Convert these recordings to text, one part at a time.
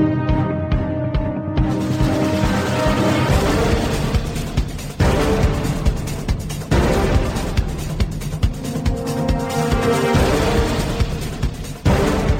Thank you.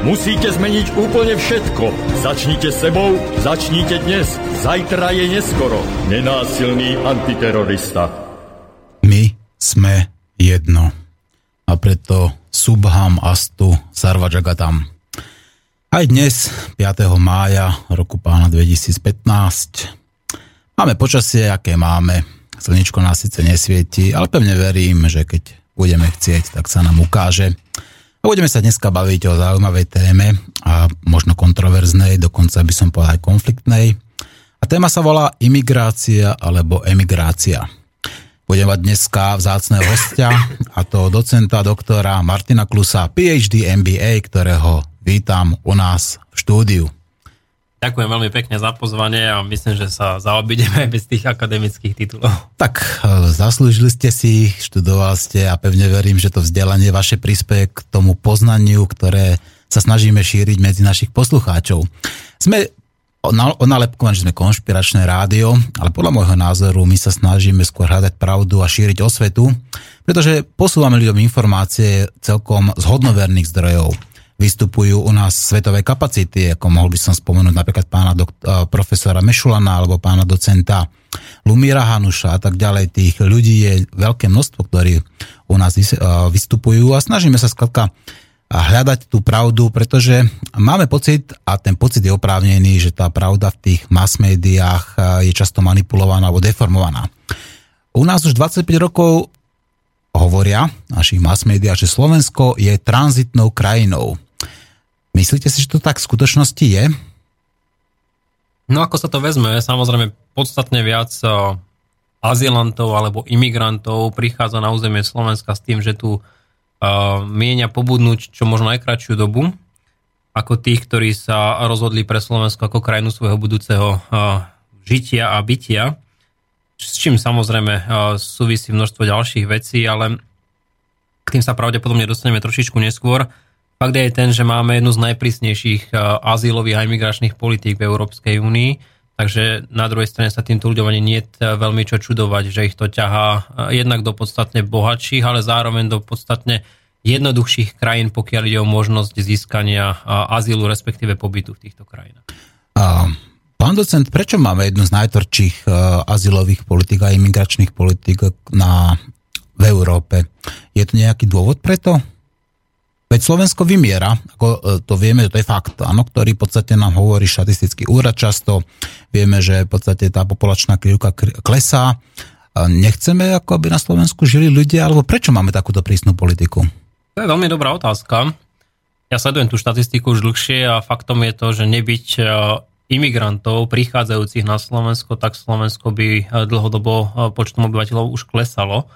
Musíte zmeniť úplne všetko. Začnite sebou, začnite dnes. Zajtra je neskoro. Nenásilný antiterorista. My sme jedno. A preto Subham Astu Sarvajagatam. Aj dnes, 5. mája roku pána 2015, máme počasie, aké máme. Slnečko nás síce nesvieti, ale pevne verím, že keď budeme chcieť, tak sa nám ukáže. A budeme sa dneska baviť o zaujímavej téme a možno kontroverznej, dokonca by som povedal aj konfliktnej a téma sa volá imigrácia alebo emigrácia. Budem mať dneska vzácného hostia, a to docenta doktora Martina Klusa, PhD MBA, ktorého vítam u nás v štúdiu. Ďakujem veľmi pekne za pozvanie a myslím, že sa zaobideme bez tých akademických titulov. Tak, e, zaslúžili ste si, študoval ste a pevne verím, že to vzdelanie vaše prispieje k tomu poznaniu, ktoré sa snažíme šíriť medzi našich poslucháčov. Sme onalepkované, že sme konšpiračné rádio, ale podľa môjho názoru my sa snažíme skôr hľadať pravdu a šíriť osvetu, pretože posúvame ľuďom informácie celkom z hodnoverných zdrojov. Vystupujú u nás svetové kapacity, ako mohol by som spomenúť napríklad pána dok- profesora Mešulana alebo pána docenta Lumíra Hanuša a tak ďalej. Tých ľudí je veľké množstvo, ktorí u nás vystupujú a snažíme sa skladka hľadať tú pravdu, pretože máme pocit, a ten pocit je oprávnený, že tá pravda v tých mass médiách je často manipulovaná alebo deformovaná. U nás už 25 rokov hovoria našich mass médiách, že Slovensko je tranzitnou krajinou. Myslíte si, že to tak v skutočnosti je? No ako sa to vezme, samozrejme podstatne viac azylantov alebo imigrantov prichádza na územie Slovenska s tým, že tu mienia pobudnúť čo možno najkračšiu dobu, ako tých, ktorí sa rozhodli pre Slovensko ako krajinu svojho budúceho žitia a bytia, s čím samozrejme súvisí množstvo ďalších vecí, ale k tým sa pravdepodobne dostaneme trošičku neskôr. Fakt je ten, že máme jednu z najprísnejších azylových a imigračných politík v Európskej únii, Takže na druhej strane sa týmto ľuďom ani nie je veľmi čo čudovať, že ich to ťahá eh, jednak do podstatne bohatších, ale zároveň do podstatne jednoduchších krajín, pokiaľ ide o možnosť získania azylu, respektíve pobytu v týchto krajinách. Pán docent, prečo máme jednu z najtvrdších azylových politik a imigračných politik na, v Európe? Je to nejaký dôvod preto? Veď Slovensko vymiera, ako e, to vieme, to je fakt, áno, ktorý v podstate nám hovorí štatistický úrad často. Vieme, že v podstate tá populačná krivka klesá. Nechceme, ako aby na Slovensku žili ľudia, alebo prečo máme takúto prísnu politiku? To je veľmi dobrá otázka. Ja sledujem tú štatistiku už dlhšie a faktom je to, že nebyť e, imigrantov prichádzajúcich na Slovensko, tak Slovensko by e, dlhodobo počtom obyvateľov už klesalo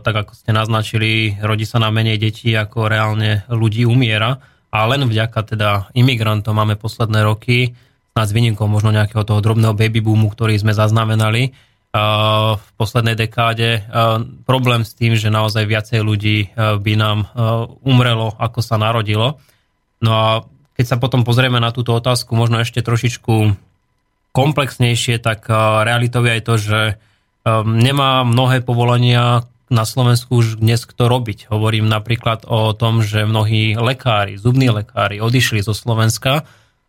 tak ako ste naznačili, rodí sa nám menej detí, ako reálne ľudí umiera a len vďaka teda imigrantom máme posledné roky, s výnimkou možno nejakého toho drobného baby boomu, ktorý sme zaznamenali v poslednej dekáde, problém s tým, že naozaj viacej ľudí by nám umrelo, ako sa narodilo. No a keď sa potom pozrieme na túto otázku možno ešte trošičku komplexnejšie, tak realitou je aj to, že nemá mnohé povolania na Slovensku už dnes kto robiť. Hovorím napríklad o tom, že mnohí lekári, zubní lekári odišli zo Slovenska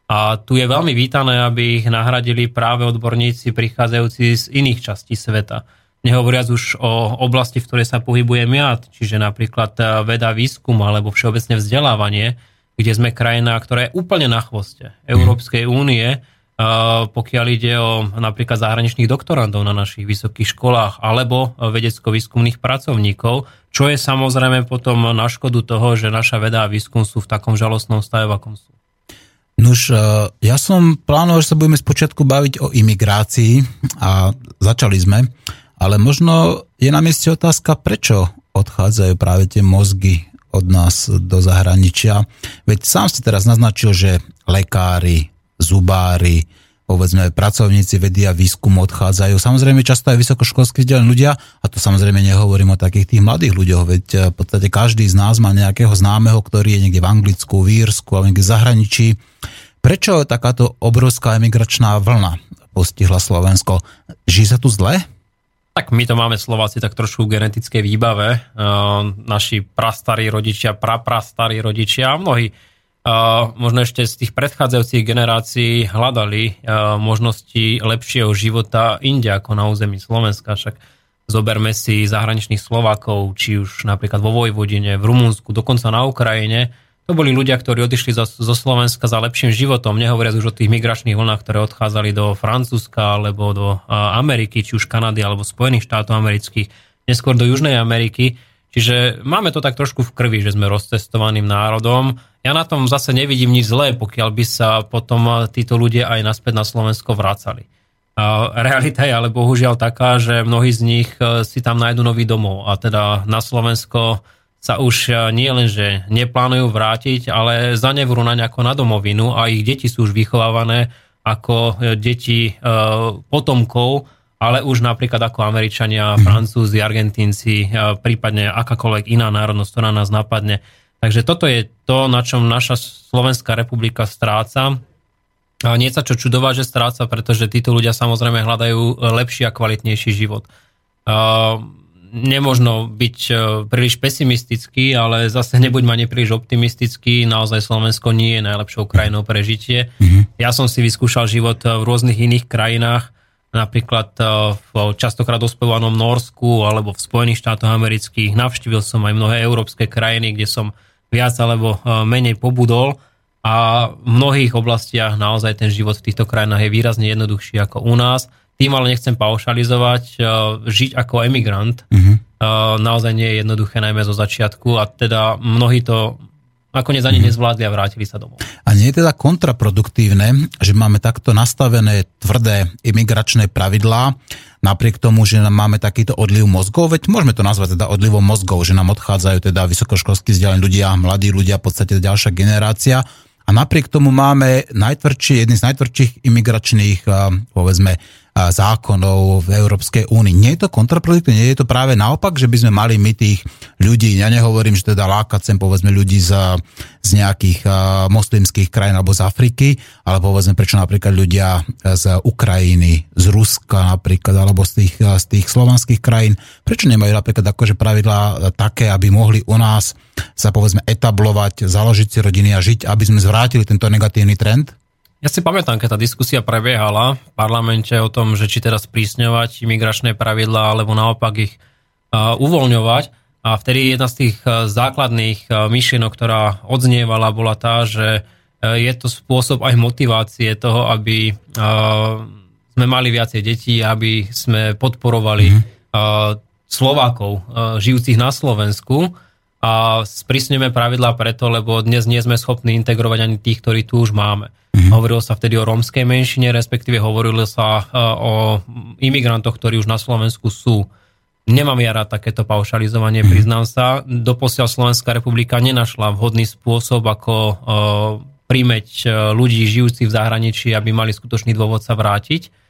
a tu je veľmi vítané, aby ich nahradili práve odborníci prichádzajúci z iných častí sveta. Nehovoriac už o oblasti, v ktorej sa pohybuje ja, čiže napríklad eh, veda, výskum alebo všeobecne vzdelávanie, kde sme krajina, ktorá je úplne na chvoste Európskej únie, pokiaľ ide o napríklad zahraničných doktorantov na našich vysokých školách alebo vedecko-výskumných pracovníkov, čo je samozrejme potom na škodu toho, že naša veda a výskum sú v takom žalostnom stave, v akom sú. Nuž, e, ja som plánoval, že sa budeme spočiatku baviť o imigrácii a začali sme. ale možno je na mieste otázka, prečo odchádzajú práve tie mozgy od nás do zahraničia. Veď sám ste teraz naznačil, že lekári, zubári, povedzme pracovníci vedy a výskumu odchádzajú. Samozrejme často aj vysokoškolskí vzdelení ľudia, a to samozrejme nehovorím o takých tých mladých ľuďoch, veď eh, v podstate každý z nás má nejakého známeho, ktorý je niekde v Anglicku, v Írsku a niekde v zahraničí. Prečo takáto obrovská emigračná vlna postihla Slovensko? Žije sa tu zle? Tak my to máme Slováci tak trošku genetické výbave. Uh, naši prastarí rodičia, praprastarí rodičia a mnohí možno ešte z tých predchádzajúcich generácií hľadali možnosti lepšieho života inde ako na území Slovenska. Však zoberme si zahraničných Slovákov, či už napríklad vo Vojvodine, v Rumunsku, dokonca na Ukrajine, to boli ľudia, ktorí odišli zo Slovenska za lepším životom, nehovoriac už o tých migračných vlnách, ktoré odchádzali do Francúzska alebo do Ameriky, či už Kanady alebo Spojených štátov amerických, neskôr do Južnej Ameriky. Čiže máme to tak trošku v krvi, že sme rozcestovaným národom. Ja na tom zase nevidím nič zlé, pokiaľ by sa potom títo ľudia aj naspäť na Slovensko vracali. Realita je ale bohužiaľ taká, že mnohí z nich e, si tam nájdu nový domov a teda na Slovensko sa už e, nie len, že neplánujú vrátiť, ale zanevrú na nejakú na domovinu a ich deti sú už vychovávané ako deti potomkov, ale už napríklad ako Američania, mhm. Francúzi, Argentínci, prípadne akákoľvek iná národnosť, ktorá nás napadne. Takže toto je to, na čom naša Slovenská republika stráca. A nie sa čo čudovať, že stráca, pretože títo ľudia samozrejme hľadajú lepší a kvalitnejší život nemožno byť e, príliš pesimistický, ale zase nebuď ma nepríliš optimistický. Naozaj Slovensko nie je najlepšou krajinou pre žitie. Mm-hmm. Ja som si vyskúšal život v rôznych iných krajinách, napríklad e, v častokrát ospevovanom Norsku alebo v Spojených štátoch amerických. Navštívil som aj mnohé európske krajiny, kde som viac alebo e, menej pobudol. A v mnohých oblastiach naozaj ten život v týchto krajinách je výrazne jednoduchší ako u nás. Tým ale nechcem paušalizovať, uh, žiť ako emigrant uh-huh. naozaj nie je jednoduché, najmä zo začiatku. A teda mnohí to nakoniec ani uh-huh. nezvládli a vrátili sa domov. A nie je teda kontraproduktívne, že máme takto nastavené tvrdé imigračné pravidlá, napriek tomu, že máme takýto odliv mozgov, veď môžeme to nazvať teda odlivom mozgov, že nám odchádzajú teda vysokoškolskí vzdelení ľudia, mladí ľudia, v podstate ďalšia generácia. A napriek tomu máme najtvrdší, jedný z najtvrdších imigračných, povedzme, zákonov v Európskej únii. Nie je to kontraproduktívne, nie je to práve naopak, že by sme mali my tých ľudí, ja nehovorím, že teda lákať sem povedzme ľudí z, z nejakých moslimských krajín alebo z Afriky, ale povedzme prečo napríklad ľudia z Ukrajiny, z Ruska napríklad, alebo z tých, z tých slovanských krajín, prečo nemajú napríklad akože pravidlá také, aby mohli u nás sa povedzme etablovať, založiť si rodiny a žiť, aby sme zvrátili tento negatívny trend? Ja si pamätám, keď tá diskusia prebiehala v parlamente o tom, že či teraz sprísňovať imigračné pravidlá, alebo naopak ich uh, uvoľňovať. A vtedy jedna z tých základných myšlienok, ktorá odznievala, bola tá, že je to spôsob aj motivácie toho, aby sme mali viacej detí, aby sme podporovali uh, Slovákov žijúcich na Slovensku a sprísňujeme pravidlá preto, lebo dnes nie sme schopní integrovať ani tých, ktorí tu už máme. Mm-hmm. Hovorilo sa vtedy o rómskej menšine, respektíve hovorilo sa e, o imigrantoch, ktorí už na Slovensku sú. Nemám ja rád takéto paušalizovanie, mm-hmm. priznám sa. Doposiaľ Slovenská republika nenašla vhodný spôsob, ako uh, príjmeť uh, ľudí žijúcich v zahraničí, aby mali skutočný dôvod sa vrátiť.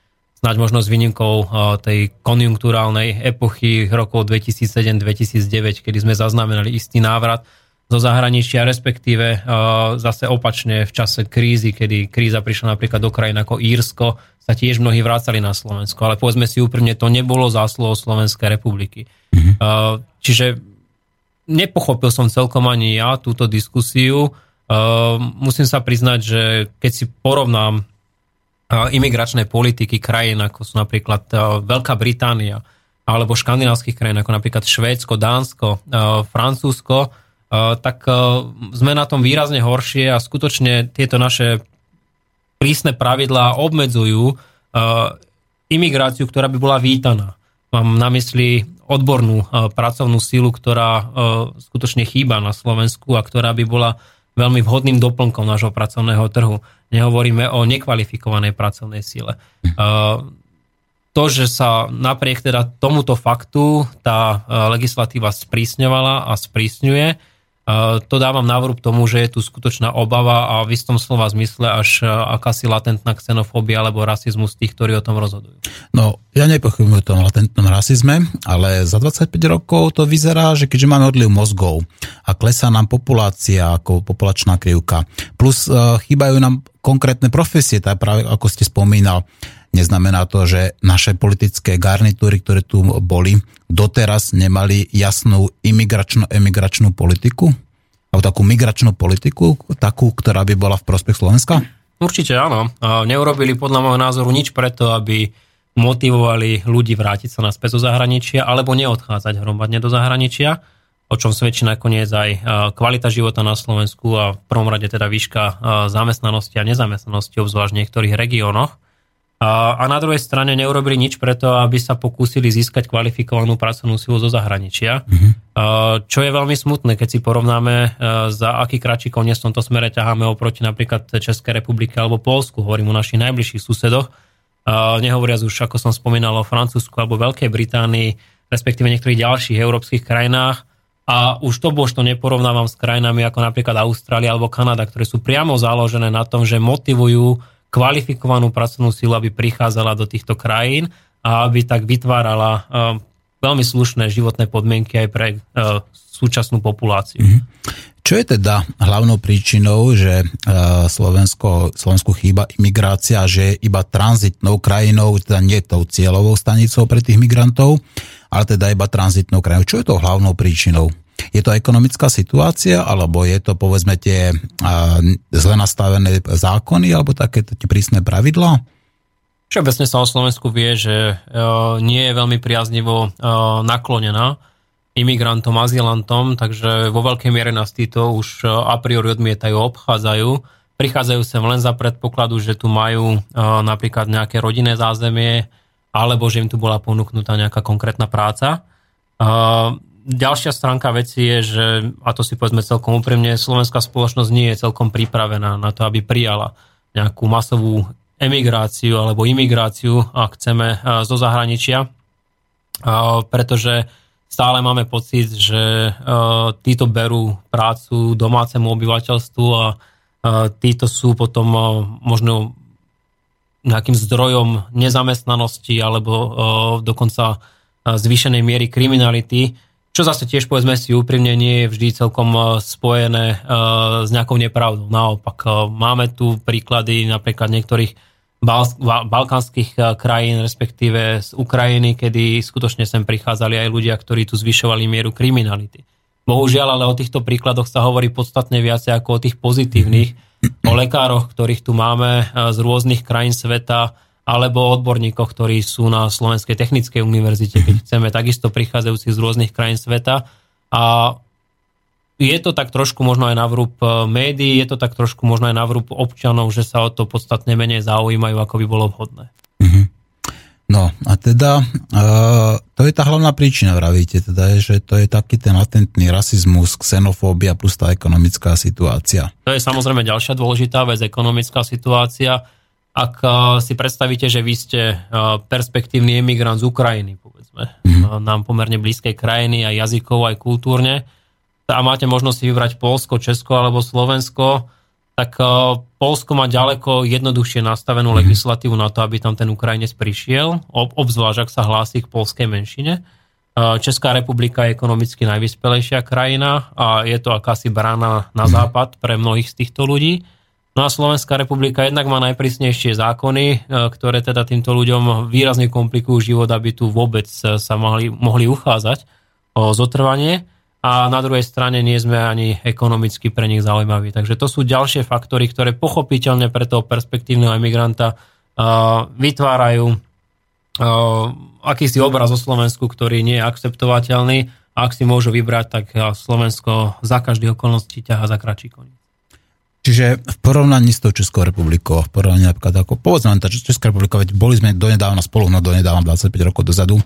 Snáď možno s výnimkou uh, tej konjunkturálnej epochy rokov 2007-2009, kedy sme zaznamenali istý návrat zo zahraničia, respektíve uh, zase opačne v čase krízy, kedy kríza prišla napríklad do krajín ako Írsko, sa tiež mnohí vrácali na Slovensko. Ale povedzme si úprimne, to nebolo zásluhou Slovenskej republiky. Mm-hmm. Uh, čiže nepochopil som celkom ani ja túto diskusiu. Musím sa priznať, že keď si porovnám imigračné politiky krajín, ako sú napríklad uh, Veľká Británia, alebo škandinávskych krajín, ako napríklad Švédsko, Dánsko, uh, Francúzsko, Eh, tak sme na tom výrazne horšie a skutočne tieto naše prísne pravidlá obmedzujú imigráciu, ktorá by bola vítaná. Mám na mysli odbornú pracovnú sílu, ktorá skutočne chýba na Slovensku a ktorá by bola veľmi vhodným doplnkom nášho pracovného trhu. Nehovoríme o nekvalifikovanej pracovnej síle. to, že sa napriek teda tomuto faktu tá legislatíva sprísňovala a sprísňuje, to dávam návrh tomu, že je tu skutočná obava a v istom slova zmysle až akási latentná xenofóbia alebo rasizmus tých, ktorí o tom rozhodujú. No, ja nepochybujem o tom latentnom rasizme, ale za 25 rokov to vyzerá, že keďže máme odliv mozgov a klesá nám populácia ako populačná krivka, plus uh, chýbajú nám konkrétne profesie, tak práve ako ste spomínal, Neznamená to, že naše politické garnitúry, ktoré tu boli, doteraz nemali jasnú imigračno-emigračnú politiku? Alebo takú migračnú politiku, takú, ktorá by bola v prospech Slovenska? Určite áno. Neurobili podľa môjho názoru nič preto, aby motivovali ľudí vrátiť sa naspäť zo zahraničia alebo neodchádzať hromadne do zahraničia, o čom svedčí nakoniec aj kvalita života na Slovensku a v prvom rade teda výška zamestnanosti a nezamestnanosti, obzvlášť v niektorých regiónoch. A na druhej strane neurobili nič preto, aby sa pokúsili získať kvalifikovanú pracovnú silu zo zahraničia. Mm-hmm. Čo je veľmi smutné, keď si porovnáme, e, za aký kratší koniec v tomto smere ťaháme oproti napríklad Českej republike alebo Polsku. Hovorím o našich najbližších susedoch. Nehovoriac už, ako som spomínal, o Francúzsku alebo Veľkej Británii, respektíve niektorých ďalších európskych krajinách. A už to bož to neporovnávam s krajinami ako napríklad Austrália alebo Kanada, ktoré sú priamo založené na tom, že motivujú kvalifikovanú pracovnú silu, aby prichádzala do týchto krajín a aby tak vytvárala uh, veľmi slušné životné podmienky aj pre uh, súčasnú populáciu. Mm-hmm. Čo je teda hlavnou príčinou, že uh, Slovensko, Slovensku chýba imigrácia, že je iba tranzitnou krajinou, teda nie tou cieľovou stanicou pre tých migrantov, ale teda iba tranzitnou krajinou. Čo je to hlavnou príčinou? Je to ekonomická situácia, alebo je to povedzme tie zle nastavené zákony, alebo také tie prísne pravidlá? Všeobecne sa o Slovensku vie, že e, nie je veľmi priaznivo e, naklonená imigrantom, azylantom, takže vo veľkej miere nás títo už e, a priori odmietajú, obchádzajú. Prichádzajú sem len za predpokladu, že tu majú napríklad nejaké rodinné zázemie, alebo že im tu bola ponúknutá nejaká konkrétna práca ďalšia stránka veci je, že, a to si povedzme celkom úprimne, slovenská spoločnosť nie je celkom pripravená na to, aby prijala nejakú masovú emigráciu alebo imigráciu, ak chceme, zo zahraničia, pretože stále máme pocit, že títo berú prácu domácemu obyvateľstvu a títo sú potom možno nejakým zdrojom nezamestnanosti alebo dokonca zvýšenej miery kriminality, čo zase tiež povedzme si úprimne nie je vždy celkom e, spojené e, s nejakou nepravdou. Naopak, e, máme tu príklady napríklad niektorých balkánskych krajín, respektíve z Ukrajiny, kedy skutočne sem prichádzali aj ľudia, ktorí tu zvyšovali mieru kriminality. Bohužiaľ, ale o týchto príkladoch sa hovorí podstatne viacej ako o tých pozitívnych, o lekároch, ktorých tu máme z rôznych krajín sveta, alebo odborníkoch, ktorí sú na Slovenskej technickej univerzite, keď chceme, takisto prichádzajúcich z rôznych krajín sveta. A je to tak trošku možno aj na vrúb e, médií, je to tak trošku možno aj na vrúb občanov, že sa o to podstatne menej zaujímajú, ako by bolo vhodné. Mm-hmm. No a teda uh, to je tá hlavná príčina, vravíte, teda je, že to je taký ten latentný rasizmus, xenofóbia plus tá ekonomická situácia. To je samozrejme ďalšia dôležitá vec, ekonomická situácia ak eh, si predstavíte, že vy ste eh, perspektívny emigrant z Ukrajiny, povedzme, mm-hmm. nám pomerne blízkej krajiny aj jazykov, aj kultúrne, a máte možnosť si vybrať Polsko, Česko alebo Slovensko, tak Polsko má ďaleko jednoduchšie nastavenú mm-hmm. legislatívu na to, aby tam ten Ukrajinec prišiel, obzvlášť ak sa hlási k polskej menšine. Česká republika je ekonomicky najvyspelejšia krajina a je to akási brána na mhm. západ pre mnohých z týchto ľudí. No a Slovenská republika jednak má najprísnejšie zákony, e, ktoré teda týmto ľuďom výrazne komplikujú život, aby tu vôbec e, sa mohli, mohli uchádzať o zotrvanie a na druhej strane nie sme ani ekonomicky pre nich zaujímaví. Takže to sú ďalšie faktory, ktoré pochopiteľne pre toho perspektívneho emigranta uh, vytvárajú akýsi obraz o Slovensku, ktorý nie je akceptovateľný a ak si môžu vybrať, tak Slovensko za každých okolností ťaha za kračí koniec. Čiže v porovnaní s tou Českou republikou, v porovnaní napríklad ako, povedzme tá Česká republika, veď boli sme donedávna spolu, no donedávna 25 rokov dozadu,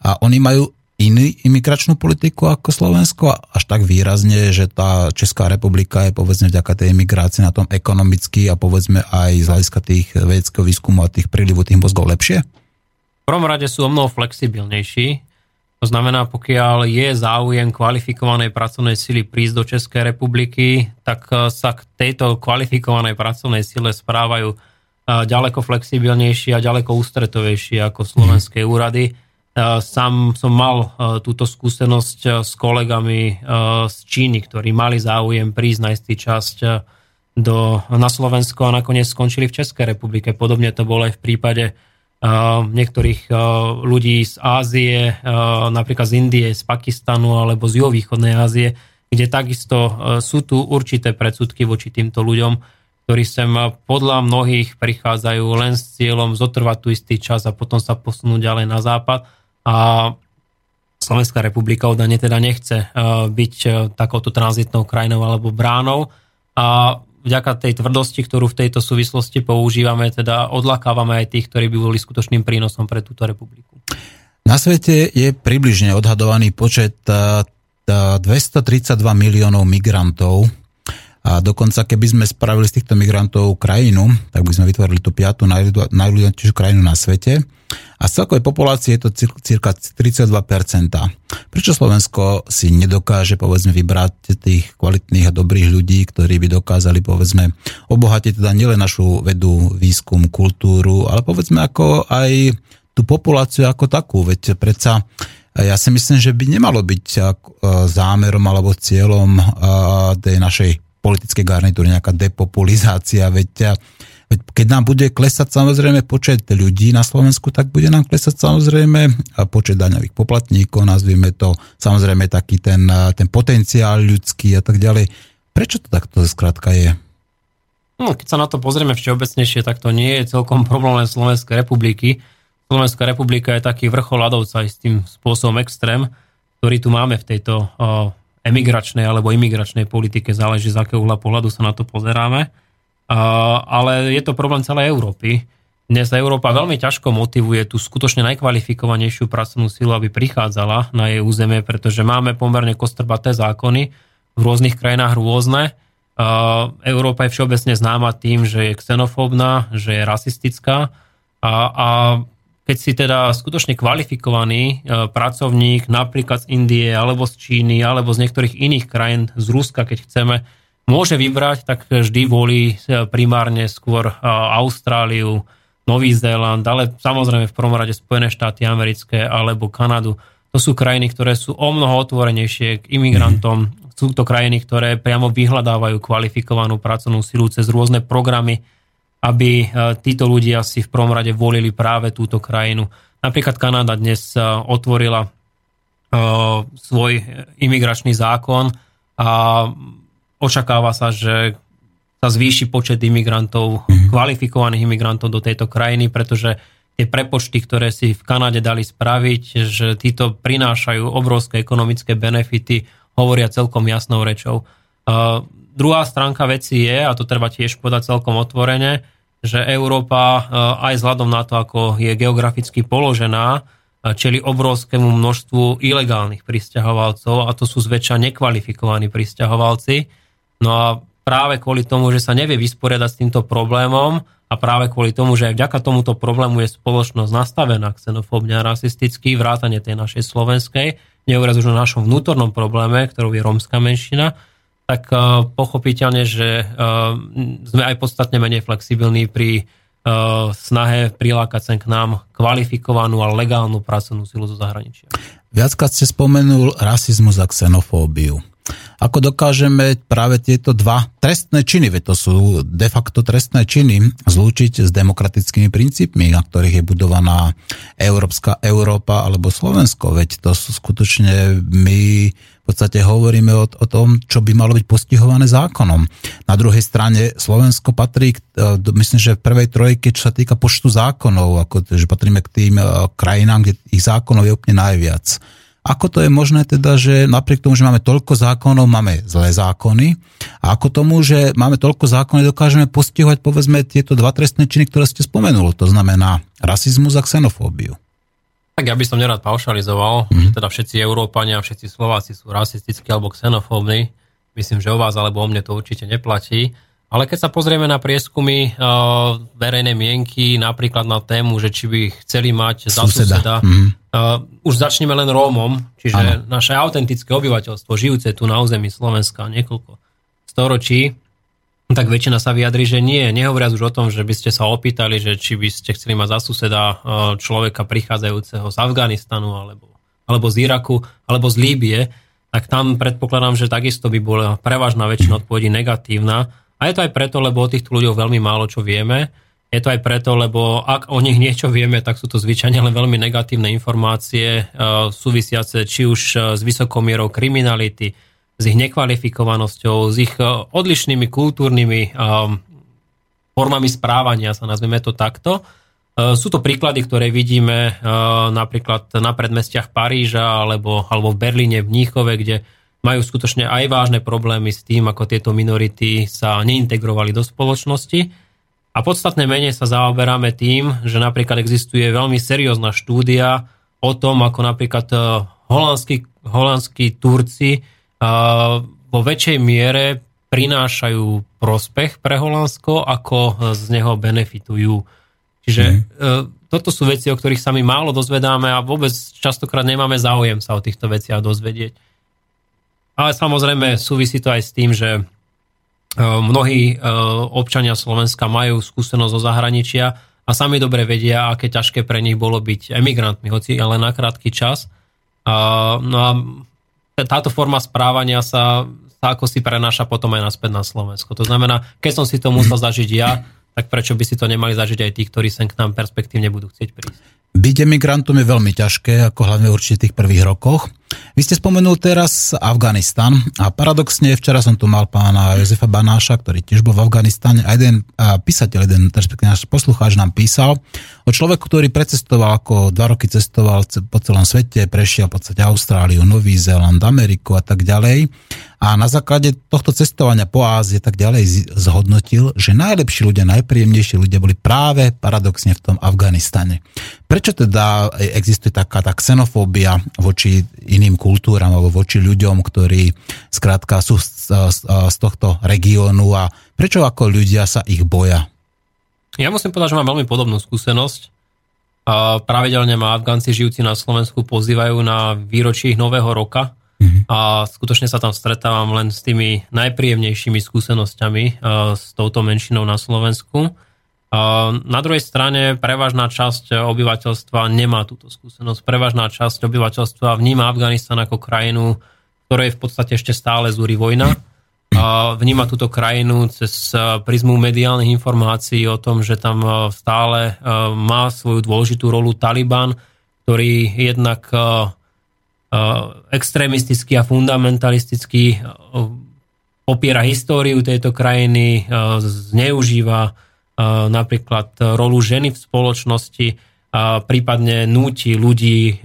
a oni majú inú imigračnú politiku ako Slovensko, až tak výrazne, že tá Česká republika je povedzme vďaka tej imigrácii na tom ekonomicky a povedzme aj z hľadiska tých vedeckého výskumu a tých prílivu tých mozgov lepšie? prvom rade sú o mnoho flexibilnejší. To znamená, pokiaľ je záujem kvalifikovanej pracovnej sily prísť do Českej republiky, tak e, sa k tejto kvalifikovanej pracovnej sile správajú e, ďaleko flexibilnejšie a ďaleko ústretovejšie ako slovenské úrady. E, sám som mal túto skúsenosť s kolegami z Číny, ktorí mali záujem prísť na istý časť do, na Slovensko a nakoniec skončili v Českej republike. Podobne to bolo aj v prípade niektorých ľudí z Ázie, napríklad z Indie, z Pakistanu alebo z juhovýchodnej Ázie, kde takisto sú tu určité predsudky voči týmto ľuďom, ktorí sem podľa mnohých prichádzajú len s cieľom zotrvať tu istý čas a potom sa posunúť ďalej na západ. A Slovenská republika údajne teda nechce byť takouto tranzitnou krajinou alebo bránou. A vďaka tej tvrdosti, ktorú v tejto súvislosti používame, teda odlakávame aj tých, ktorí by boli skutočným prínosom pre túto republiku. Na svete je približne odhadovaný počet 232 miliónov migrantov, a dokonca keby sme spravili z týchto migrantov krajinu, tak by sme vytvorili tú piatú najľudnejšiu krajinu na svete. A z celkovej populácie je to cirka 32%. Prečo Slovensko si nedokáže povedzme vybrať tých kvalitných a dobrých ľudí, ktorí by dokázali povedzme obohatiť teda nielen našu vedu, výskum, kultúru, ale povedzme ako aj tú populáciu ako takú. Veď predsa ja si myslím, že by nemalo byť zámerom alebo cieľom tej našej politické garnitúry, nejaká depopulizácia, veď, veď keď nám bude klesať samozrejme počet ľudí na Slovensku, tak bude nám klesať samozrejme počet daňových poplatníkov, nazvime to samozrejme taký ten, ten potenciál ľudský a tak ďalej. Prečo to takto skrátka je? No, keď sa na to pozrieme všeobecnejšie, tak to nie je celkom problém len Slovenskej republiky. Slovenská republika je taký vrchol ľadovca aj s tým spôsobom extrém, ktorý tu máme v tejto emigračnej alebo imigračnej politike, záleží z akého uhla pohľadu sa na to pozeráme. Ale je to problém celej Európy. Dnes Európa veľmi ťažko motivuje tú skutočne najkvalifikovanejšiu pracovnú silu, aby prichádzala na jej územie, pretože máme pomerne kostrbaté zákony, v rôznych krajinách rôzne. Európa je všeobecne známa tým, že je xenofóbna, že je rasistická a, a keď si teda skutočne kvalifikovaný e, pracovník napríklad z Indie, alebo z Číny, alebo z niektorých iných krajín, z Ruska, keď chceme, môže vybrať, tak vždy volí e, primárne skôr e, Austráliu, Nový Zéland, ale samozrejme v prvom rade Spojené štáty americké alebo Kanadu. To sú krajiny, ktoré sú o mnoho otvorenejšie k imigrantom. Sú to krajiny, ktoré priamo vyhľadávajú kvalifikovanú pracovnú silu cez rôzne programy, aby e, títo ľudia si v prvom rade volili práve túto krajinu. Napríklad Kanada dnes e, otvorila e, svoj imigračný zákon a očakáva sa, že sa zvýši počet imigrantov, mhm. kvalifikovaných imigrantov do tejto krajiny, pretože tie prepočty, ktoré si v Kanade dali spraviť, že títo prinášajú obrovské ekonomické benefity, hovoria celkom jasnou rečou. Uh, druhá stránka veci je, a to treba tiež povedať celkom otvorene, že Európa eh, aj vzhľadom na to, ako je geograficky položená, eh, čeli obrovskému množstvu ilegálnych pristahovalcov a to sú zväčša nekvalifikovaní pristahovalci. No a práve kvôli tomu, že sa nevie vysporiadať s týmto problémom a práve kvôli tomu, že aj vďaka tomuto problému je spoločnosť nastavená xenofóbne a rasisticky, vrátane tej našej slovenskej, neuvraz už o našom vnútornom probléme, ktorou je rómska menšina, tak eh, pochopiteľne, že eh, sme aj podstatne menej flexibilní pri eh, snahe prilákať sem k nám kvalifikovanú a legálnu pracovnú silu zo zahraničia. Viackrát ste spomenul rasizmus a xenofóbiu. Ako dokážeme práve tieto dva trestné činy, veď to sú de facto trestné činy, zlúčiť s demokratickými princípmi, na ktorých je budovaná Európska Európa alebo Slovensko, veď to sú skutočne my v podstate hovoríme o, o tom, čo by malo byť postihované zákonom. Na druhej strane Slovensko patrí, e, myslím, že v prvej trojke, čo sa týka počtu zákonov, ako, že patríme k tým e, krajinám, kde ich zákonov je úplne najviac. Ako to je možné teda, že napriek tomu, že máme toľko zákonov, máme zlé zákony a ako tomu, že máme toľko zákonov, dokážeme postihovať povedzme tieto dva trestné činy, ktoré ste spomenuli, to znamená rasizmus a xenofóbiu. Tak ja by som nerad paušalizoval, mm-hmm. že teda všetci Európania, všetci Slováci sú rasistickí alebo xenofóbni. Myslím, že o vás alebo o mne to určite neplatí. Ale keď sa pozrieme na prieskumy uh, verejnej mienky, napríklad na tému, že či by chceli mať za suseda, suseda mm. uh, už začneme len Rómom, čiže ano. naše autentické obyvateľstvo, žijúce tu na území Slovenska niekoľko storočí, tak väčšina sa vyjadri, že nie. Nehovoriac už o tom, že by ste sa opýtali, že či by ste chceli mať za suseda uh, človeka prichádzajúceho z Afganistanu alebo, alebo z Iraku alebo z Líbie, tak tam predpokladám, že takisto by bola prevažná väčšina odpovedí negatívna a je to aj preto, lebo o týchto ľuďoch veľmi málo čo vieme. Je to aj preto, lebo ak o nich niečo vieme, tak sú to zvyčajne len veľmi negatívne informácie uh, súvisiace či už uh, s vysokou mierou kriminality, s ich nekvalifikovanosťou, s ich uh, odlišnými kultúrnymi um, formami správania, sa nazveme to takto. Uh, sú to príklady, ktoré vidíme uh, napríklad na predmestiach Paríža alebo, alebo v Berlíne, v Níchove, kde majú skutočne aj vážne problémy s tým, ako tieto minority sa neintegrovali do spoločnosti. A podstatne menej sa zaoberáme tým, že napríklad existuje veľmi seriózna štúdia o tom, ako napríklad holandskí, holandskí Turci vo väčšej miere prinášajú prospech pre Holandsko, ako z neho benefitujú. Čiže mm. toto sú veci, o ktorých sa my málo dozvedáme a vôbec častokrát nemáme záujem sa o týchto veciach dozvedieť. Ale samozrejme súvisí to aj s tým, že e, mnohí e, občania Slovenska majú skúsenosť zo zahraničia a sami dobre vedia, aké ťažké pre nich bolo byť emigrantmi, hoci ale na krátky čas. No a táto forma správania sa, sa ako si prenáša potom aj naspäť na Slovensko. To znamená, keď som si to musel zažiť ja, tak prečo by si to nemali zažiť aj tí, ktorí sem k nám perspektívne budú chcieť prísť. Byť emigrantom je veľmi ťažké, ako hlavne v určitých prvých rokoch. Vy ste spomenul teraz Afganistan a paradoxne včera som tu mal pána Jozefa Banáša, ktorý tiež bol v Afganistane a jeden a písateľ, jeden respektíve náš poslucháč nám písal o človeku, ktorý precestoval ako dva roky cestoval po celom svete, prešiel v podstate Austráliu, Nový Zéland, Ameriku a tak ďalej a na základe tohto cestovania po Ázie tak ďalej zhodnotil, že najlepší ľudia, najpríjemnejší ľudia boli práve paradoxne v tom Afganistane. Prečo teda existuje taká tá xenofóbia voči iným kultúram alebo voči ľuďom, ktorí skrátka sú z, z, z tohto regiónu a prečo ako ľudia sa ich boja? Ja musím povedať, že mám veľmi podobnú skúsenosť. A pravidelne ma Afgánci žijúci na Slovensku pozývajú na výročí nového roka, Mm-hmm. A skutočne sa tam stretávam len s tými najpríjemnejšími skúsenosťami s touto menšinou na Slovensku. Na druhej strane prevažná časť obyvateľstva nemá túto skúsenosť. Prevažná časť obyvateľstva vníma Afganistan ako krajinu, ktorej v podstate ešte stále zúri vojna. Vníma túto krajinu cez uh, prizmu mediálnych informácií o tom, že tam stále má svoju dôležitú rolu Taliban, ktorý jednak extrémisticky a fundamentalisticky popiera históriu tejto krajiny, zneužíva napríklad rolu ženy v spoločnosti, a prípadne núti ľudí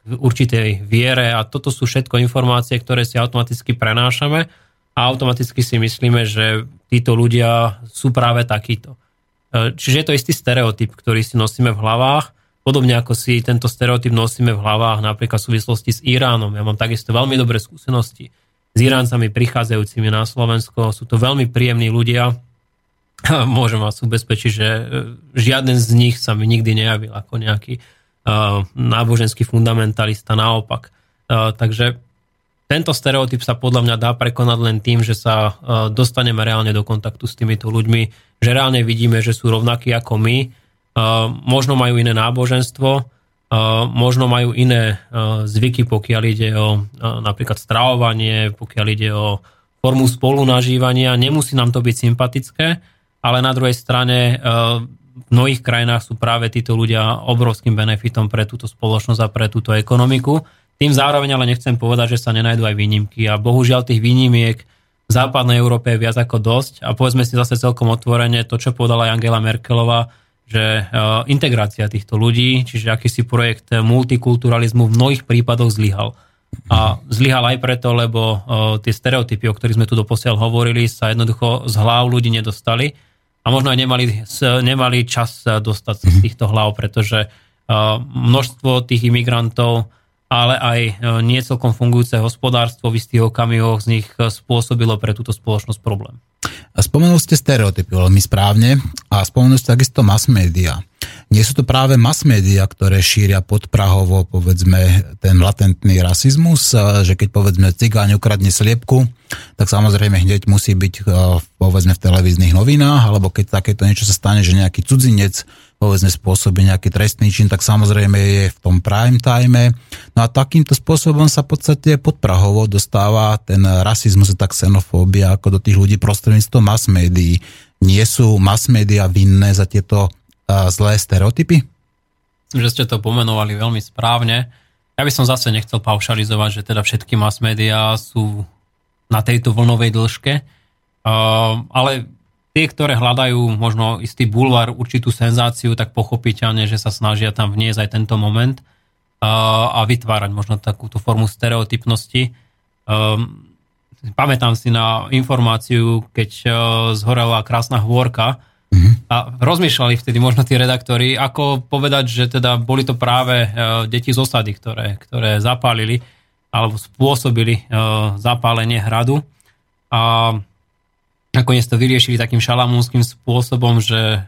v určitej viere a toto sú všetko informácie, ktoré si automaticky prenášame a automaticky si myslíme, že títo ľudia sú práve takíto. Čiže je to istý stereotyp, ktorý si nosíme v hlavách Podobne ako si tento stereotyp nosíme v hlavách napríklad v súvislosti s Iránom. Ja mám takisto veľmi dobré skúsenosti s Iráncami prichádzajúcimi na Slovensko. Sú to veľmi príjemní ľudia. Môžem vás ubezpečiť, že e, žiaden z nich sa mi nikdy nejavil ako nejaký uh, náboženský fundamentalista, naopak. Uh, takže tento stereotyp sa podľa mňa dá prekonať len tým, že sa dostaneme reálne do kontaktu s týmito ľuďmi, že reálne vidíme, že sú rovnakí ako my možno majú iné náboženstvo, možno majú iné zvyky, pokiaľ ide o napríklad stravovanie, pokiaľ ide o formu spolunažívania. Nemusí nám to byť sympatické, ale na druhej strane v mnohých krajinách sú práve títo ľudia obrovským benefitom pre túto spoločnosť a pre túto ekonomiku. Tým zároveň ale nechcem povedať, že sa nenajdu aj výnimky a bohužiaľ tých výnimiek v západnej Európe je viac ako dosť a povedzme si zase celkom otvorene to, čo povedala aj Angela Merkelová, že e, integrácia týchto ľudí, čiže akýsi projekt multikulturalizmu v mnohých prípadoch zlyhal. A zlyhal aj preto, lebo e, tie stereotypy, o ktorých sme tu doposiaľ hovorili, sa jednoducho z hlav ľudí nedostali a možno aj nemali, nemali čas dostať sa z mhm. týchto hlav, pretože e, množstvo tých imigrantov, ale aj nie celkom fungujúce hospodárstvo v istých okamihoch z nich spôsobilo pre túto spoločnosť problém. Spomenuli ste stereotypy veľmi správne a spomenuli ste takisto mass media. Nie sú to práve mass media, ktoré šíria podprahovo, povedzme, ten latentný rasizmus, že keď povedzme cigáň ukradne sliepku, tak samozrejme hneď musí byť povedzme v televíznych novinách, alebo keď takéto niečo sa stane, že nejaký cudzinec povedzme spôsobí nejaký trestný čin, tak samozrejme je v tom prime time. No a takýmto spôsobom sa v podstate podprahovo dostáva ten rasizmus a tak xenofóbia ako do tých ľudí prostredníctvom mass médií. Nie sú mass média vinné za tieto zlé stereotypy? Že ste to pomenovali veľmi správne. Ja by som zase nechcel paušalizovať, že teda všetky mass médiá sú na tejto vlnovej dĺžke, ale tie, ktoré hľadajú možno istý bulvar, určitú senzáciu, tak pochopiteľne, že sa snažia tam vniesť aj tento moment a, vytvárať možno takúto formu stereotypnosti. Pamätám si na informáciu, keď zhorela krásna hôrka mm-hmm. a rozmýšľali vtedy možno tí redaktori, ako povedať, že teda boli to práve uh, deti z osady, ktoré, ktoré zapálili alebo spôsobili uh, zapálenie hradu. A nakoniec to vyriešili takým šalamúnským spôsobom, že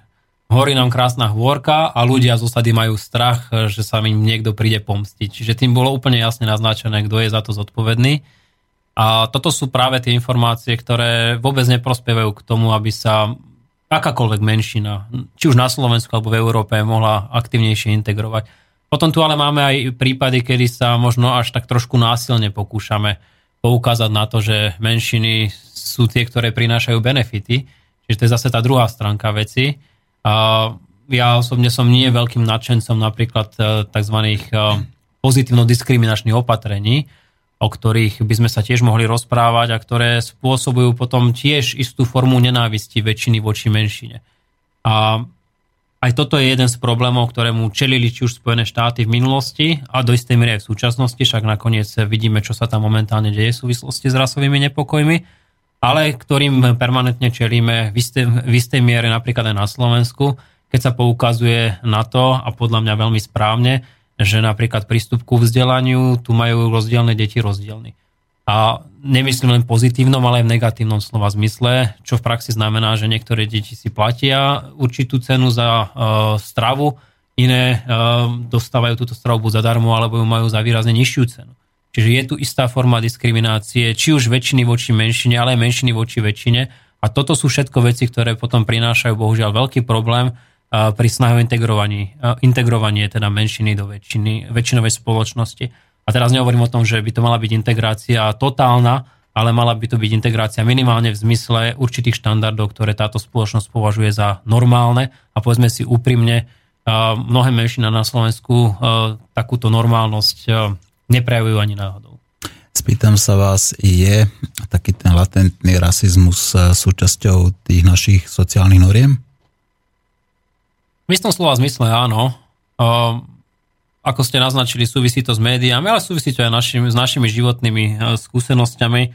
horí nám krásna hôrka a ľudia z osady majú strach, že sa im niekto príde pomstiť. Čiže tým bolo úplne jasne naznačené, kto je za to zodpovedný. A toto sú práve tie informácie, ktoré vôbec neprospievajú k tomu, aby sa akákoľvek menšina, či už na Slovensku alebo v Európe, mohla aktivnejšie integrovať. Potom tu ale máme aj prípady, kedy sa možno až tak trošku násilne pokúšame poukázať na to, že menšiny sú tie, ktoré prinášajú benefity. Čiže to je zase tá druhá stránka veci. A ja osobne som nie veľkým nadšencom napríklad e, tzv. E, pozitívno-diskriminačných opatrení, o ktorých by sme sa tiež mohli rozprávať a ktoré spôsobujú potom tiež istú formu nenávisti väčšiny voči menšine. A aj toto je jeden z problémov, ktorému čelili či už Spojené štáty v minulosti a do istej miery aj v súčasnosti, však nakoniec vidíme, čo sa tam momentálne deje v súvislosti s rasovými nepokojmi ale ktorým permanentne čelíme v istej, v istej miere napríklad aj na Slovensku, keď sa poukazuje na to, a podľa mňa veľmi správne, že napríklad prístup ku vzdelaniu, tu majú rozdielne deti rozdielny. A nemyslím len pozitívnom, ale aj v negatívnom slova zmysle, čo v praxi znamená, že niektoré deti si platia určitú cenu za uh, stravu, iné uh, dostávajú túto stravu buď zadarmo, alebo ju majú za výrazne nižšiu cenu. Čiže je tu istá forma diskriminácie, či už väčšiny voči menšine, ale aj menšiny voči väčšine. A toto sú všetko veci, ktoré potom prinášajú bohužiaľ veľký problém pri snahe integrovanie, integrovanie teda menšiny do väčšiny, väčšinovej spoločnosti. A teraz nehovorím o tom, že by to mala byť integrácia totálna, ale mala by to byť integrácia minimálne v zmysle určitých štandardov, ktoré táto spoločnosť považuje za normálne. A povedzme si úprimne, mnohé menšina na Slovensku takúto normálnosť neprejavujú ani náhodou. Spýtam sa vás, je taký ten latentný rasizmus súčasťou tých našich sociálnych noriem? V istom slova zmysle áno. Um, ako ste naznačili, súvisí to s médiami, ale súvisí to aj našimi, s našimi životnými uh, skúsenosťami.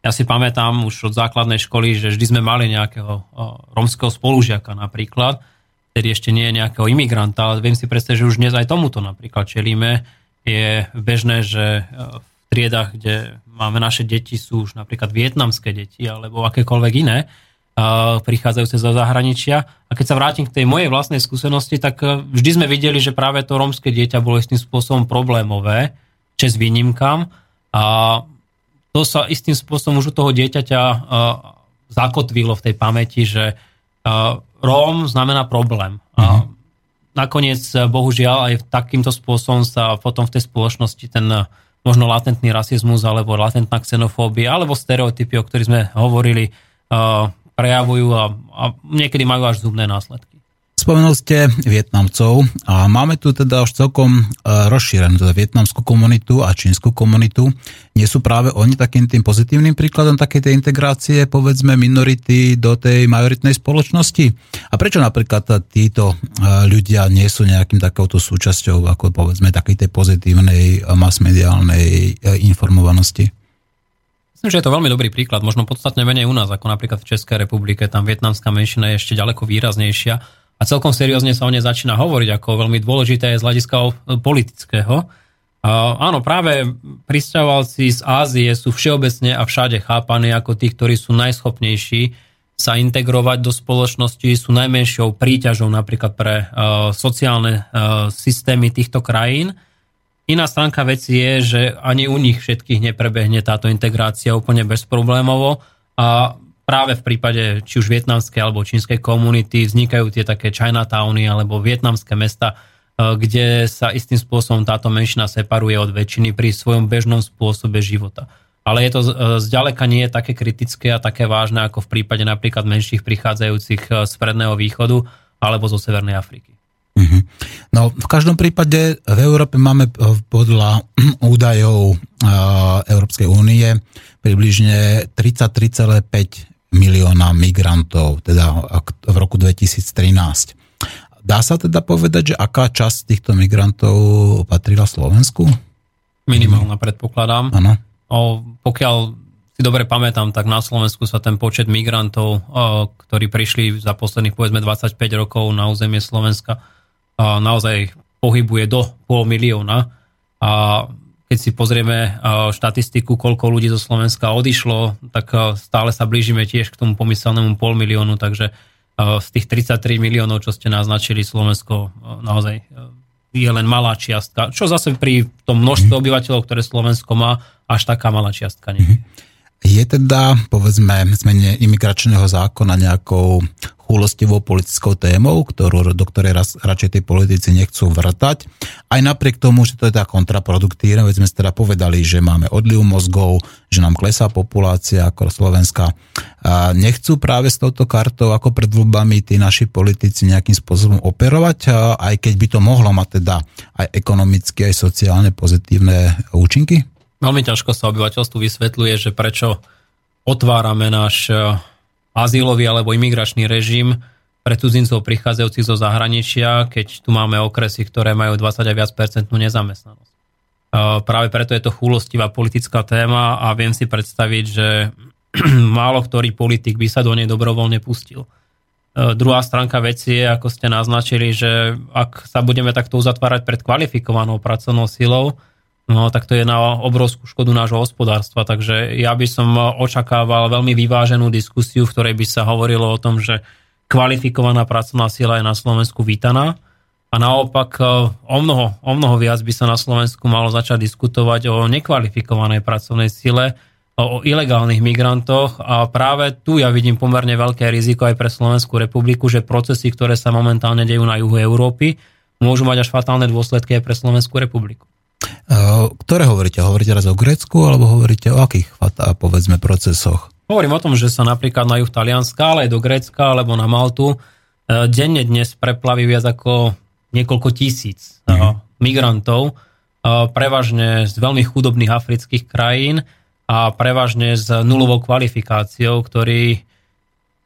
Ja si pamätám už od základnej školy, že vždy sme mali nejakého uh, romského spolužiaka napríklad, ktorý ešte nie je nejakého imigranta, ale viem si predstaviť, že už dnes aj tomuto napríklad čelíme je bežné, že e, v triedach, kde máme naše deti, sú už napríklad vietnamské deti alebo akékoľvek iné, prichádzajúce zo zahraničia. A keď sa vrátim k tej mojej vlastnej skúsenosti, tak e, vždy sme videli, že práve to rómske dieťa bolo istým spôsobom problémové, čes výnimkám. A to sa istým spôsobom už u toho dieťaťa zakotvilo v tej pamäti, že Róm znamená problém. Uh-huh nakoniec eh, bohužiaľ aj takýmto spôsobom sa potom v tej spoločnosti ten možno latentný rasizmus alebo latentná xenofóbia alebo stereotypy, o ktorých sme hovorili, prejavujú a, a niekedy majú až zubné následky. Spomenul ste Vietnamcov a máme tu teda už celkom e, rozšírenú teda vietnamskú komunitu a čínsku komunitu. Nie sú práve oni takým tým pozitívnym príkladom takej tej integrácie, povedzme, minority do tej majoritnej spoločnosti? A prečo napríklad títo e, ľudia nie sú nejakým takouto súčasťou, ako povedzme, takej tej pozitívnej masmediálnej e, informovanosti? Myslím, že je to veľmi dobrý príklad, možno podstatne menej u nás, ako napríklad v Českej republike, tam vietnamská menšina je ešte ďaleko výraznejšia a celkom seriózne sa o nej začína hovoriť ako veľmi dôležité z hľadiska politického. A áno, práve pristahovalci z Ázie sú všeobecne a všade chápaní ako tí, ktorí sú najschopnejší sa integrovať do spoločnosti, sú najmenšou príťažou napríklad pre uh, sociálne uh, systémy týchto krajín. Iná stránka veci je, že ani u nich všetkých neprebehne táto integrácia úplne bezproblémovo a práve v prípade či už vietnamskej alebo čínskej komunity vznikajú tie také Chinatowny alebo vietnamské mesta, uh, kde sa istým spôsobom táto menšina separuje od väčšiny pri svojom bežnom spôsobe života ale je to e, zďaleka nie také kritické a také vážne ako v prípade napríklad menších prichádzajúcich e, z Predného východu alebo zo Severnej Afriky. Mm-hmm. No v každom prípade v Európe máme e, podľa údajov Európskej únie približne 33,5 milióna migrantov, teda v roku 2013. Dá sa teda povedať, že aká časť týchto migrantov patrila Slovensku? Minimálna, predpokladám. Áno. Pokiaľ si dobre pamätám, tak na Slovensku sa ten počet migrantov, o, ktorí prišli za posledných povedzme 25 rokov na územie Slovenska, naozaj pohybuje do pol milióna. A keď si pozrieme štatistiku, koľko ľudí zo Slovenska odišlo, tak stále sa blížime tiež k tomu pomyselnému pol miliónu, takže z tých 33 miliónov, čo ste naznačili, Slovensko naozaj je len malá čiastka, čo zase pri tom množstve obyvateľov, ktoré Slovensko má, až taká malá čiastka nie. Mhm. Je teda, povedzme, zmene imigračného zákona nejakou chúlostivou politickou témou, ktorú, do ktorej raz, radšej tí politici nechcú vrtať. Aj napriek tomu, že to je teda kontraproduktívne, veď sme teda povedali, že máme odliv mozgov, že nám klesá populácia ako Slovenska. A nechcú práve s touto kartou ako pred voľbami tí naši politici nejakým spôsobom operovať, aj keď by to mohlo mať teda aj ekonomicky, aj sociálne pozitívne účinky? Veľmi ťažko sa obyvateľstvu vysvetľuje, že prečo otvárame náš azylový alebo imigračný režim pre cudzincov prichádzajúcich zo zahraničia, keď tu máme okresy, ktoré majú 20 a viac percentnú nezamestnanosť. Práve preto je to chúlostivá politická téma a viem si predstaviť, že málo ktorý politik by sa do nej dobrovoľne pustil. E, druhá stránka veci je, ako ste naznačili, že ak sa budeme takto uzatvárať pred kvalifikovanou pracovnou silou, no tak to je na obrovskú škodu nášho hospodárstva. Takže ja by som očakával veľmi vyváženú diskusiu, v ktorej by sa hovorilo o tom, že kvalifikovaná pracovná sila je na Slovensku vítaná a naopak e, o mnoho, o mnoho viac by sa na Slovensku malo začať diskutovať o nekvalifikovanej pracovnej sile, o ilegálnych migrantoch a práve tu ja vidím pomerne veľké riziko aj pre Slovenskú republiku, že procesy, ktoré sa momentálne dejú na juhu Európy, môžu mať až fatálne dôsledky aj pre Slovenskú republiku. Eh, ktoré hovoríte? Hovoríte raz o Grécku alebo hovoríte o akých, povedzme, procesoch? Hovorím o tom, že sa napríklad na juh Talianska, ale aj do Grécka alebo na Maltu eh, denne dnes preplaví viac ako niekoľko tisíc mm-hmm. migrantov, prevažne z veľmi chudobných afrických krajín a prevažne s nulovou kvalifikáciou, ktorí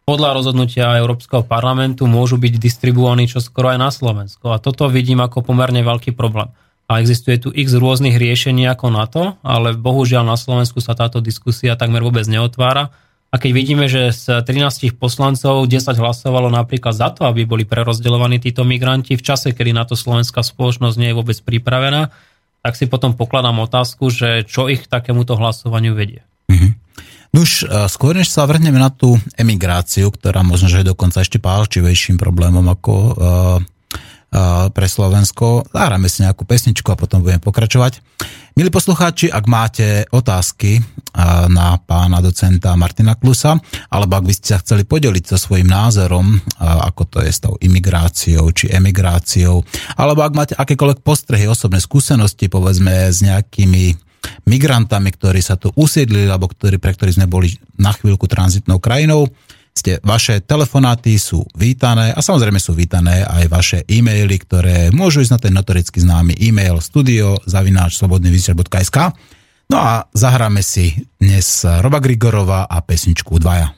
podľa rozhodnutia Európskeho parlamentu môžu byť distribuovaní čoskoro aj na Slovensko. A toto vidím ako pomerne veľký problém a existuje tu x rôznych riešení ako na to, ale bohužiaľ na Slovensku sa táto diskusia takmer vôbec neotvára. A keď vidíme, že z 13 poslancov 10 hlasovalo napríklad za to, aby boli prerozdeľovaní títo migranti v čase, kedy na to slovenská spoločnosť nie je vôbec pripravená, tak si potom pokladám otázku, že čo ich k takémuto hlasovaniu vedie. Mm-hmm. Už e, skôr než sa vrhneme na tú emigráciu, ktorá možno, že je dokonca ešte pálčivejším problémom ako uh, pre Slovensko. Zahráme si nejakú pesničku a potom budeme pokračovať. Milí poslucháči, ak máte otázky na pána docenta Martina Klusa, alebo ak by ste sa chceli podeliť so svojím názorom, ako to je s tou imigráciou či emigráciou, alebo ak máte akékoľvek postrehy, osobné skúsenosti, povedzme s nejakými migrantami, ktorí sa tu usiedlili, alebo ktorí, pre ktorých sme boli na chvíľku tranzitnou krajinou, ste, vaše telefonáty sú vítané a samozrejme sú vítané aj vaše e-maily, ktoré môžu ísť na ten notoricky známy e-mail studio zavináč slobodnyvysiaľ.sk No a zahráme si dnes Roba Grigorova a pesničku Dvaja.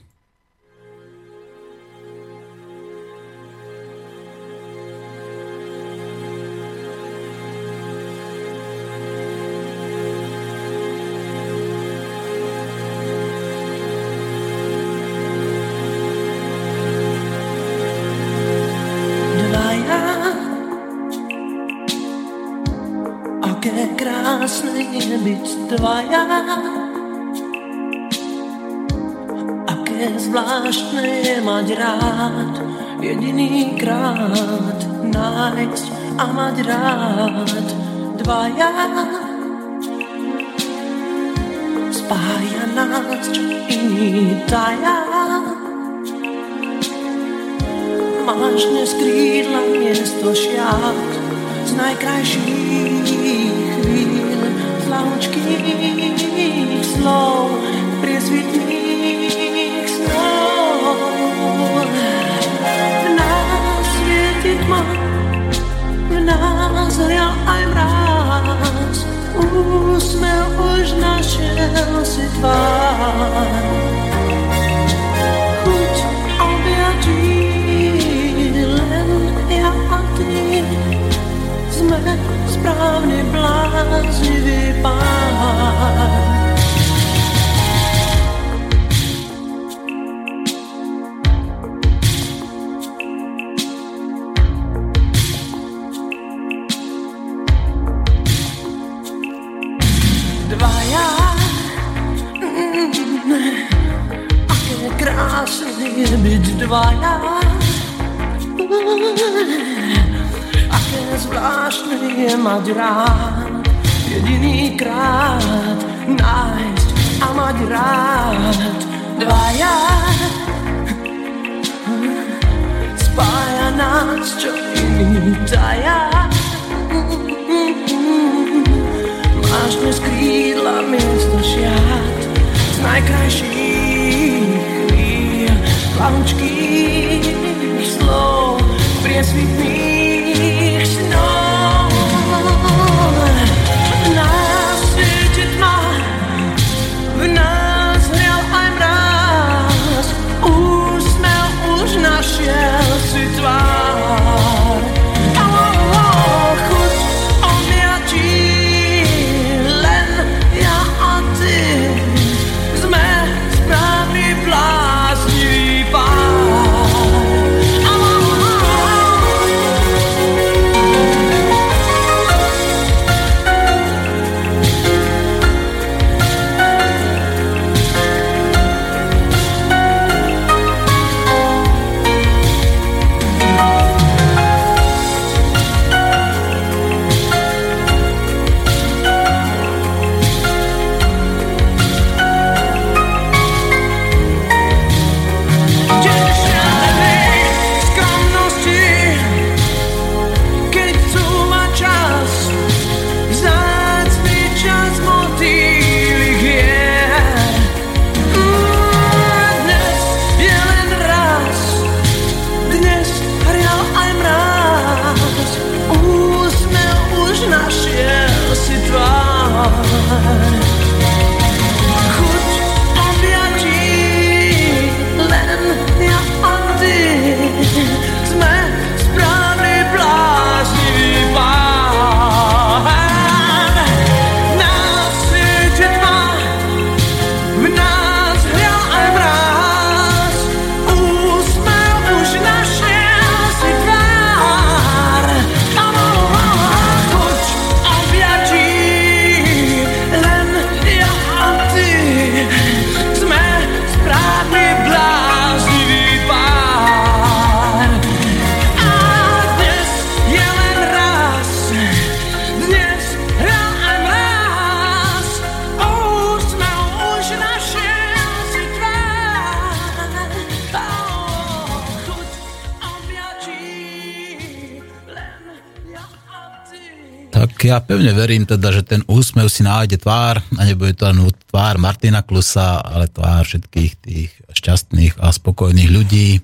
Rád, jediný krát nájsť a mať rád dvaja. Spája nás, čo iný taja. Máš dnes krídla miesto šiat z najkrajších chvíľ, z slov, priesvitných tma, v nás hrial aj mráz, úsmev už našiel si tvár. Chuť objatí len ja a ty, sme správne bláznivý pár. Byť dvaja. Aké zvláštne je mať rád, jediný krát nájsť a mať rád dvaja. Spája nás, čo iný taja. Máš dnes krídla miesto šiat z najkrajších plavučkých slov, priesvitných snov. Pevne verím teda, že ten úsmev si nájde tvár a nebude to len tvár Martina Klusa, ale tvár všetkých tých šťastných a spokojných ľudí,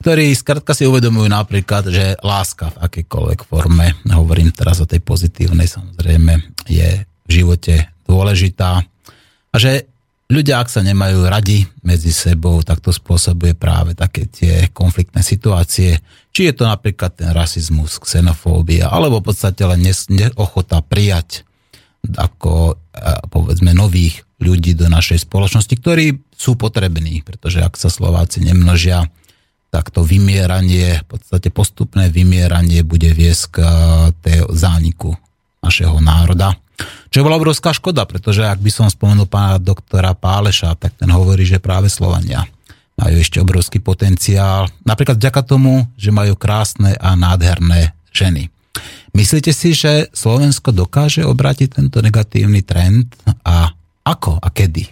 ktorí skrátka si uvedomujú napríklad, že láska v akejkoľvek forme, hovorím teraz o tej pozitívnej samozrejme, je v živote dôležitá a že ľudia, ak sa nemajú radi medzi sebou, tak to spôsobuje práve také tie konfliktné situácie. Či je to napríklad ten rasizmus, xenofóbia, alebo v podstate len neochota prijať ako eh, povedzme nových ľudí do našej spoločnosti, ktorí sú potrební, pretože ak sa Slováci nemnožia, tak to vymieranie, v podstate postupné vymieranie bude viesť k tej zániku našeho národa. Čo bola obrovská škoda, pretože ak by som spomenul pána doktora Páleša, tak ten hovorí, že práve Slovania majú ešte obrovský potenciál, napríklad vďaka tomu, že majú krásne a nádherné ženy. Myslíte si, že Slovensko dokáže obrátiť tento negatívny trend a ako a kedy?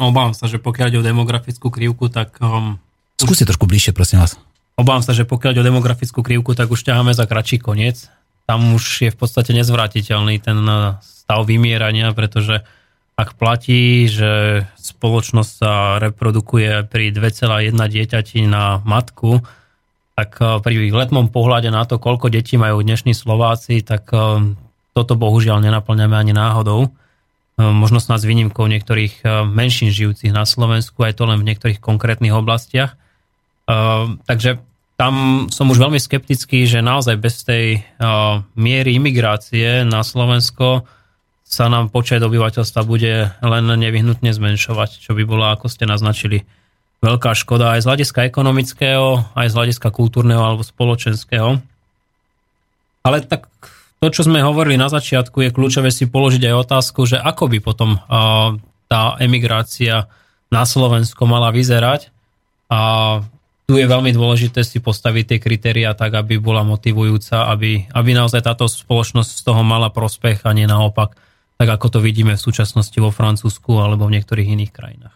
No, obávam sa, že pokiaľ ide o demografickú krivku, tak... Um, Skúste trošku bližšie, prosím vás. Obávam sa, že pokiaľ ide o demografickú krivku, tak už ťaháme za kratší koniec. Tam už je v podstate nezvratiteľný ten uh, stav vymierania, pretože ak platí, že spoločnosť sa reprodukuje pri 2,1 dieťati na matku, tak uh, pri letnom pohľade na to, koľko detí majú dnešní Slováci, tak um, toto bohužiaľ nenaplňame ani náhodou. Možno s nás výnimkou niektorých menšín žijúcich na Slovensku, aj to len v niektorých konkrétnych oblastiach. Takže tam som už veľmi skeptický, že naozaj bez tej miery imigrácie na Slovensko sa nám počet obyvateľstva bude len nevyhnutne zmenšovať, čo by bola, ako ste naznačili, veľká škoda aj z hľadiska ekonomického, aj z hľadiska kultúrneho alebo spoločenského. Ale tak to, čo sme hovorili na začiatku, je kľúčové si položiť aj otázku, že ako by potom tá emigrácia na Slovensko mala vyzerať. A tu je veľmi dôležité si postaviť tie kritéria tak, aby bola motivujúca, aby, aby naozaj táto spoločnosť z toho mala prospech a nie naopak tak ako to vidíme v súčasnosti vo Francúzsku alebo v niektorých iných krajinách.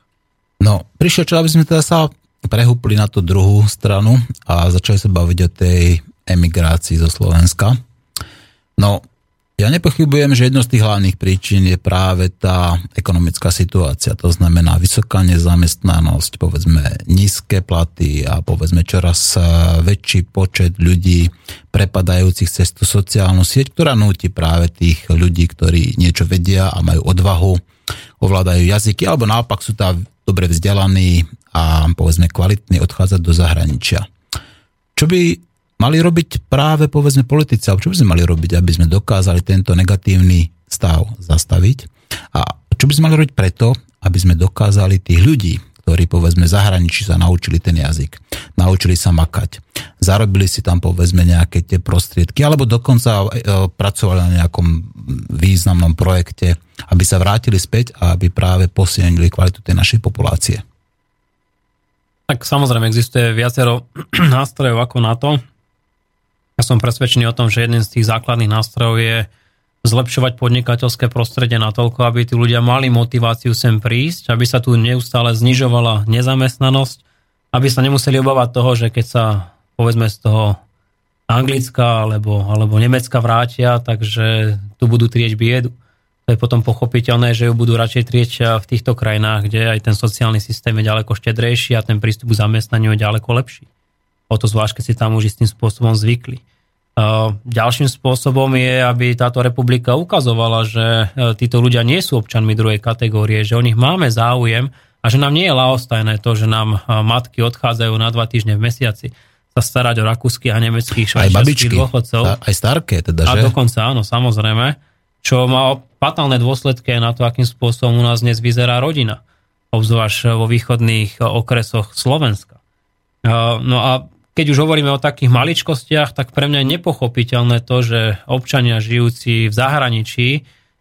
No, prišiel čas, aby sme teda sa prehúpli na tú druhú stranu a začali sa baviť o tej emigrácii zo Slovenska. No, ja nepochybujem, že jedno z tých hlavných príčin je práve tá ekonomická situácia. To znamená vysoká nezamestnanosť, povedzme nízke platy a povedzme čoraz eh, väčší počet ľudí prepadajúcich cez tú sociálnu sieť, ktorá núti práve tých ľudí, ktorí niečo vedia a majú odvahu, ovládajú jazyky, alebo naopak sú tam dobre vzdelaní a povedzme kvalitní odchádzať do zahraničia. Čo by mali robiť práve povedzme politici, alebo čo by sme mali robiť, aby sme dokázali tento negatívny stav zastaviť a čo by sme mali robiť preto, aby sme dokázali tých ľudí, ktorí povedzme zahraničí sa naučili ten jazyk, naučili sa makať, zarobili si tam povedzme nejaké tie prostriedky, alebo dokonca e, pracovali na nejakom významnom projekte, aby sa vrátili späť a aby práve posilnili kvalitu tej našej populácie. Tak samozrejme existuje viacero nástrojov ako na to. Ja som presvedčený o tom, že jeden z tých základných nástrojov je zlepšovať podnikateľské prostredie natoľko, aby tí ľudia mali motiváciu sem prísť, aby sa tu neustále znižovala nezamestnanosť, aby sa nemuseli obávať toho, že keď sa povedzme z toho Anglická alebo, alebo Nemecka vrátia, takže tu budú trieť biedu. To je potom pochopiteľné, že ju budú radšej trieť v týchto krajinách, kde aj ten sociálny systém je ďaleko štedrejší a ten prístup k zamestnaniu je ďaleko lepší. O to zvlášť, keď si tam už istým spôsobom zvykli. Ďalším spôsobom je, aby táto republika ukazovala, že e, títo ľudia nie sú občanmi druhej kategórie, že o nich máme záujem a že nám nie je laostajné to, že nám e, matky odchádzajú na dva týždne v mesiaci sa starať o rakúskych a nemeckých švajčiarských dôchodcov. Aj starké teda, že? A dokonca áno, samozrejme. Čo má fatálne dôsledky na to, akým spôsobom u nás dnes vyzerá rodina. Obzvlášť vo východných okresoch Slovenska. No a keď už hovoríme o takých maličkostiach, tak pre mňa je nepochopiteľné to, že občania žijúci v zahraničí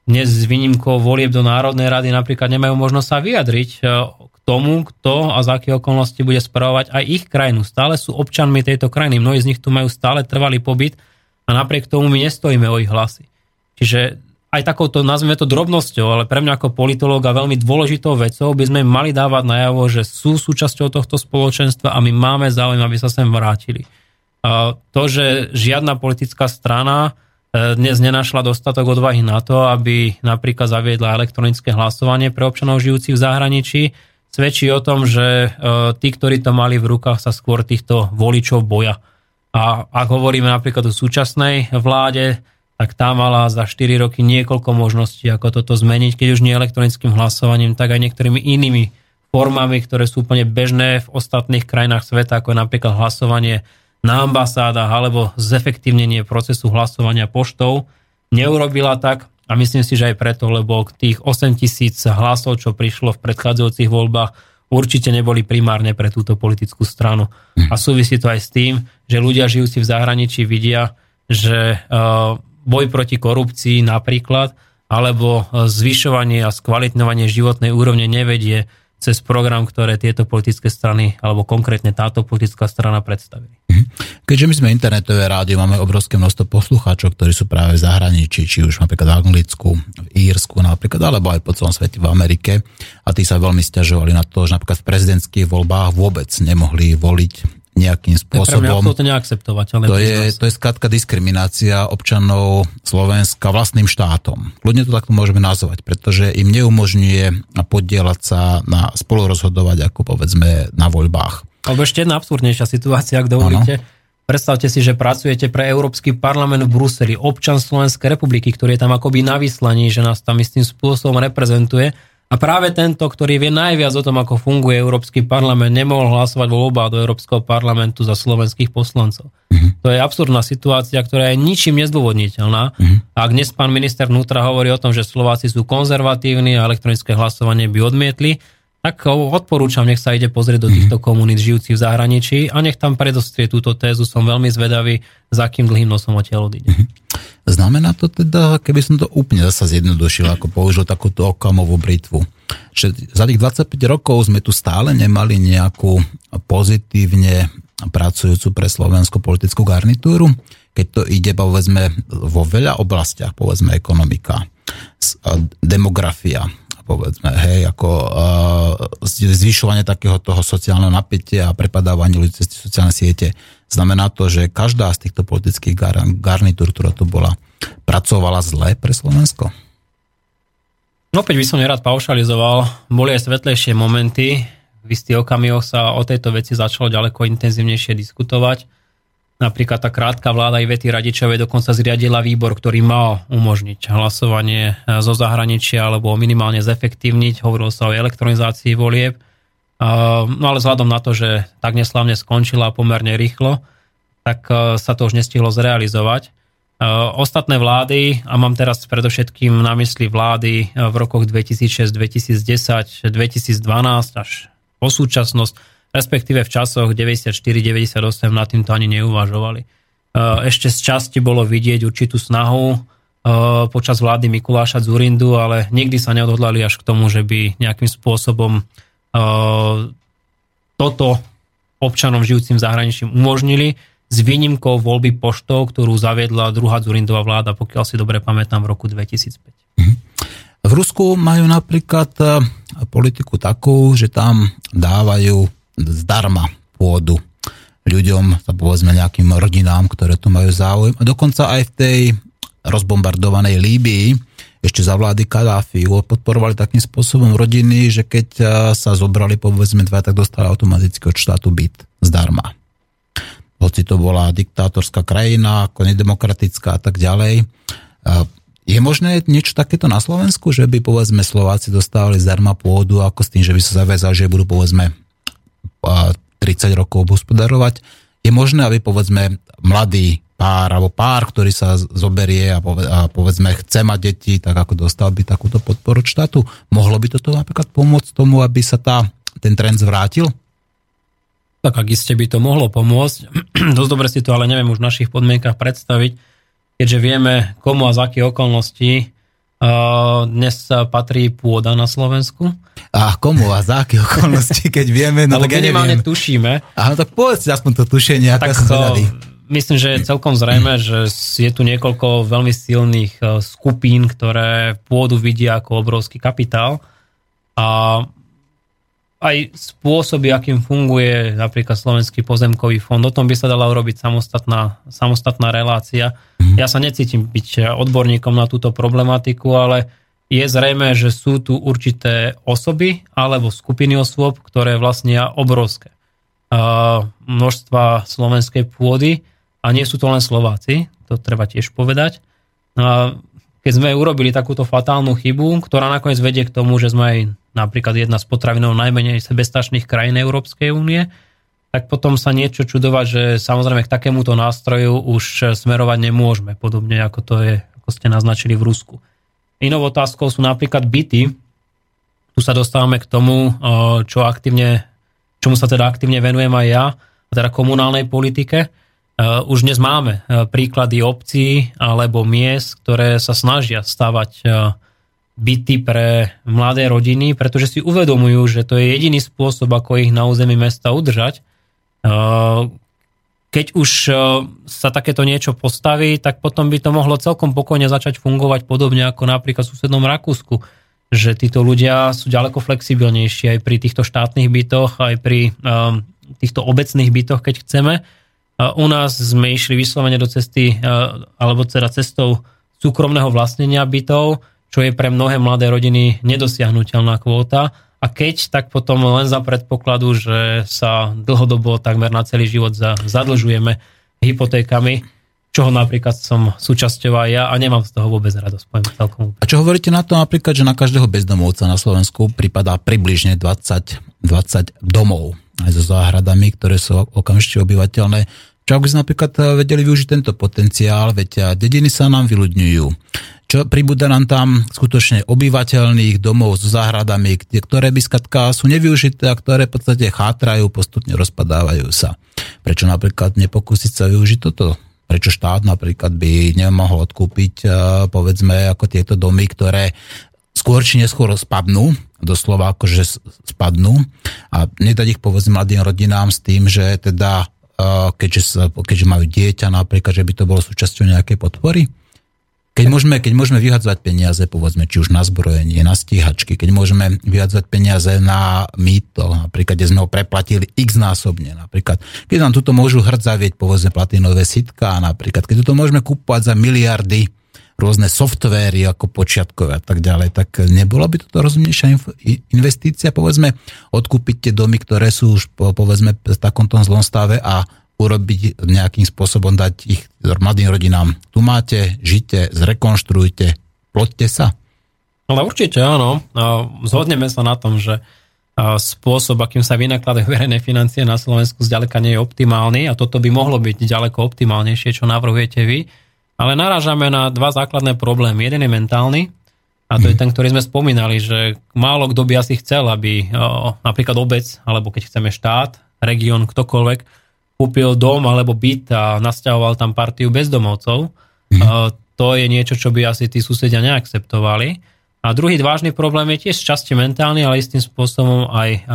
dnes s výnimkou volieb do Národnej rady napríklad nemajú možnosť sa vyjadriť e, k tomu, kto a za aké okolnosti bude spravovať aj ich krajinu. Stále sú občanmi tejto krajiny. Mnohí z nich tu majú stále trvalý pobyt a napriek tomu my nestojíme o ich hlasy. Čiže aj takouto, nazvime to drobnosťou, ale pre mňa ako politológa veľmi dôležitou vecou by sme mali dávať najavo, že sú súčasťou tohto spoločenstva a my máme záujem, aby sa sem vrátili. To, že žiadna politická strana e, dnes nenašla dostatok odvahy na to, aby napríklad zaviedla elektronické hlasovanie pre občanov žijúcich v zahraničí, svedčí o tom, že e, tí, ktorí to mali v rukách, sa skôr týchto voličov boja. A ak hovoríme napríklad o súčasnej vláde, tak tá mala za 4 roky niekoľko možností, ako toto zmeniť, keď už nie elektronickým hlasovaním, tak aj niektorými inými formami, ktoré sú úplne bežné v ostatných krajinách sveta, ako je napríklad hlasovanie na ambasádach alebo zefektívnenie procesu hlasovania poštou. Neurobila tak a myslím si, že aj preto, lebo tých 8 tisíc hlasov, čo prišlo v predchádzajúcich voľbách, určite neboli primárne pre túto politickú stranu. A súvisí to aj s tým, že ľudia žijúci v zahraničí vidia, že uh, boj proti korupcii napríklad, alebo zvyšovanie a skvalitňovanie životnej úrovne nevedie cez program, ktoré tieto politické strany, alebo konkrétne táto politická strana predstavili. Keďže my sme internetové rádio, máme obrovské množstvo poslucháčov, ktorí sú práve v zahraničí, či už napríklad v Anglicku, v Írsku napríklad, alebo aj po celom svete v Amerike. A tí sa veľmi stiažovali na to, že napríklad v prezidentských voľbách vôbec nemohli voliť nejakým spôsobom. To je neakceptovateľné. To je, to je skrátka diskriminácia občanov Slovenska vlastným štátom. Ľudne to takto môžeme nazvať, pretože im neumožňuje podielať sa na spolurozhodovať, ako povedzme na voľbách. Alebo ešte jedna absurdnejšia situácia, ak dovolíte. Ano. Predstavte si, že pracujete pre Európsky parlament v Bruseli, občan Slovenskej republiky, ktorý je tam akoby na vyslaní, že nás tam istým spôsobom reprezentuje. A práve tento, ktorý vie najviac o tom, ako funguje Európsky parlament, nemohol hlasovať vo voľbách do Európskeho parlamentu za slovenských poslancov. Uh-huh. To je absurdná situácia, ktorá je ničím nezdôvodniteľná. Uh-huh. A ak dnes pán minister vnútra hovorí o tom, že Slováci sú konzervatívni a elektronické hlasovanie by odmietli, tak odporúčam, nech sa ide pozrieť do týchto komunít žijúcich v zahraničí a nech tam predostrie túto tézu. Som veľmi zvedavý, za akým dlhým nosom odtiaľ odíde. Mhm. Znamená to teda, keby som to úplne zase zjednodušil, ako použil takúto okamovú britvu, že za tých 25 rokov sme tu stále nemali nejakú pozitívne pracujúcu pre slovenskú politickú garnitúru, keď to ide, povedzme, vo veľa oblastiach, povedzme ekonomika, demografia, povedzme, hej, ako uh, zvyšovanie takého toho sociálneho napätia a prepadávanie ľudí cez sociálne siete. Znamená to, že každá z týchto politických gar- garnitúr, ktorá tu bola, pracovala zle pre Slovensko? No opäť by som nerad paušalizoval. Boli aj svetlejšie momenty. V istých okamihoch sa o tejto veci začalo ďaleko intenzívnejšie diskutovať Napríklad tá krátka vláda Ivety Radičovej dokonca zriadila výbor, ktorý mal umožniť hlasovanie e, zo zahraničia alebo minimálne zefektívniť. Hovorilo sa o elektronizácii volieb. E, no ale vzhľadom na to, že tak neslavne skončila pomerne rýchlo, tak e, sa to už nestihlo zrealizovať. Ostatné vlády, a mám teraz predovšetkým na mysli vlády v rokoch 2006, 2010, 2012 až po súčasnosť, respektíve v časoch 94-98 nad týmto ani neuvažovali. E, ešte z časti bolo vidieť určitú snahu e, počas vlády Mikuláša Zurindu, ale nikdy sa neodhodlali až k tomu, že by nejakým spôsobom e, toto občanom žijúcim v zahraničí umožnili s výnimkou voľby poštov, ktorú zaviedla druhá Zurindová vláda, pokiaľ si dobre pamätám, v roku 2005. V Rusku majú napríklad politiku takú, že tam dávajú zdarma pôdu ľuďom, povedzme nejakým rodinám, ktoré tu majú záujem. A dokonca aj v tej rozbombardovanej Líbii ešte za vlády Kadáfi podporovali takým spôsobom rodiny, že keď sa zobrali povedzme dva, tak dostali automaticky od štátu byt zdarma. Hoci to bola diktátorská krajina, ako nedemokratická a tak ďalej. Je možné niečo takéto na Slovensku, že by povedzme Slováci dostávali zdarma pôdu, ako s tým, že by sa zaviazali, že budú povedzme 30 rokov hospodarovať. Je možné, aby povedzme mladý pár alebo pár, ktorý sa zoberie a, povedzme chce mať deti, tak ako dostal by takúto podporu štátu, mohlo by toto napríklad pomôcť tomu, aby sa tá, ten trend zvrátil? Tak ak iste by to mohlo pomôcť. Dosť dobre si to ale neviem už v našich podmienkach predstaviť, keďže vieme, komu a z akých okolností dnes patrí pôda na Slovensku. A komu a za aké okolnosti, keď vieme? No, Ale minimálne ja tušíme. Áno, tak povedzte aspoň to tušenie, ako tak, som Myslím, že je celkom zrejme, že je tu niekoľko veľmi silných e, skupín, ktoré pôdu vidia ako obrovský kapitál. A aj spôsoby, akým funguje napríklad Slovenský pozemkový fond. O tom by sa dala urobiť samostatná, samostatná relácia. Mm. Ja sa necítim byť odborníkom na túto problematiku, ale je zrejme, že sú tu určité osoby alebo skupiny osôb, ktoré vlastnia obrovské uh, množstva slovenskej pôdy a nie sú to len Slováci, to treba tiež povedať. Uh, keď sme urobili takúto fatálnu chybu, ktorá nakoniec vedie k tomu, že sme aj napríklad jedna z potravinov najmenej sebestačných krajín Európskej únie, tak potom sa niečo čudovať, že samozrejme k takémuto nástroju už smerovať nemôžeme, podobne ako to je, ako ste naznačili v Rusku. Inou otázkou sú napríklad byty. Tu sa dostávame k tomu, čo aktívne, čomu sa teda aktívne venujem aj ja, teda komunálnej politike. Už dnes máme príklady obcí alebo miest, ktoré sa snažia stavať byty pre mladé rodiny, pretože si uvedomujú, že to je jediný spôsob, ako ich na území mesta udržať. Keď už sa takéto niečo postaví, tak potom by to mohlo celkom pokojne začať fungovať podobne ako napríklad v susednom Rakúsku, že títo ľudia sú ďaleko flexibilnejší aj pri týchto štátnych bytoch, aj pri týchto obecných bytoch, keď chceme. U nás sme išli vyslovene do cesty, alebo teda cestou súkromného vlastnenia bytov, čo je pre mnohé mladé rodiny nedosiahnutelná kvóta. A keď, tak potom len za predpokladu, že sa dlhodobo takmer na celý život zadlžujeme hypotékami, čoho napríklad som súčasťou aj ja a nemám z toho vôbec radosť, poviem celkom. A čo hovoríte na to napríklad, že na každého bezdomovca na Slovensku pripadá približne 20, 20 domov aj so záhradami, ktoré sú okamžite obyvateľné. Čo by sme napríklad eh, vedeli využiť tento potenciál, veď eh, dediny sa nám vyľudňujú čo pribúda nám tam skutočne obyvateľných domov so záhradami, ktoré by skatka sú nevyužité a ktoré v podstate chátrajú, postupne rozpadávajú sa. Prečo napríklad nepokúsiť sa využiť toto? Prečo štát napríklad by nemohol odkúpiť e, povedzme ako tieto domy, ktoré skôr či neskôr spadnú, doslova akože spadnú. A nedať ich povedzme mladým rodinám s tým, že teda e, keďže, keďže majú dieťa napríklad, že by to bolo súčasťou nejakej podpory? Keď môžeme, keď môžeme vyhadzovať peniaze, povedzme, či už na zbrojenie, na stíhačky, keď môžeme vyhadzovať peniaze na mýto, napríklad, kde sme ho preplatili x násobne, napríklad, keď nám tuto môžu hrdzavieť, povedzme, platinové sitka, napríklad, keď tuto môžeme kúpovať za miliardy rôzne softvéry ako počiatkové a tak ďalej, tak nebola by toto rozumnejšia investícia, povedzme, odkúpiť tie domy, ktoré sú už, povedzme, v takomto zlom stave a urobiť nejakým spôsobom, dať ich mladým rodinám. Tu máte, žite, zrekonštruujte, ploďte sa. Ale určite áno. Zhodneme sa na tom, že spôsob, akým sa vynakladajú verejné financie na Slovensku zďaleka nie je optimálny a toto by mohlo byť ďaleko optimálnejšie, čo navrhujete vy. Ale narážame na dva základné problémy. Jeden je mentálny a to je ten, ktorý sme spomínali, že málo kto by asi chcel, aby napríklad obec, alebo keď chceme štát, región, ktokoľvek, kúpil dom alebo byt a nasťahoval tam partiu bezdomovcov. Mm. To je niečo, čo by asi tí susedia neakceptovali. A druhý vážny problém je tiež časti mentálny, ale istým spôsobom aj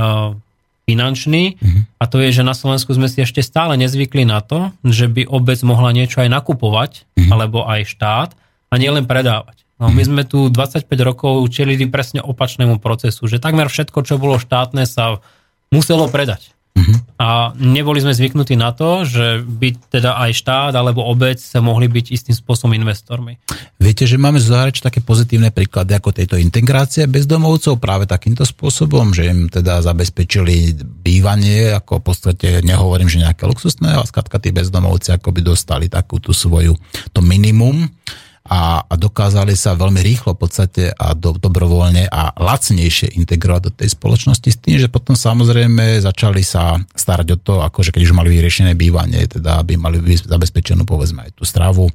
finančný. Mm. A to je, že na Slovensku sme si ešte stále nezvykli na to, že by obec mohla niečo aj nakupovať, mm. alebo aj štát, a nielen predávať. No, my mhm. sme tu 25 rokov učili presne opačnému procesu, že takmer všetko, čo bolo štátne, sa muselo predať. Uh-huh. A neboli sme zvyknutí na to, že by teda aj štát alebo obec sa mohli byť istým spôsobom investormi. Viete, že máme z zahraničia také pozitívne príklady ako tejto integrácie bezdomovcov práve takýmto spôsobom, že im teda zabezpečili bývanie, ako v podstate nehovorím, že nejaké luxusné, ale skladka tí bezdomovci ako by dostali takú tú svoju, to minimum a, a dokázali sa veľmi rýchlo v podstate a do, dobrovoľne a lacnejšie integrovať do tej spoločnosti s tým, že potom samozrejme začali sa starať o to, akože keď už mali vyriešené bývanie, teda aby mali zabezpečenú povedzme aj tú stravu,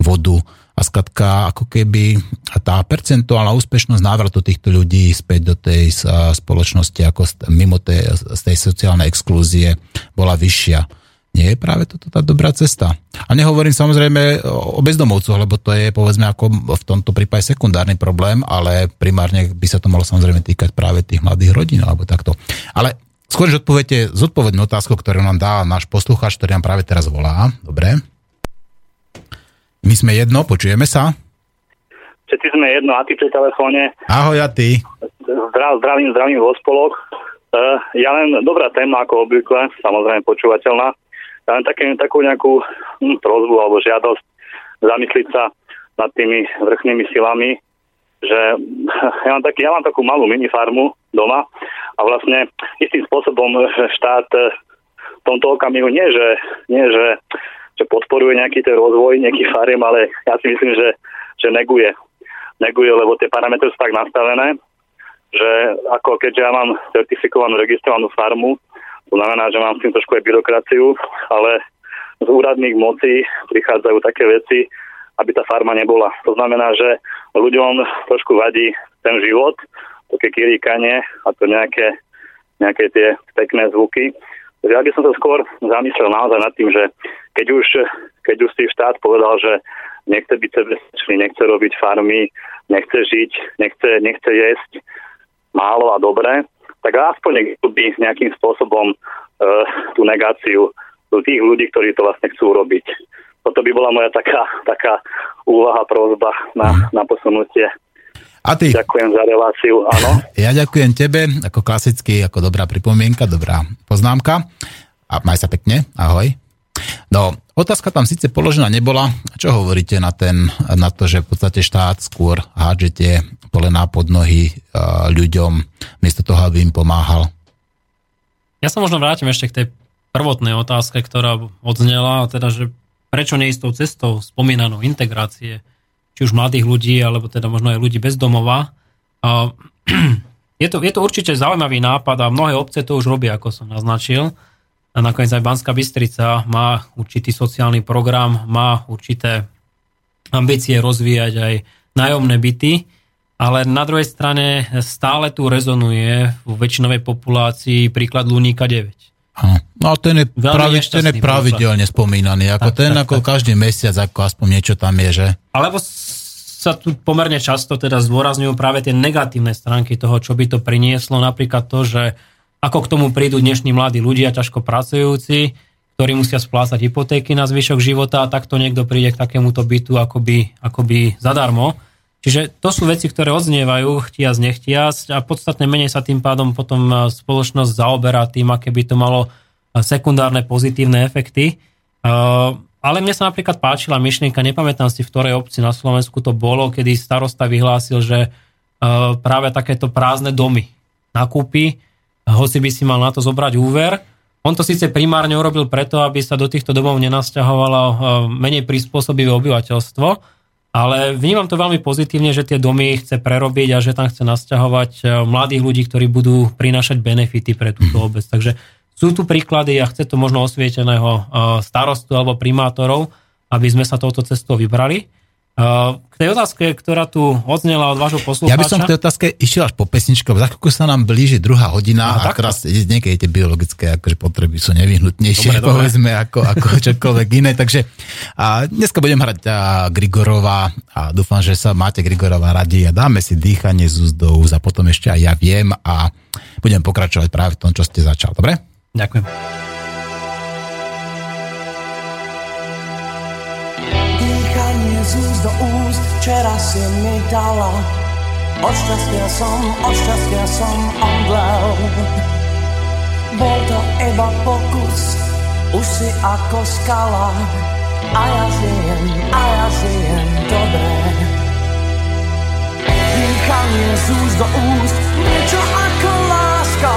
vodu. A skladka ako keby tá percentuálna úspešnosť návratu týchto ľudí späť do tej spoločnosti ako mimo tej, z tej sociálnej exklúzie bola vyššia nie je práve toto tá dobrá cesta. A nehovorím samozrejme o bezdomovcoch, lebo to je povedzme ako v tomto prípade sekundárny problém, ale primárne by sa to malo samozrejme týkať práve tých mladých rodín alebo takto. Ale skôr, že odpoviete zodpovednú otázku, ktorú nám dá náš poslucháč, ktorý nám práve teraz volá. Dobre. My sme jedno, počujeme sa. Všetci sme jedno, a ty pri telefóne. Ahoj, a ty. Zdrav, zdravím, zdravím vo spolok. Uh, ja len dobrá téma, ako obvykle, samozrejme počúvateľná. Ja len také, takú nejakú hm, prozbu alebo žiadosť zamysliť sa nad tými vrchnými silami, že ja mám, taký, ja mám takú malú minifarmu doma a vlastne istým spôsobom štát v tomto okamihu nie, že, nie, že, že podporuje nejaký ten rozvoj, nejaký fariem, ale ja si myslím, že, že neguje. Neguje, lebo tie parametre sú tak nastavené, že ako keďže ja mám certifikovanú, registrovanú farmu, to znamená, že mám s tým trošku aj byrokraciu, ale z úradných mocí prichádzajú také veci, aby tá farma nebola. To znamená, že ľuďom trošku vadí ten život, také kirikanie a to nejaké, nejaké tie pekné zvuky. Takže ja by som sa skôr zamyslel naozaj nad tým, že keď už, keď už si štát povedal, že nechce byť sebestačný, nechce robiť farmy, nechce žiť, nechce, nechce jesť málo a dobre, tak aspoň niekto by nejakým spôsobom e, tú negáciu tých ľudí, ktorí to vlastne chcú robiť. Toto by bola moja taká, taká úvaha, prozba na, na posunutie. A ty? Ďakujem za reláciu, áno. Ja ďakujem tebe, ako klasicky, ako dobrá pripomienka, dobrá poznámka. A maj sa pekne, ahoj. No, otázka tam síce položená nebola. Čo hovoríte na, ten, na to, že v podstate štát skôr hádžete polená pod nohy uh, ľuďom, miesto toho, aby im pomáhal? Ja sa možno vrátim ešte k tej prvotnej otázke, ktorá odznela, teda, že prečo neistou cestou spomínanou integrácie, či už mladých ľudí, alebo teda možno aj ľudí bez domova. Je, to, je to určite zaujímavý nápad a mnohé obce to už robia, ako som naznačil. A nakoniec aj Banská Bystrica má určitý sociálny program, má určité ambície rozvíjať aj nájomné byty, ale na druhej strane stále tu rezonuje v väčšinovej populácii príklad Luníka 9. No a ten je, pravi, ten je pravidelne spomínaný, ako tak, ten tak, ako tak. každý mesiac, ako aspoň niečo tam je, že? Alebo sa tu pomerne často teda zdôrazňujú práve tie negatívne stránky toho, čo by to prinieslo, napríklad to, že ako k tomu prídu dnešní mladí ľudia, ťažko pracujúci, ktorí musia splácať hypotéky na zvyšok života a takto niekto príde k takémuto bytu akoby, akoby zadarmo. Čiže to sú veci, ktoré odznievajú chtiac, nechtiac a podstatne menej sa tým pádom potom e, spoločnosť zaoberá tým, aké by to malo e, sekundárne pozitívne efekty. E, ale mne sa napríklad páčila myšlienka, nepamätám si, v ktorej obci na Slovensku to bolo, kedy starosta vyhlásil, že práve takéto prázdne domy nakúpi hoci by si mal na to zobrať úver. On to síce primárne urobil preto, aby sa do týchto domov nenasťahovalo eh, menej prispôsobivé obyvateľstvo, ale vnímam to veľmi pozitívne, že tie domy chce prerobiť a že tam chce nasťahovať eh, mladých ľudí, ktorí budú prinášať benefity pre túto obec. Takže sú tu príklady a chce to možno osvieteného eh, starostu alebo primátorov, aby sme sa touto cestou vybrali. K tej otázke, ktorá tu odznela od vášho poslucháča. Ja by som k tej otázke išiel až po pesničke, za chvíľku sa nám blíži druhá hodina no, a teraz niekedy tie biologické akože potreby sú nevyhnutnejšie, dobre, povedzme, dobre. ako, ako čokoľvek iné. Takže a dneska budem hrať a, Grigorova a dúfam, že sa máte Grigorova radi a dáme si dýchanie z úst a potom ešte aj ja viem a budem pokračovať práve v tom, čo ste začal. Dobre? Ďakujem. Z úst do úst, včera si mi dala. Od šťastia som, od šťastia som omdlel. Bol to iba pokus, už si ako skala. A ja žijem, a ja žijem dobre. Dýchanie z úst do úst, niečo ako láska.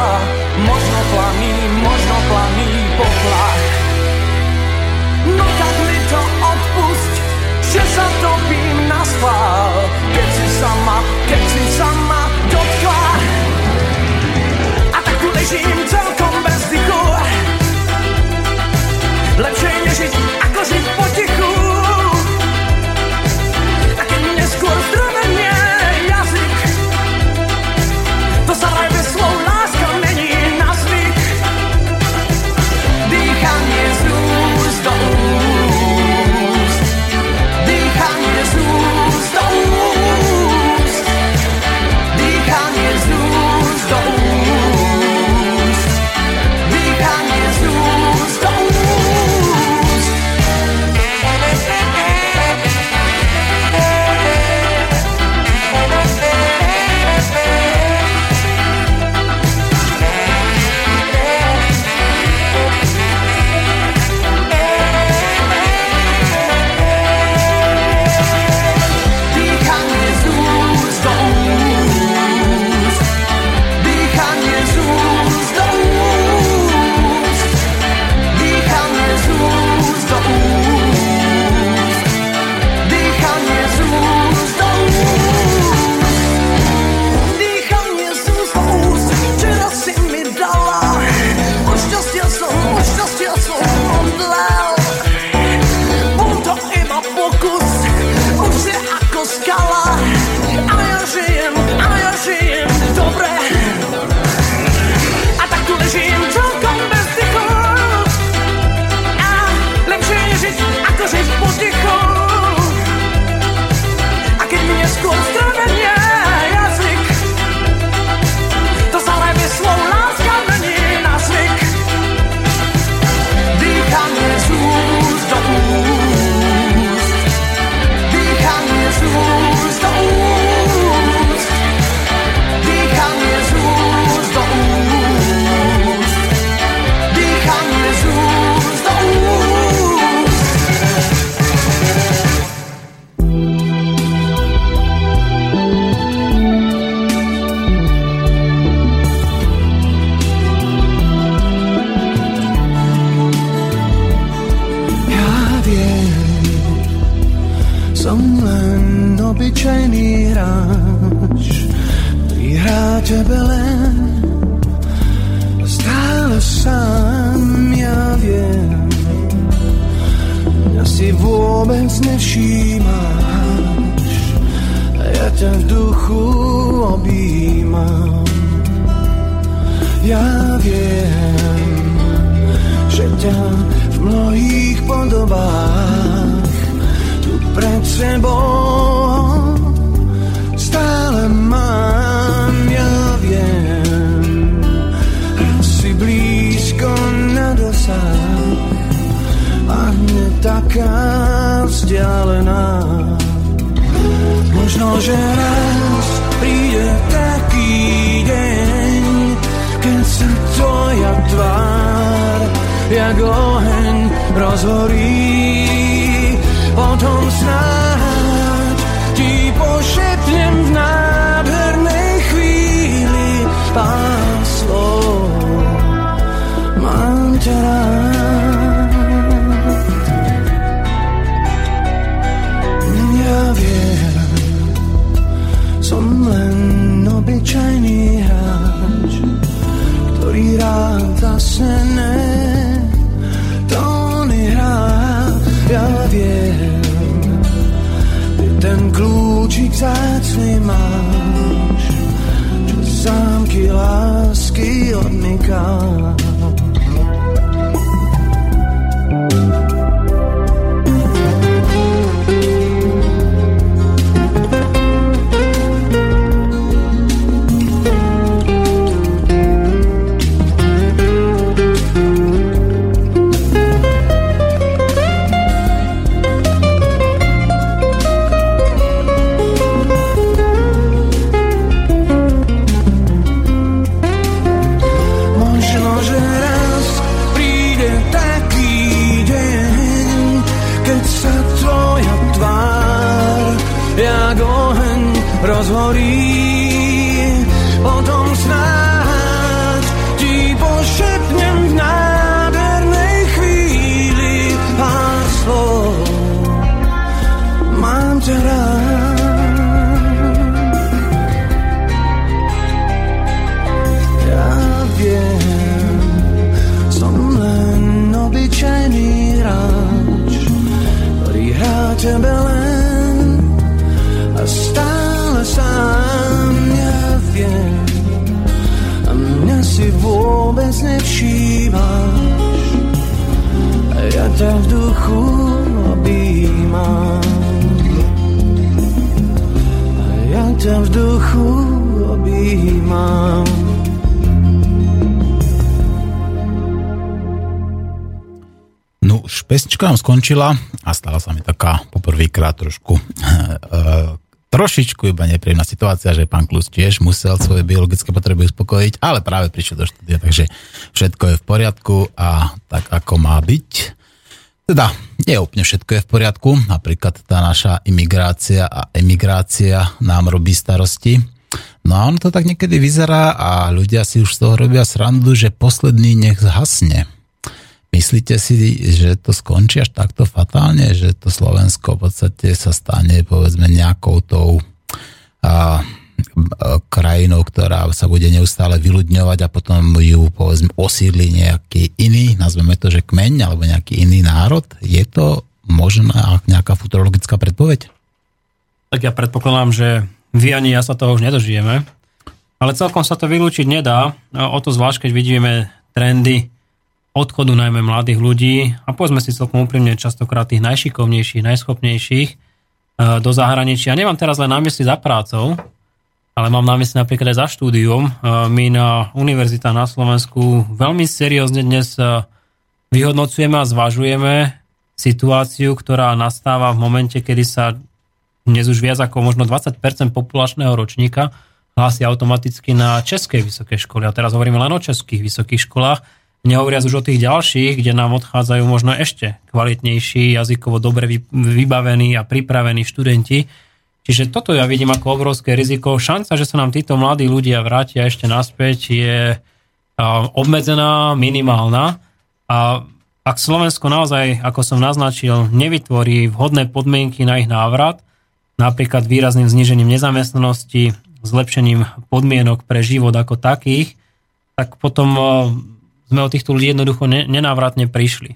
Možno planý, možno planý poplach. No že sa topím na schvál, keď si sama, keď si sama dotkla. A tak tu ležím celkom bez dychu. Lepšie nežiť, ako žiť No už pesnička nám skončila a stala sa mi taká poprvýkrát trošku uh, trošičku iba nepríjemná situácia, že pán Klus tiež musel svoje biologické potreby uspokojiť, ale práve prišiel do štúdia, takže všetko je v poriadku a tak ako má byť. Teda, nie úplne všetko je v poriadku, napríklad tá naša imigrácia a emigrácia nám robí starosti. No a ono to tak niekedy vyzerá a ľudia si už z toho robia srandu, že posledný nech zhasne. Myslíte si, že to skončí až takto fatálne, že to Slovensko v podstate sa stane povedzme nejakou tou a, krajinou, ktorá sa bude neustále vyľudňovať a potom ju povedzme osídli nejaký iný, nazveme to, že kmeň alebo nejaký iný národ? Je to možná nejaká futurologická predpoveď? Tak ja predpokladám, že vy ani ja sa toho už nedožijeme. Ale celkom sa to vylúčiť nedá. O to zvlášť, keď vidíme trendy odchodu najmä mladých ľudí a povedzme si celkom úprimne častokrát tých najšikovnejších, najschopnejších eh, do zahraničia. Nemám teraz len na za prácou, ale mám na napríklad aj za štúdium. Eh, My na univerzitách na Slovensku veľmi seriózne dnes eh, vyhodnocujeme a zvažujeme situáciu, ktorá nastáva v momente, kedy sa dnes už viac ako možno 20% populačného ročníka hlási automaticky na českej vysokej školy. A teraz hovoríme len o českých vysokých školách, nehovoriac už o tých ďalších, kde nám odchádzajú možno ešte kvalitnejší, jazykovo dobre vybavení a pripravení študenti. Čiže toto ja vidím ako obrovské riziko. Šanca, že sa nám títo mladí ľudia vrátia ešte naspäť je obmedzená, minimálna. A ak Slovensko naozaj, ako som naznačil, nevytvorí vhodné podmienky na ich návrat, napríklad výrazným znížením nezamestnanosti, zlepšením podmienok pre život ako takých, tak potom sme o týchto ľudí jednoducho nenávratne prišli.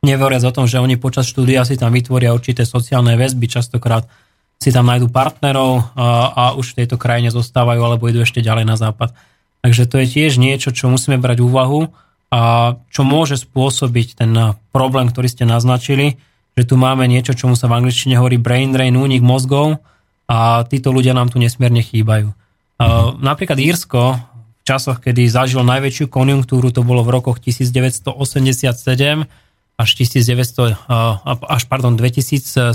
Nevoriac o tom, že oni počas štúdia si tam vytvoria určité sociálne väzby, častokrát si tam nájdu partnerov a, a už v tejto krajine zostávajú alebo idú ešte ďalej na západ. Takže to je tiež niečo, čo musíme brať úvahu a čo môže spôsobiť ten problém, ktorý ste naznačili, že tu máme niečo, čomu sa v angličtine hovorí brain drain, únik mozgov a títo ľudia nám tu nesmierne chýbajú. Napríklad Írsko časoch, kedy zažilo najväčšiu konjunktúru, to bolo v rokoch 1987 až, 1900, až pardon, 2007,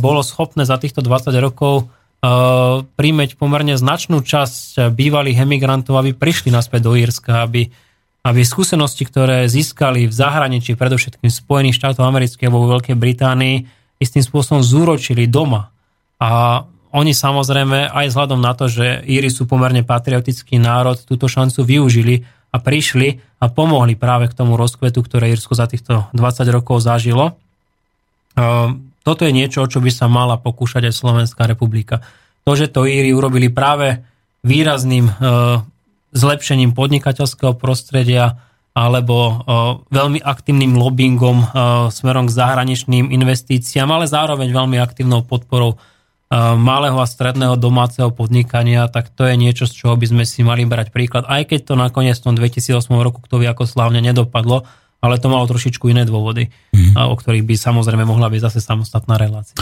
bolo schopné za týchto 20 rokov príjmeť pomerne značnú časť bývalých emigrantov, aby prišli naspäť do Írska, aby, aby skúsenosti, ktoré získali v zahraničí, predovšetkým Spojených štátov amerických alebo vo Veľkej Británii, istým spôsobom zúročili doma. A oni samozrejme aj vzhľadom na to, že Íry sú pomerne patriotický národ, túto šancu využili a prišli a pomohli práve k tomu rozkvetu, ktoré Írsko za týchto 20 rokov zažilo. Toto je niečo, o čo by sa mala pokúšať aj Slovenská republika. To, že to Íry urobili práve výrazným e, zlepšením podnikateľského prostredia alebo e, veľmi aktívnym lobbyingom smerom k zahraničným investíciám, ale zároveň veľmi aktívnou podporou malého a stredného domáceho podnikania, tak to je niečo, z čoho by sme si mali brať príklad, aj keď to nakoniec v tom 2008 roku, kto vie ako slávne nedopadlo, ale to malo trošičku iné dôvody, mm. o ktorých by samozrejme mohla byť zase samostatná relácia.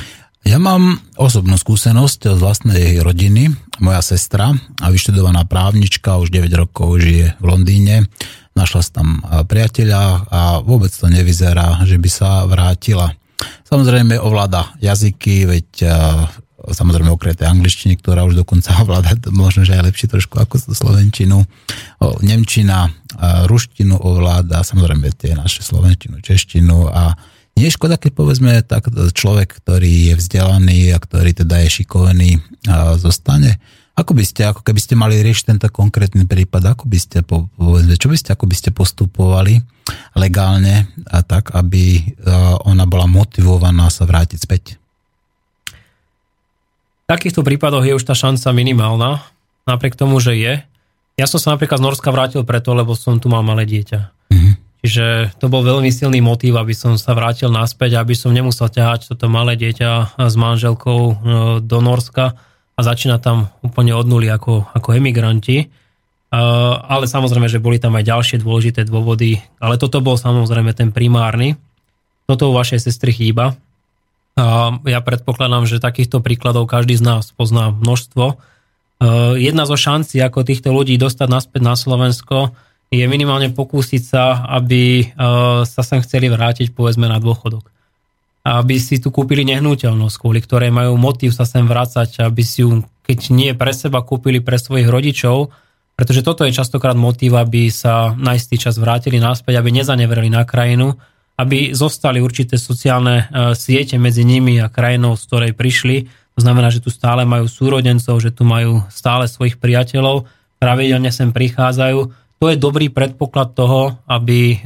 Ja mám osobnú skúsenosť z vlastnej rodiny. Moja sestra, a vyštudovaná právnička, už 9 rokov žije v Londýne. Našla sa tam priateľa a vôbec to nevyzerá, že by sa vrátila. Samozrejme ovláda jazyky, veď samozrejme okrem tej angličtiny, ktorá už dokonca ovláda možno, že aj lepšie trošku ako slovenčinu, nemčina, ruštinu ovláda, samozrejme tie naše slovenčinu, češtinu a nie je škoda, keď povedzme tak človek, ktorý je vzdelaný a ktorý teda je šikovný, zostane. Ako by ste, ako keby ste mali riešiť tento konkrétny prípad, ako by ste, povedzme, čo by ste, ako by ste postupovali legálne a tak, aby ona bola motivovaná sa vrátiť späť? V takýchto prípadoch je už tá šanca minimálna, napriek tomu, že je. Ja som sa napríklad z Norska vrátil preto, lebo som tu mal malé dieťa. Mm-hmm. Čiže to bol veľmi silný motív, aby som sa vrátil naspäť, aby som nemusel ťahať toto malé dieťa s manželkou e, do Norska a začínať tam úplne od nuly ako, ako emigranti. E, ale samozrejme, že boli tam aj ďalšie dôležité dôvody, ale toto bol samozrejme ten primárny. Toto u vašej sestry chýba, ja predpokladám, že takýchto príkladov každý z nás pozná množstvo. E, jedna zo šancí, ako týchto ľudí dostať naspäť na Slovensko, je minimálne pokúsiť sa, aby e, sa sem chceli vrátiť povedzme na dôchodok. Aby si tu kúpili nehnuteľnosť, kvôli ktorej majú motív sa sem vrácať, aby si ju, keď nie pre seba, kúpili pre svojich rodičov, pretože toto je častokrát motív, aby sa na istý čas vrátili naspäť, aby nezaneverili na krajinu, aby zostali určité sociálne e, siete medzi nimi a krajinou, z ktorej prišli. To znamená, že tu stále majú súrodencov, že tu majú stále svojich priateľov, pravidelne sem prichádzajú. To je dobrý predpoklad toho, aby e,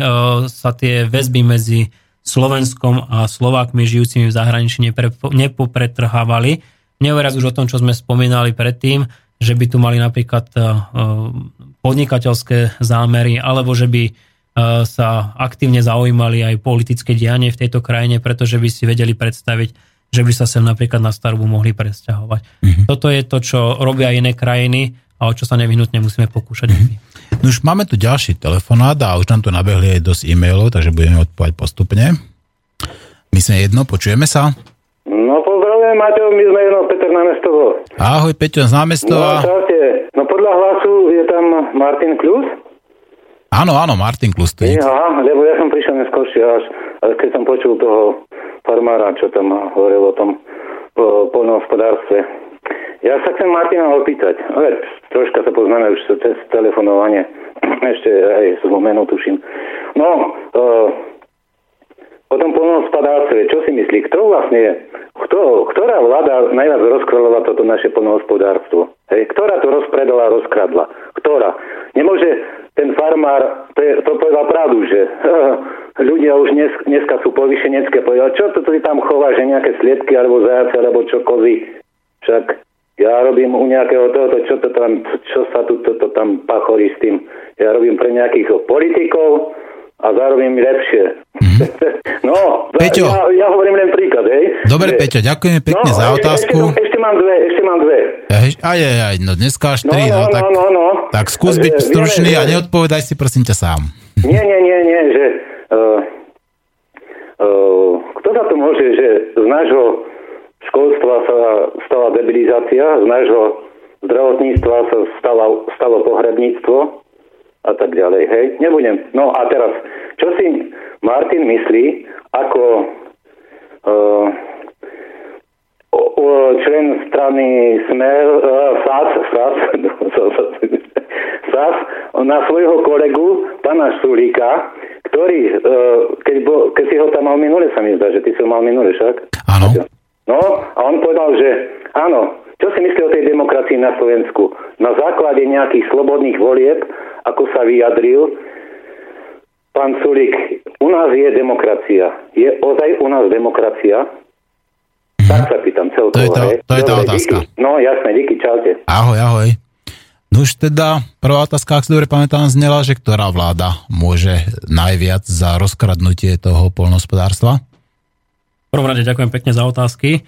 sa tie väzby medzi Slovenskom a Slovákmi žijúcimi v zahraničí nepopretrhávali. Nehovoriac už o tom, čo sme spomínali predtým, že by tu mali napríklad e, podnikateľské zámery, alebo že by sa aktívne zaujímali aj politické dianie v tejto krajine, pretože by si vedeli predstaviť, že by sa sem napríklad na starbu mohli presťahovať. Mm-hmm. Toto je to, čo robia iné krajiny a o čo sa nevyhnutne musíme pokúšať. Mm-hmm. No už máme tu ďalší telefonát a už nám tu nabehli aj dosť e-mailov, takže budeme odpovedať postupne. My sme jedno, počujeme sa? No pozdravujem, Mateo, my sme jedno, Peter Námestovo. Ahoj, Peťo z Námestova. No, no podľa hlasu je tam Martin Kľus. Áno, áno, Martin Klustvík. Ja, lebo ja som prišiel neskôršie až, keď som počul toho farmára, čo tam hovoril o tom po, polnohospodárstve. Ja sa chcem Martina opýtať, ale troška sa poznáme už cez telefonovanie, ešte aj z menu tuším. No, uh, o tom polnohospodárstve, čo si myslí, kto vlastne kto, ktorá vláda najviac rozkradla toto naše polnohospodárstvo? Hej, ktorá to rozpredala, rozkradla? Ktorá? Nemôže ten farmár, to, je, to povedal pravdu, že ľudia už dnes, dneska sú povyšenecké, povedali, čo to ty tam chová, že nejaké sliedky alebo zajace alebo čo kozy. Však ja robím u nejakého tohoto, čo to tam, čo sa tu to, to tam pachorí s tým. Ja robím pre nejakých politikov a zarobím lepšie. Mm-hmm. no, Peťo. ja, ja hovorím len príklad, hej. Dobre, Že- Peťo, ďakujeme pekne no, za ešte- otázku. Ešte, ešte, mám dve, ešte mám dve. Aj, aj, aj, no dneska až No, tri, no, no, tak, no, no, no. tak skús Že byť vieme, stručný a že- neodpovedaj si prosím ťa sám. Nie, nie, nie, nie, že uh, uh, kto za to môže, že z nášho školstva sa stala debilizácia, z nášho zdravotníctva sa stala, stalo pohrebníctvo a tak ďalej, hej? Nebudem. No a teraz, čo si Martin myslí ako uh, o, člen strany Smer, uh, SAS, SAS, SAS, na svojho kolegu, pána Sulíka, ktorý, uh, keď, bo, keď si ho tam mal minule, sa mi zdá, že ty si ho mal minule, však? Áno. No, a on povedal, že áno, čo si myslí o tej demokracii na Slovensku? Na základe nejakých slobodných volieb, ako sa vyjadril, pán Sulík, u nás je demokracia. Je ozaj u nás demokracia? Tak sa pýtam celkovo. To je tá- hej. to je tá Dobre, otázka. Díky. No jasné, díky, čaute. Ahoj, ahoj. No už teda, prvá otázka, ak si dobre pamätám, znela, že ktorá vláda môže najviac za rozkradnutie toho polnohospodárstva? V prvom rade ďakujem pekne za otázky.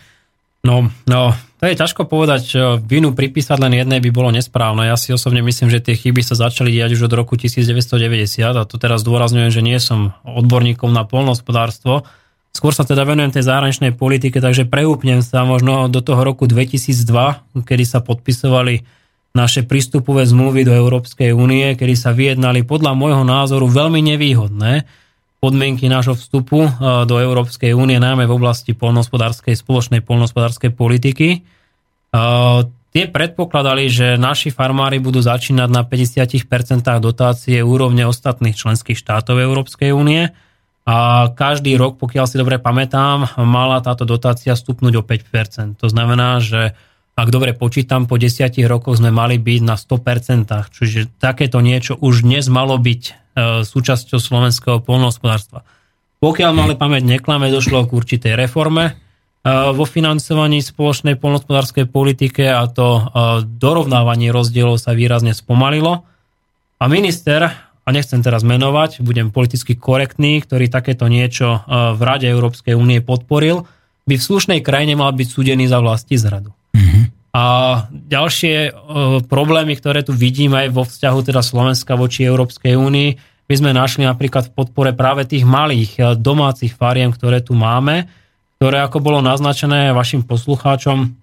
No, no, to je ťažko povedať, vinu pripísať len jednej by bolo nesprávne. Ja si osobne myslím, že tie chyby sa začali diať už od roku 1990 a to teraz dôrazňujem, že nie som odborníkom na polnohospodárstvo. Skôr sa teda venujem tej zahraničnej politike, takže preúpnem sa možno do toho roku 2002, kedy sa podpisovali naše prístupové zmluvy do Európskej únie, kedy sa vyjednali podľa môjho názoru veľmi nevýhodné podmienky nášho vstupu e, do Európskej únie, najmä v oblasti polnohospodárskej, spoločnej polnohospodárskej politiky. E, Tie predpokladali, že naši farmári budú začínať na 50% dotácie úrovne ostatných členských štátov Európskej únie a každý rok, pokiaľ si dobre pamätám, mala táto dotácia stupnúť o 5%. To znamená, že ak dobre počítam, po 10 rokoch sme mali byť na 100%, čiže takéto niečo už dnes malo byť e, súčasťou slovenského polnohospodárstva. Pokiaľ mali pamäť neklame, došlo k určitej reforme e, vo financovaní spoločnej polnohospodárskej politike a to e, dorovnávanie rozdielov sa výrazne spomalilo. A minister, a nechcem teraz menovať, budem politicky korektný, ktorý takéto niečo v Rade Európskej únie podporil, by v slušnej krajine mal byť súdený za vlasti zradu. A ďalšie e, problémy, ktoré tu vidím aj vo vzťahu teda Slovenska voči Európskej únii, my sme našli napríklad v podpore práve tých malých e, domácich fariem, ktoré tu máme, ktoré ako bolo naznačené vašim poslucháčom,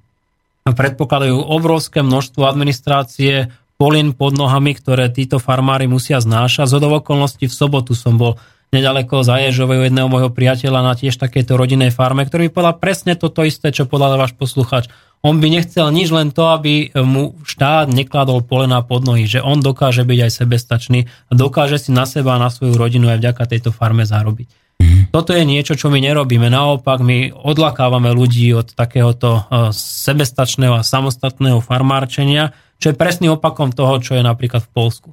predpokladajú obrovské množstvo administrácie, polín pod nohami, ktoré títo farmári musia znášať. Z okolností v sobotu som bol nedaleko Zaježovej u jedného môjho priateľa na tiež takéto rodinnej farme, ktorý mi povedal presne toto isté, čo povedal váš posluchač. On by nechcel nič len to, aby mu štát nekladol polena pod nohy, že on dokáže byť aj sebestačný a dokáže si na seba a na svoju rodinu aj vďaka tejto farme zarobiť. Toto je niečo, čo my nerobíme. Naopak, my odlakávame ľudí od takéhoto eh, sebestačného a samostatného farmárčenia, čo je presný opakom toho, čo je napríklad v Polsku.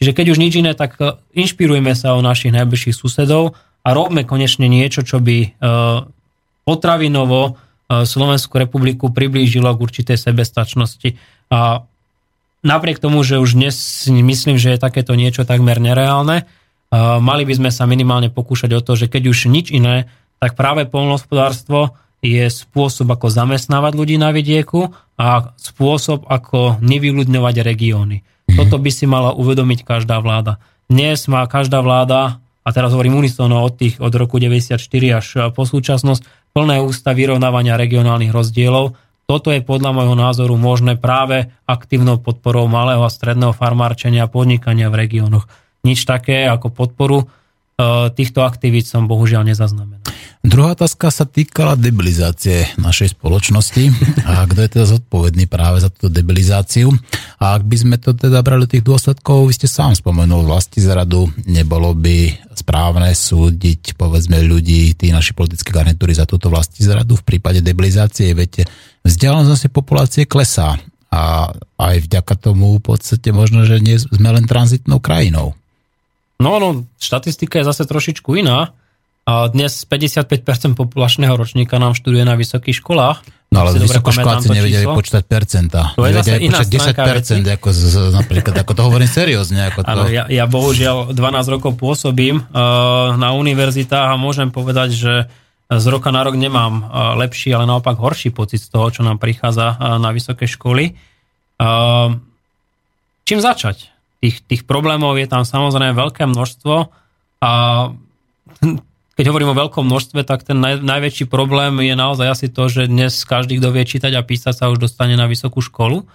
Čiže keď už nič iné, tak eh, inšpirujme sa o našich najbližších susedov a robme konečne niečo, čo by eh, potravinovo Slovenskú republiku priblížilo k určitej sebestačnosti. A napriek tomu, že už dnes myslím, že je takéto niečo takmer nereálne, mali by sme sa minimálne pokúšať o to, že keď už nič iné, tak práve polnohospodárstvo je spôsob, ako zamestnávať ľudí na vidieku a spôsob, ako nevyľudňovať regióny. Toto by si mala uvedomiť každá vláda. Dnes má každá vláda, a teraz hovorím unisono od tých od roku 94 až po súčasnosť, plné ústa vyrovnávania regionálnych rozdielov. Toto je podľa môjho názoru možné práve aktívnou podporou malého a stredného farmárčenia a podnikania v regiónoch. Nič také ako podporu týchto aktivít som bohužiaľ nezaznamenal. Druhá otázka sa týkala debilizácie našej spoločnosti a kto je teda zodpovedný práve za túto debilizáciu. A ak by sme to teda brali tých dôsledkov, vy ste sám spomenul vlasti zradu, nebolo by správne súdiť povedzme ľudí, tí naši politické garnitúry za túto vlasti zradu v prípade debilizácie, viete, vzdialenosť populácie klesá a aj vďaka tomu v podstate možno, že nie sme len tranzitnou krajinou. No, no, štatistika je zase trošičku iná. A dnes 55% populačného ročníka nám študuje na vysokých školách. No ale vysokoškoláci nevedeli číslo. počítať percentá. To je zase Nevedeli iná počítať stránka 10%, ako z, napríklad, ako to hovorím seriózne. Ako to, Áno, ja, ja bohužiaľ 12 rokov pôsobím uh, na univerzitách a môžem povedať, že z roka na rok nemám uh, lepší, ale naopak horší pocit z toho, čo nám prichádza uh, na vysoké školy. Uh, čím začať? Tých, tých problémov je tam samozrejme veľké množstvo a keď hovorím o veľkom množstve, tak ten naj, najväčší problém je naozaj asi to, že dnes každý, kto vie čítať a písať, sa už dostane na vysokú školu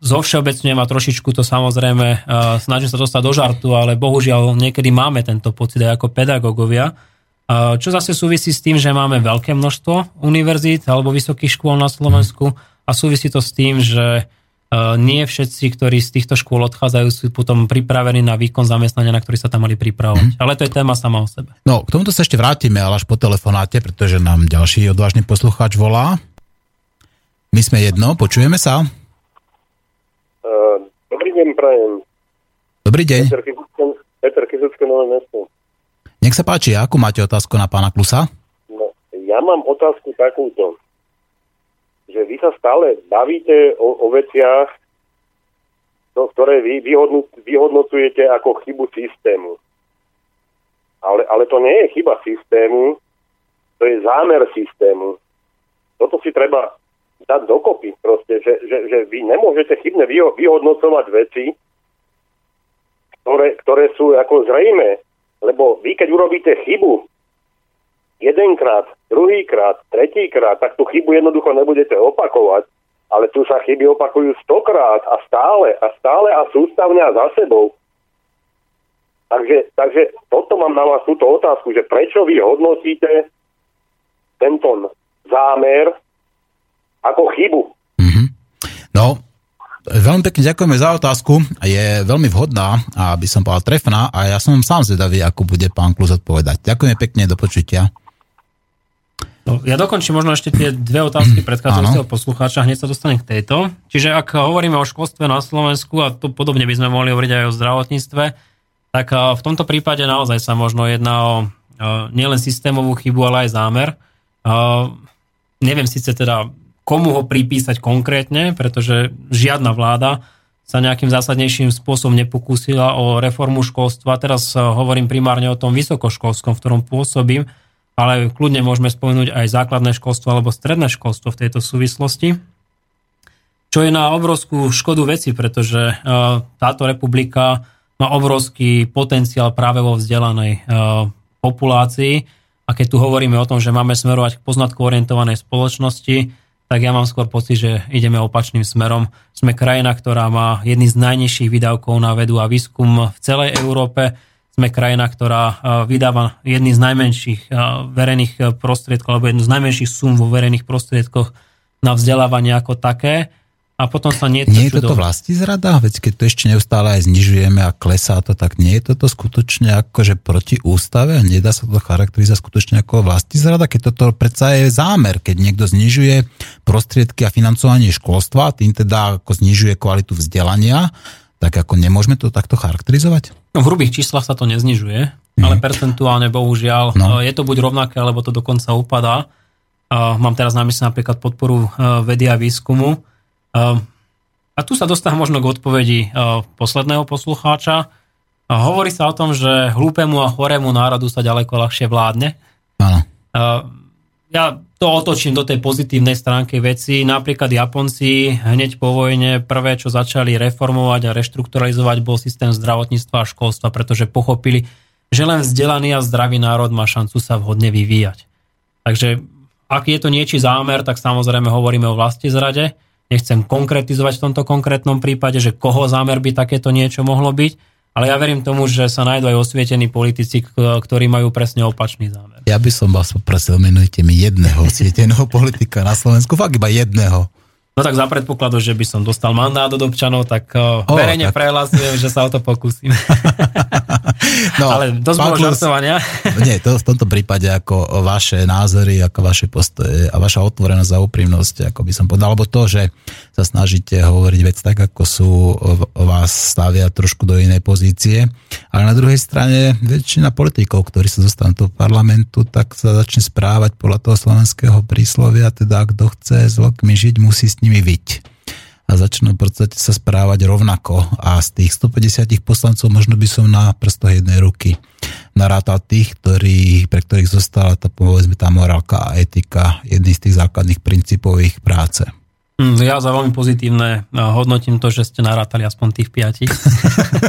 zo všeobecňujem a trošičku to samozrejme uh, snažím sa dostať do žartu, ale bohužiaľ niekedy máme tento pocit aj ako pedagógovia. Uh, čo zase súvisí s tým, že máme veľké množstvo univerzít alebo vysokých škôl na Slovensku a súvisí to s tým, že nie všetci, ktorí z týchto škôl odchádzajú, sú potom pripravení na výkon zamestnania, na ktorý sa tam mali pripravovať. Ale to je téma sama o sebe. No, k tomuto sa ešte vrátime, ale až po telefonáte, pretože nám ďalší odvážny poslucháč volá. My sme jedno, počujeme sa. Uh, dobrý deň, prajem. Dobrý deň. Peter Kizucké, Nové mesto. Nech sa páči, akú máte otázku na pána Klusa? No, ja mám otázku takúto, že vy sa stále bavíte o, o veciach, to, ktoré vy vyhodno, vyhodnocujete ako chybu systému. Ale, ale to nie je chyba systému, to je zámer systému. Toto si treba dať dokopy proste, že, že, že vy nemôžete chybne vyho- vyhodnocovať veci, ktoré, ktoré sú ako zrejme. Lebo vy, keď urobíte chybu, jedenkrát, druhýkrát, tretíkrát, tak tú chybu jednoducho nebudete opakovať, ale tu sa chyby opakujú stokrát a stále a stále a sústavne a za sebou. Takže, takže toto mám na vás túto otázku, že prečo vy hodnotíte tento zámer ako chybu? No, veľmi pekne ďakujeme za otázku. Je veľmi vhodná, a aby som povedal trefná a ja som sám zvedavý, ako bude pán Klus odpovedať. Ďakujeme pekne, do počutia. No, ja dokončím možno ešte tie dve otázky predchádzajúceho poslucháča, hneď sa dostanem k tejto. Čiže ak hovoríme o školstve na Slovensku, a to podobne by sme mohli hovoriť aj o zdravotníctve, tak v tomto prípade naozaj sa možno jedná o nielen systémovú chybu, ale aj zámer. Neviem síce teda, komu ho pripísať konkrétne, pretože žiadna vláda sa nejakým zásadnejším spôsobom nepokúsila o reformu školstva. Teraz hovorím primárne o tom vysokoškolskom, v ktorom pôsobím, ale kľudne môžeme spomenúť aj základné školstvo alebo stredné školstvo v tejto súvislosti. Čo je na obrovskú škodu veci, pretože uh, táto republika má obrovský potenciál práve vo vzdelanej uh, populácii a keď tu hovoríme o tom, že máme smerovať k poznatku orientovanej spoločnosti, tak ja mám skôr pocit, že ideme opačným smerom. Sme krajina, ktorá má jedný z najnižších výdavkov na vedu a výskum v celej Európe sme krajina, ktorá uh, vydáva jedný z najmenších uh, verejných uh, prostriedkov, alebo jednu z najmenších sum vo verejných prostriedkoch na vzdelávanie ako také. A potom sa nie, Nie je toto vlastní zrada? Veď keď to ešte neustále aj znižujeme a klesá to, tak nie je toto skutočne akože proti ústave? Nedá sa to charakterizovať skutočne ako vlastní zrada? Keď toto predsa je zámer, keď niekto znižuje prostriedky a financovanie školstva, tým teda ako znižuje kvalitu vzdelania, tak ako nemôžeme to takto charakterizovať? V hrubých číslach sa to neznižuje, mm. ale percentuálne bohužiaľ No. no. je to buď rovnaké, alebo to dokonca upadá. Uh, mám teraz na mysli napríklad podporu uh, vedy a výskumu. A tu sa dostávam možno k odpovedi posledného poslucháča. Hovorí sa o tom, že hlúpemu a chorému národu sa ďaleko ľahšie vládne. Áno. Ja to otočím do tej pozitívnej stránky veci. Napríklad Japonci hneď po vojne prvé, čo začali reformovať a reštrukturalizovať, bol systém zdravotníctva a školstva, pretože pochopili, že len vzdelaný a zdravý národ má šancu sa vhodne vyvíjať. Takže ak je to niečí zámer, tak samozrejme hovoríme o vlasti zrade. Nechcem konkretizovať v tomto konkrétnom prípade, že koho zámer by takéto niečo mohlo byť, ale ja verím tomu, že sa nájdú aj osvietení politici, ktorí majú presne opačný zámer. Ja by som vás poprosil, menujte mi jedného osvieteného politika na Slovensku, fakt iba jedného. No tak za predpokladu, že by som dostal mandát od občanov, tak o, O, verejne tak- prehlasujem, že sa o to pokúsim. No, Ale dosť bolo žartovania. Nie, to v tomto prípade ako vaše názory, ako vaše postoje a vaša otvorenosť a úprimnosť, ako by som povedal, alebo to, že sa snažíte hovoriť vec tak, ako sú, vás stavia trošku do inej pozície. Ale na druhej strane väčšina politikov, ktorí sa dostanú do parlamentu, tak sa začne správať podľa toho slovenského príslovia, teda kto chce s vlkmi žiť, musí s nimi vyť a začnú v podstate sa správať rovnako. A z tých 150 poslancov možno by som na prstoch jednej ruky narátal tých, ktorí, pre ktorých zostala tá, povedzme, tá morálka a etika, jedný z tých základných princípov ich práce. Hm, Ja za veľmi pozitívne a hodnotím to, že ste narátali aspoň tých piatich.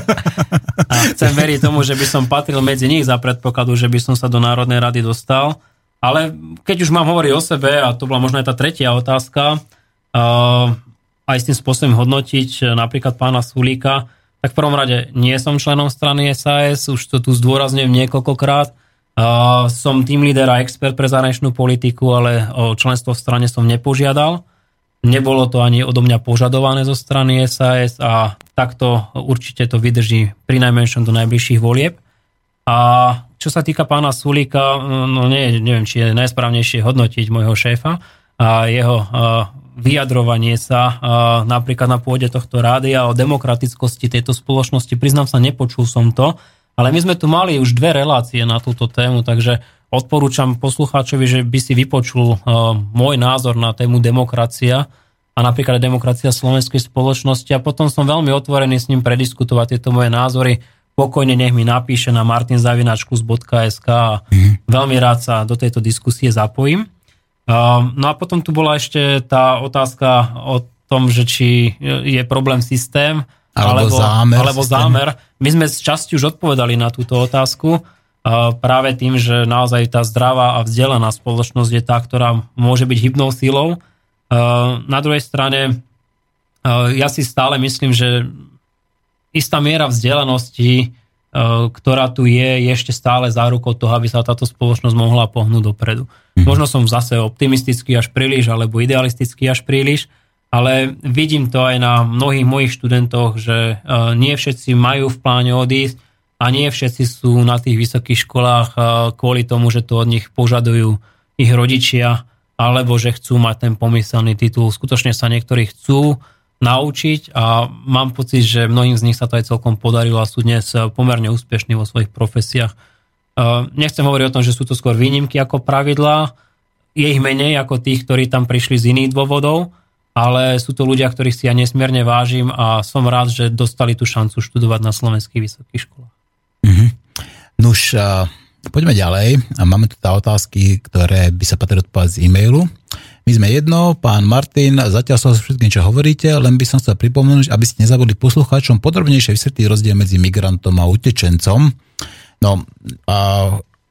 a chcem veriť tomu, že by som patril medzi nich za predpokladu, že by som sa do Národnej rady dostal. Ale keď už mám hovoriť o sebe, a to bola možno aj tá tretia otázka, aj s tým spôsobom hodnotiť e, napríklad pána Sulíka, tak v prvom rade nie som členom strany SAS, už to tu zdôrazňujem niekoľkokrát. Uh, som tým líder a expert pre zahraničnú politiku, ale o členstvo v strane som nepožiadal. Nebolo to ani odo mňa požadované zo strany SAS a takto určite to vydrží pri najmenšom do najbližších volieb. A čo sa týka pána Sulíka, no nie, neviem, či je najsprávnejšie hodnotiť môjho šéfa a jeho uh, vyjadrovanie sa napríklad na pôde tohto rádia o demokratickosti tejto spoločnosti. Priznám sa, nepočul som to, ale my sme tu mali už dve relácie na túto tému, takže odporúčam poslucháčovi, že by si vypočul môj názor na tému demokracia a napríklad demokracia slovenskej spoločnosti a potom som veľmi otvorený s ním prediskutovať tieto moje názory. Pokojne nech mi napíše na martinzavinačkus.sk a veľmi rád sa do tejto diskusie zapojím. Uh, no a potom tu bola ešte tá otázka o tom, že či je problém systém Alebo zámer alebo zámer. My sme z časti už odpovedali na túto otázku uh, práve tým, že naozaj tá zdravá a vzdelaná spoločnosť je tá, ktorá môže byť hybnou silou. Uh, Na druhej strane ja si stále myslím, že istá miera vzdelanosti, ktorá tu je, je ešte stále zárukou toho, aby sa táto spoločnosť mohla pohnúť dopredu. Možno som zase optimistický až príliš, alebo idealistický až príliš, ale vidím to aj na mnohých mojich študentoch, že uh, nie všetci majú v pláne odísť a nie všetci sú na tých vysokých školách uh, kvôli tomu, že to od nich požadujú ich rodičia, alebo že chcú mať ten pomyselný titul. Skutočne sa niektorí chcú naučiť a mám pocit, že mnohým z nich sa to aj celkom podarilo a sú dnes eh, pomerne úspešní vo svojich profesiách. Eh, Nechcem hovoriť o tom, že sú to skôr výnimky ako pravidlá, je ich menej ako tých, ktorí tam prišli z iných dôvodov, ale sú to ľudia, ktorých si ja nesmierne vážim a som rád, že dostali tú šancu študovať na slovenských vysokých školách. Nuž, a poďme ďalej. Máme tu tá otázky, ktoré by sa patrili odpovedať z e-mailu. My sme jedno, pán Martin, zatiaľ som s všetkým, čo hovoríte, len by som chcel pripomenúť, aby ste nezabudli poslucháčom podrobnejšie vysvetliť rozdiel medzi migrantom a utečencom. No, a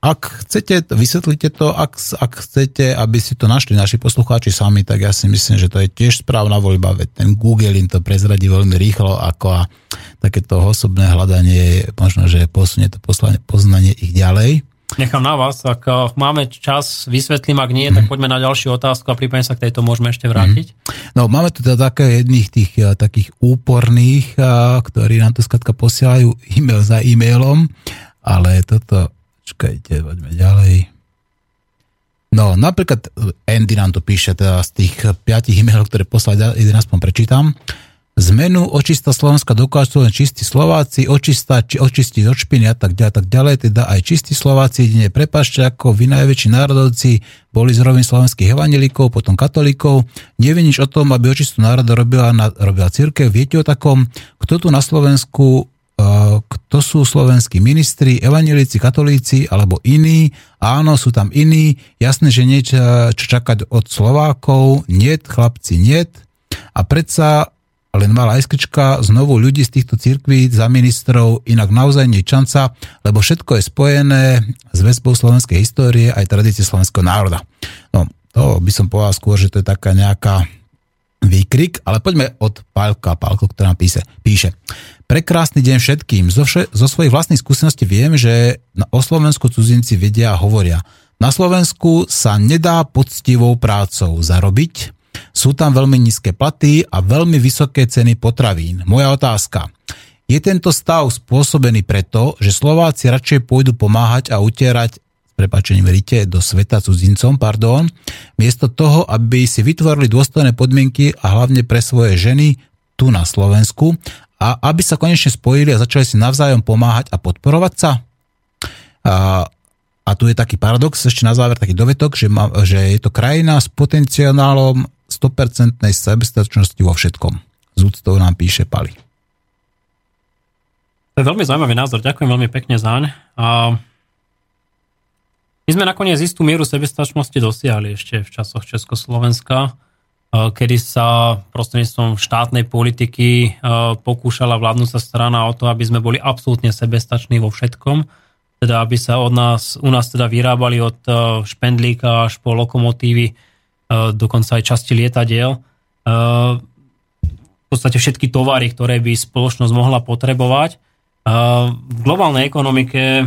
ak chcete, vysvetlite to, ak, ak chcete, aby si to našli naši poslucháči sami, tak ja si myslím, že to je tiež správna voľba, veď ten Google im to prezradí veľmi rýchlo, ako a takéto osobné hľadanie možno, že posunie to poznanie ich ďalej. Nechám na vás, ak eh, máme čas, vysvetlím, ak nie, tak poďme na ďalšiu otázku a prípadne sa k tejto môžeme ešte vrátiť. No, máme tu teda také jedných tých eh, takých úporných, eh, ktorí nám to skladka posielajú e-mail za e-mailom, ale toto, čakajte, poďme ďalej. No, napríklad Andy nám to píše teda z tých piatich e-mailov, ktoré poslali, jeden aspoň prečítam. Zmenu očista Slovenska dokážu len čistí Slováci, očista, či očistiť od špiny a tak ďalej, tak ďalej, teda aj čistí Slováci, jedine prepašte, ako vy najväčší národovci boli z rovin slovenských evanelikov, potom katolíkov. Nevie nič o tom, aby očistu národa robila, na, robila církev. Viete o takom, kto tu na Slovensku Uh, kto sú slovenskí ministri, evangelíci, katolíci alebo iní. Áno, sú tam iní. Jasné, že niečo čo čakať od Slovákov. Niet, chlapci, niet. A predsa len malá iskrička znovu ľudí z týchto cirkví za ministrov, inak naozaj nie šanca, lebo všetko je spojené s väzbou slovenskej histórie aj tradície slovenského národa. No, to by som povedal skôr, že to je taká nejaká výkrik, ale poďme od Pálka, Pálko, ktorá nám píše. píše. Prekrásny deň všetkým. Zo, vše, zo svojich vlastných skúseností viem, že na, o Slovensku cudzinci vedia a hovoria. Na Slovensku sa nedá poctivou prácou zarobiť, Sú tam veľmi nízke platy a veľmi vysoké ceny potravín. Moja otázka. Je tento stav spôsobený preto, že Slováci radšej pôjdu pomáhať a utierať prepačením rite do sveta cudzincom, pardon, miesto toho, aby si vytvorili dôstojné podmienky a hlavne pre svoje ženy tu na Slovensku a aby sa konečne spojili a začali si navzájom pomáhať a podporovať sa. A, a tu je taký paradox, ešte na záver taký dovetok, že, má, že je to krajina s potenciálom 100% sebestačnosti vo všetkom. Z úctou nám píše Pali. To je veľmi zaujímavý názor, ďakujem veľmi pekne zaň. A my sme nakoniec istú mieru sebestačnosti dosiahli ešte v časoch Československa, kedy sa prostredníctvom štátnej politiky pokúšala vládnúca strana o to, aby sme boli absolútne sebestační vo všetkom, teda aby sa od nás, u nás teda vyrábali od špendlíka až po lokomotívy, dokonca aj časti lietadiel. V podstate všetky tovary, ktoré by spoločnosť mohla potrebovať. V globálnej ekonomike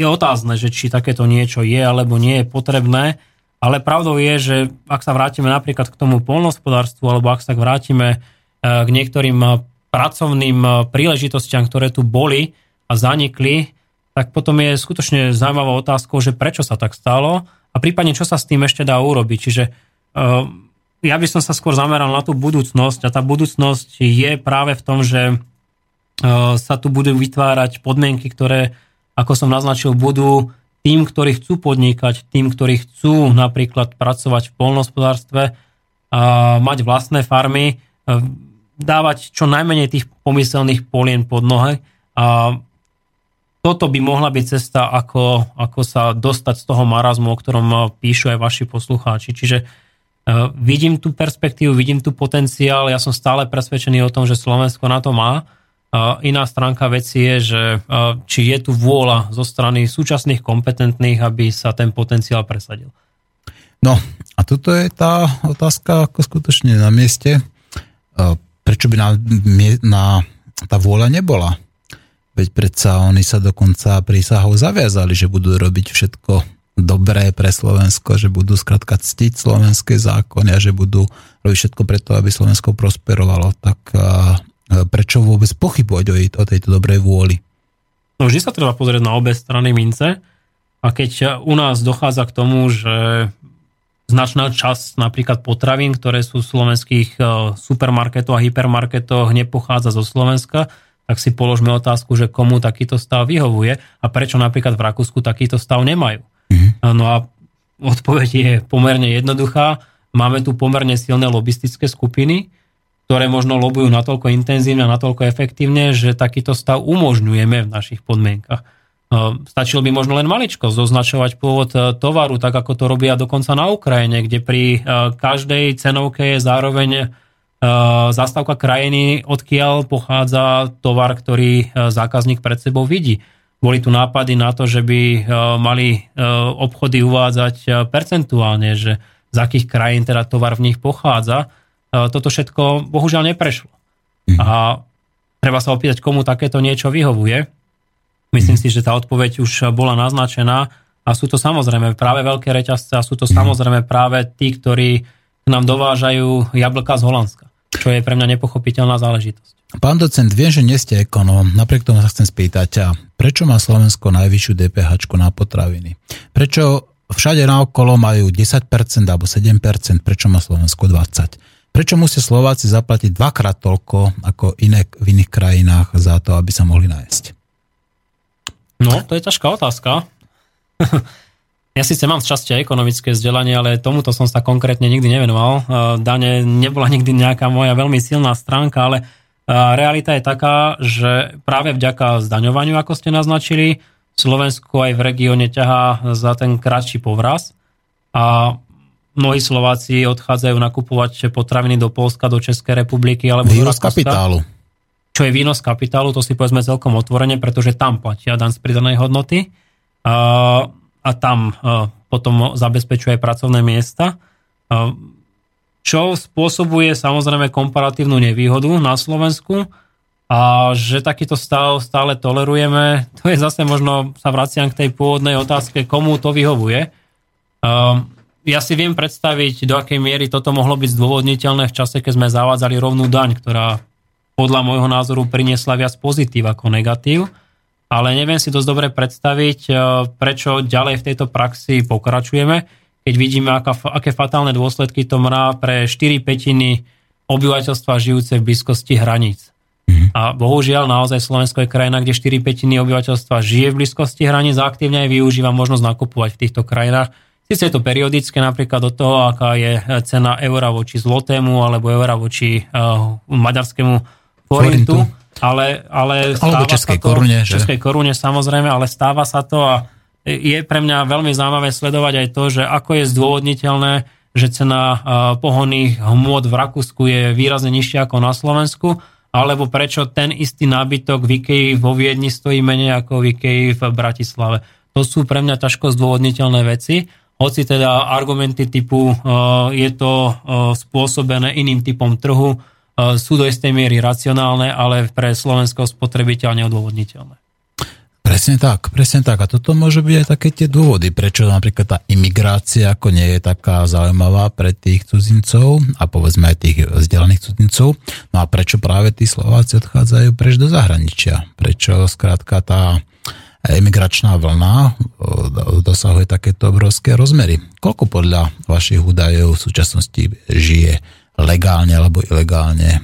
je otázne, že či takéto niečo je alebo nie je potrebné, ale pravdou je, že ak sa vrátime napríklad k tomu polnospodárstvu alebo ak sa vrátime e, k niektorým e, pracovným e, príležitostiam, ktoré tu boli a zanikli, tak potom je skutočne zaujímavou otázkou, že prečo sa tak stalo a prípadne čo sa s tým ešte dá urobiť. Čiže ja by som sa skôr zameral na tú budúcnosť a tá budúcnosť je práve v tom, že sa tu budú vytvárať podmienky, ktoré ako som naznačil, budú tým, ktorí chcú podnikať, tým, ktorí chcú napríklad pracovať v polnospodárstve, a mať vlastné farmy, dávať čo najmenej tých pomyselných polien pod nohy a toto by mohla byť cesta, ako, ako sa dostať z toho marazmu, o ktorom píšu aj vaši poslucháči. Čiže uh, vidím tú perspektívu, vidím tu potenciál, ja som stále presvedčený o tom, že Slovensko na to má Iná stránka veci je, že či je tu vôľa zo strany súčasných kompetentných, aby sa ten potenciál presadil. No a toto je tá otázka ako skutočne na mieste. Prečo by na, na, tá vôľa nebola? Veď predsa oni sa dokonca prísahou zaviazali, že budú robiť všetko dobré pre Slovensko, že budú skrátka ctiť slovenské zákony a že budú robiť všetko preto, aby Slovensko prosperovalo. Tak prečo vôbec pochybovať o tejto dobrej vôli? No vždy sa treba pozrieť na obe strany mince a keď u nás dochádza k tomu, že značná časť napríklad potravín, ktoré sú v slovenských e, supermarketoch a hypermarketoch nepochádza zo Slovenska, tak si položme otázku, že komu takýto stav vyhovuje a prečo napríklad v Rakúsku takýto stav nemajú. Mm-hmm. No a odpoveď je pomerne jednoduchá. Máme tu pomerne silné lobistické skupiny, ktoré možno lobujú natoľko intenzívne a natoľko efektívne, že takýto stav umožňujeme v našich podmienkach. No, stačilo by možno len maličko zoznačovať pôvod e, tovaru, tak ako to robia dokonca na Ukrajine, kde pri e, každej cenovke je zároveň e, zastávka krajiny, odkiaľ pochádza tovar, ktorý zákazník pred sebou vidí. Boli tu nápady na to, že by mali obchody uvádzať percentuálne, že z akých krajín teda tovar v nich pochádza toto všetko bohužiaľ neprešlo. Mm. A treba sa opýtať, komu takéto niečo vyhovuje. Myslím mm. si, že tá odpoveď už bola naznačená a sú to samozrejme práve veľké reťazce a sú to mm. samozrejme práve tí, ktorí nám dovážajú jablka z Holandska, čo je pre mňa nepochopiteľná záležitosť. Pán docent, viem, že nie ste ekonóm, napriek tomu sa chcem spýtať, a prečo má Slovensko najvyššiu DPH na potraviny? Prečo všade naokolo majú 10% alebo 7%, prečo má Slovensko 20%? Prečo musia Slováci zaplatiť dvakrát toľko ako iné v iných krajinách za to, aby sa mohli nájsť? No, to je ťažká otázka. ja síce mám z časti ekonomické vzdelanie, ale tomuto som sa konkrétne nikdy nevenoval. Dane nebola nikdy nejaká moja veľmi silná stránka, ale realita je taká, že práve vďaka zdaňovaniu, ako ste naznačili, Slovensko aj v regióne ťahá za ten kratší povraz. A mnohí Slováci odchádzajú nakupovať potraviny do Polska, do Českej republiky alebo výnos do kapitálu. Čo je výnos kapitálu, to si povedzme celkom otvorene, pretože tam platia dan z pridanej hodnoty a, a tam a, potom zabezpečuje pracovné miesta. A, čo spôsobuje samozrejme komparatívnu nevýhodu na Slovensku a že takýto stav stále tolerujeme, to je zase možno, sa vraciam k tej pôvodnej otázke, komu to vyhovuje. ja si viem predstaviť, do akej miery toto mohlo byť zdôvodniteľné v čase, keď sme zavádzali rovnú daň, ktorá podľa môjho názoru priniesla viac pozitív ako negatív, ale neviem si dosť dobre predstaviť, e, prečo ďalej v tejto praxi pokračujeme, keď vidíme, aká, aké fatálne dôsledky to má pre 4 petiny obyvateľstva žijúce v blízkosti hraníc. Mm-hmm. A bohužiaľ naozaj Slovensko je krajina, kde 4 petiny obyvateľstva žije v blízkosti hraníc a aktívne aj využíva možnosť nakupovať v týchto krajinách. Sice je to periodické napríklad do toho, aká je cena eura voči zlotému alebo eura voči uh, maďarskému forintu, ale, ale alebo českej to, korune. Že? Českej korune samozrejme, ale stáva sa to a je pre mňa veľmi zaujímavé sledovať aj to, že ako je zdôvodniteľné, že cena pohonných hmôt v Rakúsku je výrazne nižšia ako na Slovensku alebo prečo ten istý nábytok v Ikei vo Viedni stojí menej ako v Ikei v Bratislave. To sú pre mňa ťažko zdôvodniteľné veci, hoci teda argumenty typu uh, je to uh, spôsobené iným typom trhu, uh, sú do istej miery racionálne, ale pre slovenského spotrebiteľa neodôvodniteľné. Presne tak, presne tak. A toto môže byť aj také tie dôvody, prečo napríklad tá imigrácia ako nie je taká zaujímavá pre tých cudzincov a povedzme aj tých vzdelaných cudzincov. No a prečo práve tí Slováci odchádzajú preč do zahraničia? Prečo skrátka tá emigračná vlna dosahuje takéto obrovské rozmery? Koľko podľa vašich údajov v súčasnosti žije legálne alebo ilegálne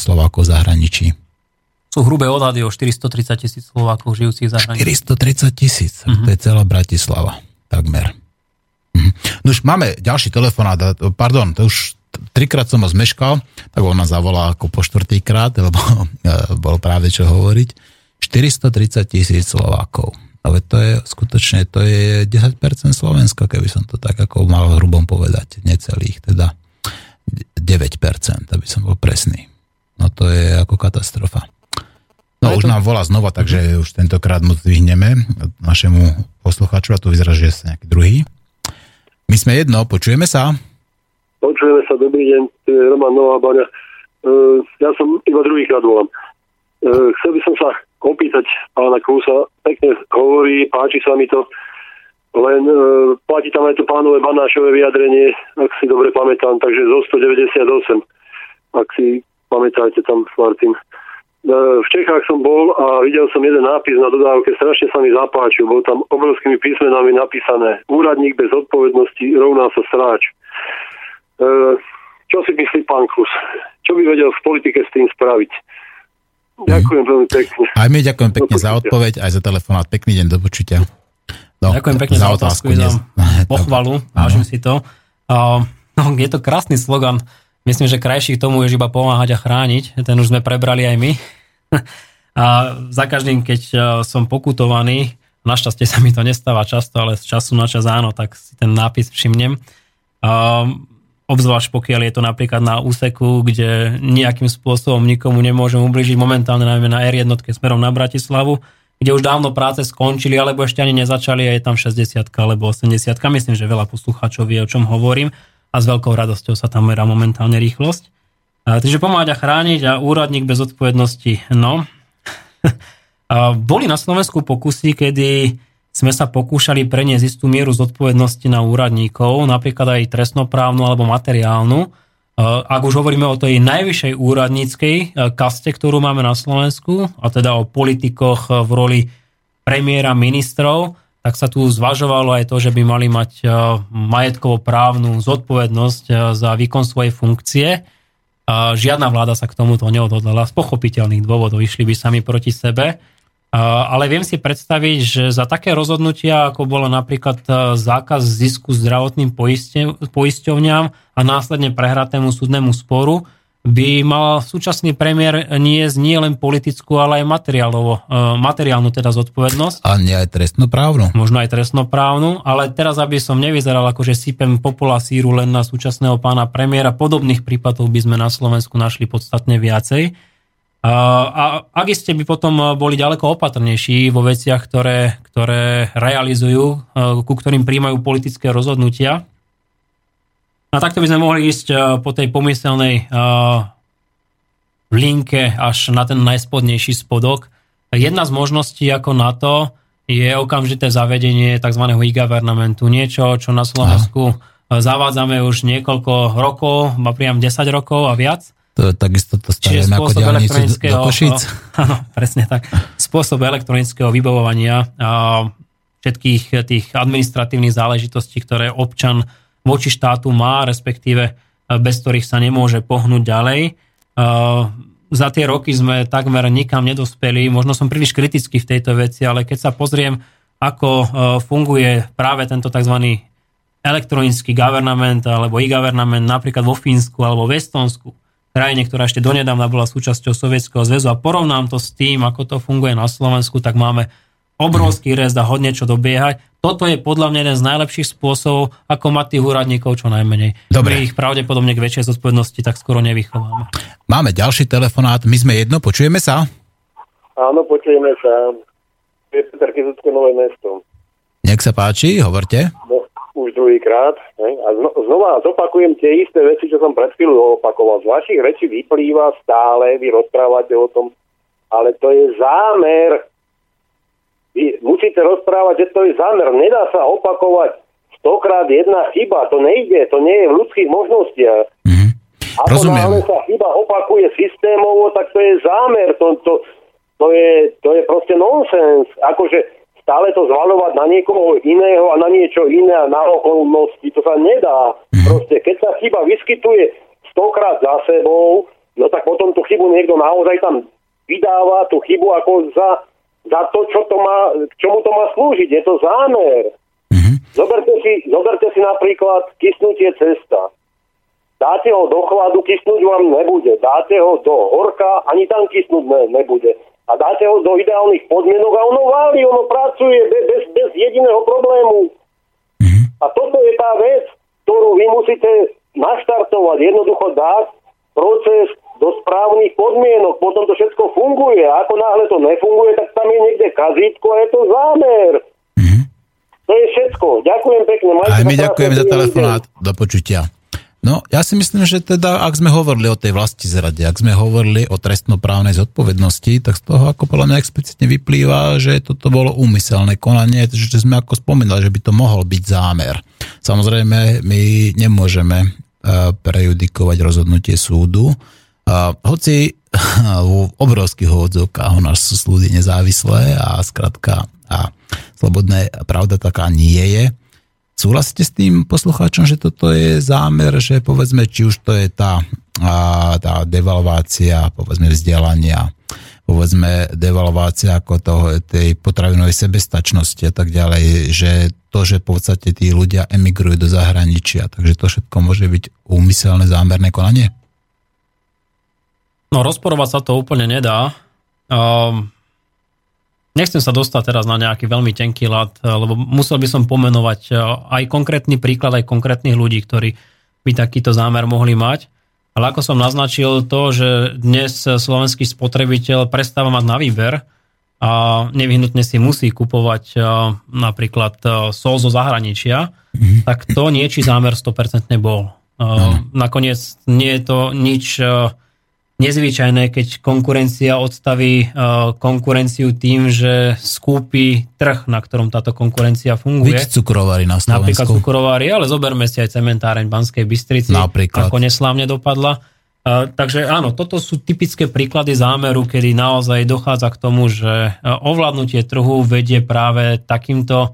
Slovákov v zahraničí? Sú hrubé odhady o 430 tisíc Slovákov žijúcich za hranicou. 430 tisíc, mm-hmm. to je celá Bratislava, takmer. Mm-hmm. No už máme ďalší telefonát, pardon, to už trikrát som ho zmeškal, tak ona zavolá ako po štvrtýkrát, lebo bol práve čo hovoriť. 430 tisíc Slovákov. Ale to je skutočne, to je 10% Slovenska, keby som to tak ako mal hrubom povedať, necelých, teda 9%, aby som bol presný. No to je ako katastrofa. No už to... nám volá znova, takže mm-hmm. už tentokrát mu zdvihneme našemu poslucháču a to vyzerá, že je nejaký druhý. My sme jedno, počujeme sa? Počujeme sa, dobrý deň, Roman Nová Baňa. E, ja som iba druhýkrát volám. E, chcel by som sa opýtať pána Kúsa, pekne hovorí, páči sa mi to, len e, platí tam aj to pánové Banášové vyjadrenie, ak si dobre pamätám, takže zo 198, ak si pamätáte tam, Martin. E, v Čechách som bol a videl som jeden nápis na dodávke, strašne sa mi zapáčil. Bol tam obrovskými písmenami napísané Úradník bez odpovednosti rovná sa sráč. E, čo si myslí pán Klus? Čo by vedel v politike s tým spraviť? Ďakujem veľmi pekne. Aj my ďakujem pekne za odpoveď, aj za telefonát. Pekný deň, do počutia. No, ďakujem pekne za, za otázku, za pochvalu, vážim si to. Uh, no, je to krásny slogan. Myslím, že krajší k tomu je iba pomáhať a chrániť. Ten už sme prebrali aj my. A za každým, keď e, som pokutovaný, našťastie sa mi to nestáva často, ale z času na čas áno, tak si ten nápis všimnem. Obzvlášť pokiaľ je to napríklad na úseku, kde nejakým spôsobom nikomu nemôžem ubližiť, momentálne najmä na R1 smerom na Bratislavu, kde už dávno práce skončili, alebo ešte ani nezačali a je tam 60 alebo 80 Myslím, že veľa poslucháčov vie, o čom hovorím a s veľkou radosťou sa tam merá momentálne rýchlosť. Takže pomáhať a chrániť a úradník bez odpovednosti. No, boli na Slovensku pokusy, kedy sme sa pokúšali preniesť istú mieru zodpovednosti na úradníkov, napríklad aj trestnoprávnu alebo materiálnu. Ak už hovoríme o tej najvyššej úradníckej kaste, ktorú máme na Slovensku, a teda o politikoch v roli premiéra ministrov, tak sa tu zvažovalo aj to, že by mali mať majetkovo-právnu zodpovednosť za výkon svojej funkcie. Žiadna vláda sa k tomuto neodhodlala. Z pochopiteľných dôvodov išli by sami proti sebe. Ale viem si predstaviť, že za také rozhodnutia, ako bolo napríklad e, zákaz zisku zdravotným poisťovňam a následne prehratému súdnemu sporu, by mal súčasný premiér niesť nie len politickú, ale aj materiálovo, e, materiálnu teda zodpovednosť. A nie aj trestnoprávnu. Možno aj trestnoprávnu, ale teraz, aby som nevyzeral ako, že sypem popola síru len na súčasného pána premiéra, podobných prípadov by sme na Slovensku našli podstatne viacej. A, a ak ste by potom boli ďaleko opatrnejší vo veciach, ktoré, ktoré realizujú, e, ku ktorým príjmajú politické rozhodnutia, a takto by sme mohli ísť eh, po tej pomyselnej eh, linke až na ten najspodnejší spodok. Jedna z možností ako na to je okamžité zavedenie tzv. e-governmentu. Niečo, čo na Slovensku Aha. zavádzame už niekoľko rokov, má priam 10 rokov a viac. To je takisto to Čiže stavíme ako spôsob diálnicu do elektronického, Košíc. áno, presne tak. Spôsob elektronického vybavovania a všetkých tých administratívnych záležitostí, ktoré občan voči štátu má, respektíve e, bez ktorých sa nemôže pohnúť ďalej. E, Za tie roky sme takmer nikam nedospeli. Možno som príliš kritický v tejto veci, ale keď sa pozriem, ako e, funguje práve tento tzv. elektronický government alebo e-government napríklad vo Fínsku alebo v Estonsku, krajine, ktorá ešte donedávna bola súčasťou Sovietskeho zväzu a porovnám to s tým, ako to funguje na Slovensku, tak máme obrovský rez a hodne čo dobiehať. Toto je podľa mňa jeden z najlepších spôsobov, ako mať tých úradníkov čo najmenej. Dobre. My ich pravdepodobne k väčšej zodpovednosti tak skoro nevychováme. Máme ďalší telefonát, my sme jedno, počujeme sa? Áno, počujeme sa. Je Peter Kizucké Nové mesto. Nech sa páči, hovorte. No, už druhýkrát. A zno, znova zopakujem tie isté veci, čo som pred chvíľou opakoval. Z vašich rečí vyplýva stále, vy rozprávate o tom, ale to je zámer. Vy musíte rozprávať, že to je zámer. Nedá sa opakovať stokrát jedna chyba. To nejde, to nie je v ľudských možnostiach. Mhm. Ako Rozumiem. náhle sa chyba opakuje systémovo, tak to je zámer. To, to, to, je, to je proste nonsens. Akože stále to zvalovať na niekoho iného a na niečo iné a na okolnosti, to sa nedá. Proste, keď sa chyba vyskytuje stokrát za sebou, no tak potom tú chybu niekto naozaj tam vydáva, tú chybu ako za, za to, čo to má, k čomu to má slúžiť. Je to zámer. Zoberte si, zoberte si napríklad kysnutie cesta. Dáte ho do chladu, kysnúť vám nebude. Dáte ho do horka, ani tam kysnúť ne, nebude. A dáte ho do ideálnych podmienok a ono váli, ono pracuje bez, bez, bez jediného problému. A toto je tá vec, ktorú vy musíte naštartovať, jednoducho dať proces do správnych podmienok, potom to všetko funguje. A ako náhle to nefunguje, tak tam je niekde kazítko a je to zámer. To je všetko. Ďakujem pekne. Majte Aj my ďakujeme za telefonát. Do počutia. No, ja si myslím, že teda, ak sme hovorili o tej vlasti zrade, ak sme hovorili o trestnoprávnej zodpovednosti, tak z toho ako podľa mňa explicitne vyplýva, že toto bolo úmyselné konanie, že sme ako spomínali, že by to mohol byť zámer. Samozrejme, my nemôžeme eh, prejudikovať rozhodnutie súdu, hoci v obrovských hovodzovkách u nás sú súdy nezávislé a skratka a slobodné pravda taká nie je. Súhlasíte s tým poslucháčom, že toto je zámer, že povedzme, či už to je tá, tá devalvácia, povedzme vzdelania, povedzme devalvácia ako toho, tej potravinovej sebestačnosti a tak ďalej, že to, že v podstate tí ľudia emigrujú do zahraničia, takže to všetko môže byť úmyselné zámerné konanie? No rozporovať sa to úplne nedá. Um, nechcem sa dostať teraz na nejaký veľmi tenký lat, lebo musel by som pomenovať eh, aj konkrétny príklad, aj konkrétnych ľudí, ktorí by takýto zámer mohli mať. Ale ako som naznačil to, že dnes slovenský spotrebiteľ prestáva mať na výber a nevyhnutne si musí kupovať eh, napríklad eh, sol zo zahraničia, tak to niečí zámer 100% bol. Nakoniec nie je to nič nezvyčajné, keď konkurencia odstaví uh, konkurenciu tým, že skúpi trh, na ktorom táto konkurencia funguje. Byť cukrovári na Napríklad Slovensku. cukrovári, ale zoberme si aj cementáreň Banskej Bystrici, Napríklad. ako neslávne dopadla. Uh, takže áno, toto sú typické príklady zámeru, kedy naozaj dochádza k tomu, že uh, ovládnutie trhu vedie práve takýmto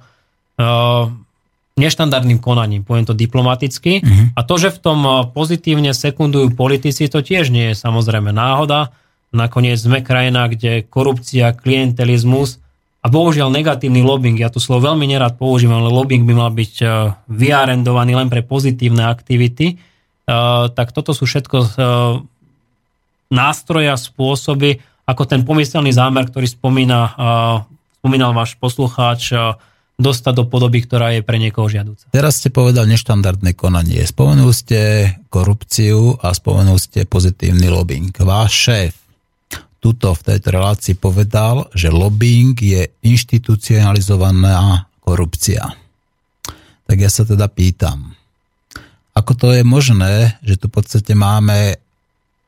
neštandardným konaním, poviem to diplomaticky. A to, že v tom uh, pozitívne sekundujú politici, to tiež nie je samozrejme náhoda. Nakoniec sme krajina, kde korupcia, klientelizmus a bohužiaľ negatívny lobbying, ja to slovo veľmi nerad používam, ale lobbying by mal byť uh, vyarendovaný len pre pozitívne aktivity, uh, tak toto sú všetko nástroje a spôsoby, ako ten pomyselný zámer, ktorý spomína, spomínal váš poslucháč, dostať do podoby, ktorá je pre niekoho žiaduca. Teraz ste povedal neštandardné konanie. Spomenul ste korupciu a spomenul ste pozitívny lobbying. Váš šéf tuto v tejto relácii povedal, že lobbying je inštitucionalizovaná korupcia. Tak ja sa teda pýtam, ako to je možné, že tu v podstate máme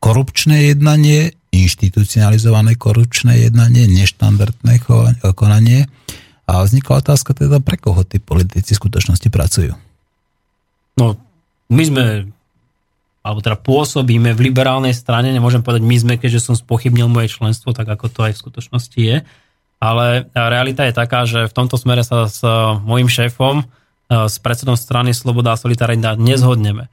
korupčné jednanie, inštitucionalizované korupčné jednanie, neštandardné konanie, a vznikla otázka teda, pre koho tí politici v skutočnosti pracujú. No, my sme alebo teda pôsobíme v liberálnej strane, nemôžem povedať my sme, keďže som spochybnil moje členstvo, tak ako to aj v skutočnosti je. Ale realita je taká, že v tomto smere sa s mojim šéfom, s predsedom strany Sloboda a Solidarita nezhodneme.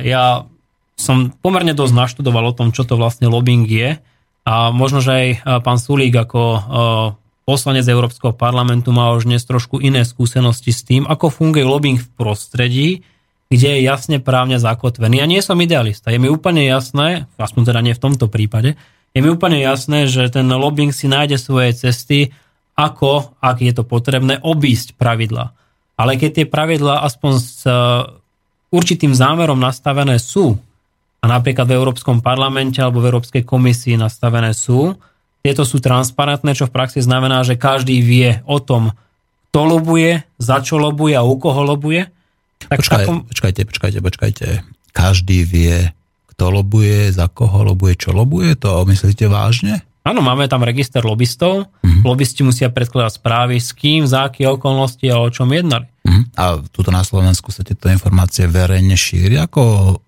Ja som pomerne dosť naštudoval o tom, čo to vlastne lobbying je a možno, že aj pán Sulík ako poslanec Európskeho parlamentu má už dnes trošku iné skúsenosti s tým, ako funguje lobbying v prostredí, kde je jasne právne zakotvený. Ja nie som idealista. Je mi úplne jasné, aspoň teda nie v tomto prípade, je mi úplne jasné, že ten lobbying si nájde svoje cesty, ako, ak je to potrebné, obísť pravidla. Ale keď tie pravidla aspoň s e, určitým zámerom nastavené sú, a napríklad v Európskom parlamente alebo v Európskej komisii nastavené sú, tieto sú transparentné, čo v praxi znamená, že každý vie o tom, kto lobuje, za čo lobuje a u koho lobuje, tak Počkaj, takom... Počkajte, počkajte, počkajte. Každý vie, kto lobuje, za koho lobuje, čo lobuje? To myslíte vážne? Áno, máme tam register lobbystov. Mm-hmm. Lobbysti musia predkladať správy, s kým, za aké okolnosti a o čom jednali. Mm-hmm. A tuto na Slovensku sa tieto informácie verejne šíri, ako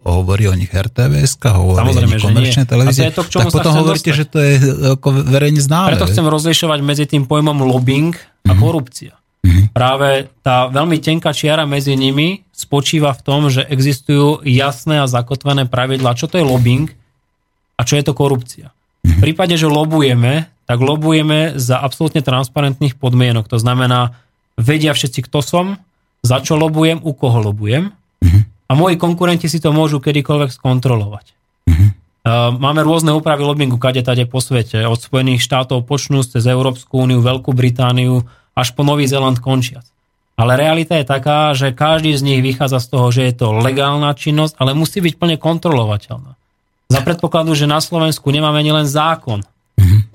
hovorí o nich RTVS, hovorí Samozrejme, o nich komerčné televízie. To, tak potom hovoríte, dostať. že to je ako verejne známe. Preto chcem rozlišovať medzi tým pojmom lobbying a mm-hmm. korupcia. Mm-hmm. Práve tá veľmi tenká čiara medzi nimi spočíva v tom, že existujú jasné a zakotvené pravidlá, čo to je lobbying a čo je to korupcia. Mm-hmm. V prípade, že lobujeme, tak lobujeme za absolútne transparentných podmienok. To znamená, vedia všetci, kto som, za čo lobujem, u koho lobujem mm-hmm. a moji konkurenti si to môžu kedykoľvek skontrolovať. Mm-hmm. Máme rôzne úpravy lobbingu kade tade po svete, od Spojených štátov počnú cez Európsku úniu, Veľkú Britániu, až po Nový Zeland končiac. Ale realita je taká, že každý z nich vychádza z toho, že je to legálna činnosť, ale musí byť plne kontrolovateľná. Za predpokladu, že na Slovensku nemáme nielen zákon.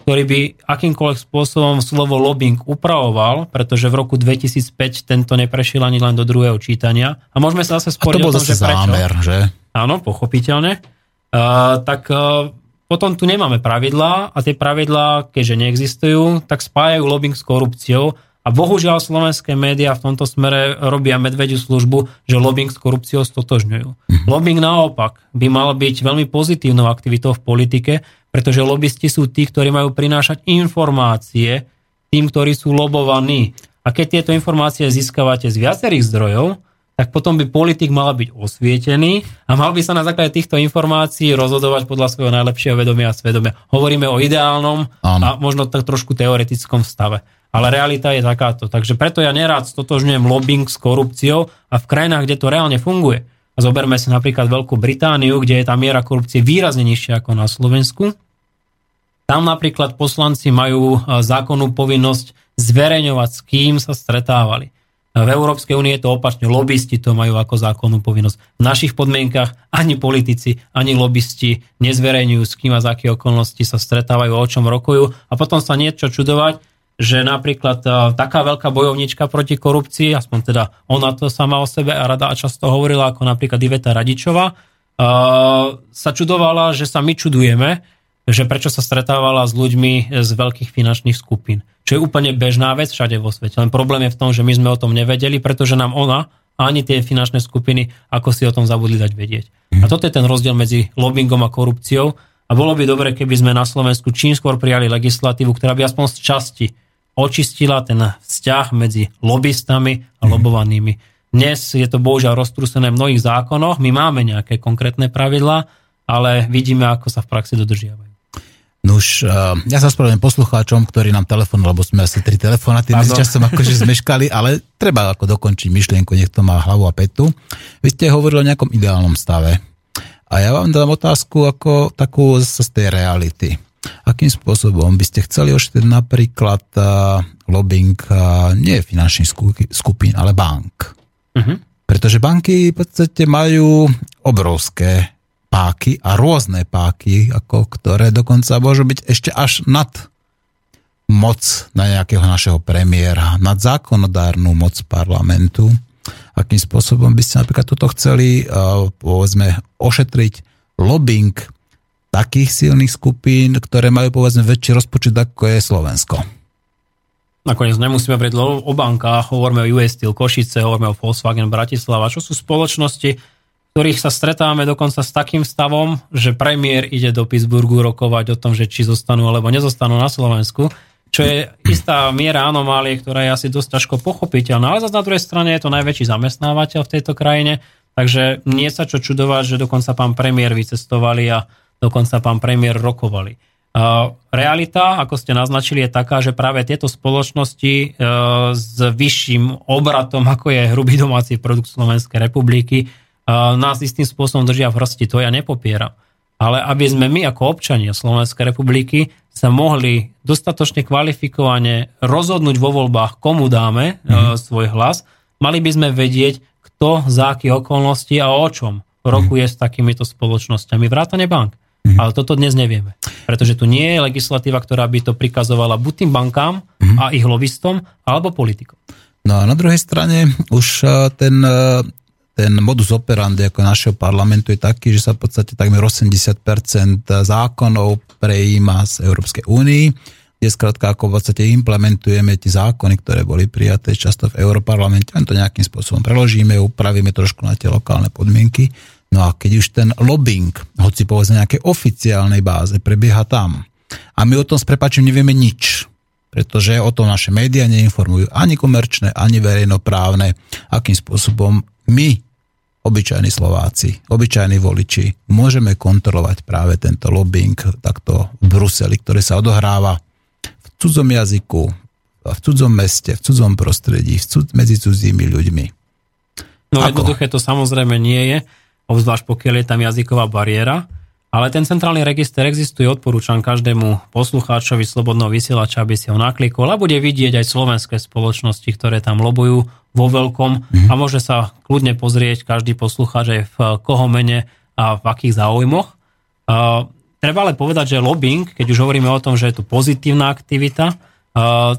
Ktorý by akýmkoľvek spôsobom slovo lobbying upravoval, pretože v roku 2005 tento neprešiel ani len do druhého čítania. A môžeme sa zase sporiť o tom, že zámer, prečo. že? Áno, pochopiteľne. Uh, tak uh, potom tu nemáme pravidlá a tie pravidlá, keďže neexistujú, tak spájajú lobbying s korupciou a bohužiaľ slovenské médiá v tomto smere robia medvediu službu, že lobbying s korupciou stotožňujú. Mm-hmm. Lobbying naopak by mal byť veľmi pozitívnou aktivitou v politike, pretože lobbysti sú tí, ktorí majú prinášať informácie tým, ktorí sú lobovaní. A keď tieto informácie získavate z viacerých zdrojov, tak potom by politik mal byť osvietený a mal by sa na základe týchto informácií rozhodovať podľa svojho najlepšieho vedomia a svedomia. Hovoríme o ideálnom Áno. a možno tak trošku teoretickom stave. Ale realita je takáto. Takže preto ja nerád stotožňujem lobbying s korupciou a v krajinách, kde to reálne funguje. A zoberme si napríklad Veľkú Britániu, kde je tá miera korupcie výrazne nižšia ako na Slovensku. Tam napríklad poslanci majú e, zákonnú povinnosť zverejňovať, s kým sa stretávali. V Európskej únie je to opačne, lobbysti to majú ako zákonnú povinnosť. V našich podmienkach ani politici, ani lobbysti nezverejňujú, s kým a za aké okolnosti sa stretávajú, o čom rokujú a potom sa niečo čudovať, že napríklad uh, taká veľká bojovnička proti korupcii, aspoň teda ona to sama o sebe a rada a často hovorila, ako napríklad Iveta Radičová, uh, sa čudovala, že sa my čudujeme, že prečo sa stretávala s ľuďmi z veľkých finančných skupín. Čo je úplne bežná vec všade vo svete. Len problém je v tom, že my sme o tom nevedeli, pretože nám ona ani tie finančné skupiny, ako si o tom zabudli dať vedieť. A toto je ten rozdiel medzi lobbyingom a korupciou. A bolo by dobre, keby sme na Slovensku čím skôr prijali legislatívu, ktorá by aspoň z časti očistila ten vzťah medzi lobbystami a mhm. lobovanými. Dnes je to bohužiaľ roztrúsené v mnohých zákonoch, my máme nejaké konkrétne pravidlá, ale vidíme, ako sa v praxi dodržiavajú. Nuž, ja sa spravedlňujem poslucháčom, ktorí nám telefon, lebo sme asi tri telefonáty medzi časom akože zmeškali, ale treba ako dokončiť myšlienku, nech to má hlavu a petu. Vy ste hovorili o nejakom ideálnom stave. A ja vám dám otázku ako takú z tej reality. Akým spôsobom by ste chceli ošetriť napríklad uh, lobbying uh, nie finančných skupín, ale bank? Uh-huh. Pretože banky v podstate majú obrovské páky a rôzne páky, ako ktoré dokonca môžu byť ešte až nad moc na nejakého našeho premiéra, nad zákonodárnu moc parlamentu. Akým spôsobom by ste napríklad toto chceli, uh, povedzme, ošetriť lobbying takých silných skupín, ktoré majú povedzme väčší rozpočet ako je Slovensko? nakoniec nemusíme hovoriť o bankách, hovoríme o US Steel Košice, hovoríme o Volkswagen Bratislava, čo sú spoločnosti, ktorých sa stretávame dokonca s takým stavom, že premiér ide do Pittsburghu rokovať o tom, že či zostanú alebo nezostanú na Slovensku, čo je istá miera anomálie, ktorá je asi dosť ťažko pochopiteľná. Ale zase na druhej strane je to najväčší zamestnávateľ v tejto krajine, takže nie sa čo čudovať, že dokonca pán premiér vycestovali a dokonca pán premiér rokovali. Realita, ako ste naznačili, je taká, že práve tieto spoločnosti e, s vyšším obratom, ako je hrubý domáci produkt Slovenskej republiky, nás istým spôsobom držia v hrsti. To ja nepopieram. Ale aby sme my ako občania Slovenskej republiky sa mohli dostatočne kvalifikovane rozhodnúť vo voľbách, komu dáme mm. svoj hlas, mali by sme vedieť, kto za akých okolností a o čom rokuje mm. s takýmito spoločnosťami. Vrátane bank. Mm-hmm. Ale toto dnes nevieme. Pretože tu nie je legislatíva, ktorá by to prikazovala buď tým bankám mm-hmm. a ich lobistom, alebo politikom. No a na druhej strane už e, ten, e, ten modus operandi ako našeho parlamentu je taký, že sa v podstate takmer 80% zákonov prejíma z Európskej únii, kde skrátka ako v podstate implementujeme tie zákony, ktoré boli prijaté často v Európarlamente, len to nejakým spôsobom preložíme, upravíme trošku na tie lokálne podmienky. No a keď už ten lobbying, hoci povedzme nejakej oficiálnej báze, prebieha tam. A my o tom s prepačím nevieme nič, pretože o tom naše médiá neinformujú ani komerčné, ani verejnoprávne, akým spôsobom my, obyčajní Slováci, obyčajní voliči, môžeme kontrolovať práve tento lobbying takto v Bruseli, ktorý sa odohráva v cudzom jazyku, v cudzom meste, v cudzom prostredí, v cud, medzi cudzími ľuďmi. No Ako? jednoduché to samozrejme nie je obzvlášť pokiaľ je tam jazyková bariéra. Ale ten centrálny register existuje, odporúčam každému poslucháčovi slobodného vysielača, aby si ho naklikol a bude vidieť aj slovenské spoločnosti, ktoré tam lobujú vo veľkom mm-hmm. a môže sa kľudne pozrieť každý poslucháč aj v koho mene a v akých záujmoch. Uh, treba ale povedať, že lobbying, keď už hovoríme o tom, že je to pozitívna aktivita, uh,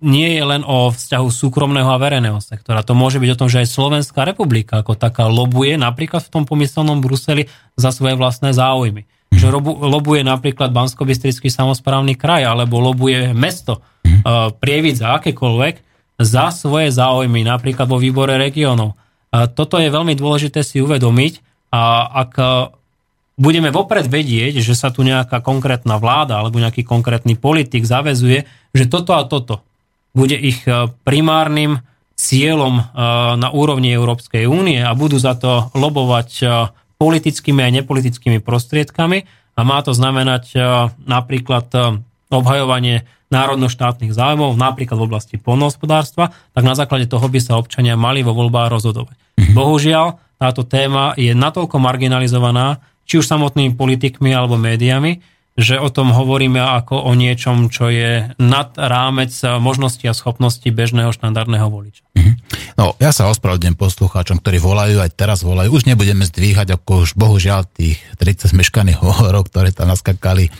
nie je len o vzťahu súkromného a verejného sektora. To môže byť o tom, že aj Slovenská republika ako taká lobuje napríklad v tom pomyselnom Bruseli za svoje vlastné záujmy. Že lobuje napríklad bansko samozprávny kraj alebo lobuje mesto uh, Prievidza, akékoľvek, za svoje záujmy, napríklad vo výbore regiónov. Uh, toto je veľmi dôležité si uvedomiť a ak uh, budeme vopred vedieť, že sa tu nejaká konkrétna vláda alebo nejaký konkrétny politik zavezuje, že toto a toto bude ich e, primárnym cieľom e, na úrovni Európskej únie a budú za to lobovať e, politickými aj nepolitickými prostriedkami a má to znamenať napríklad obhajovanie národno-štátnych záujmov, napríklad v oblasti polnohospodárstva, tak na základe toho by sa občania mali vo voľbách rozhodovať. Mhm. Bohužiaľ, táto téma je natoľko marginalizovaná, či už samotnými politikmi alebo médiami, že o tom hovoríme ako o niečom, čo je nad rámec možnosti a schopnosti bežného štandardného voliča. Mhm. No, ja sa ospravedlňujem poslucháčom, ktorí volajú, aj teraz volajú. Už nebudeme zdvíhať, ako už bohužiaľ tých 30 meškaných hovorov, ktoré tam naskakali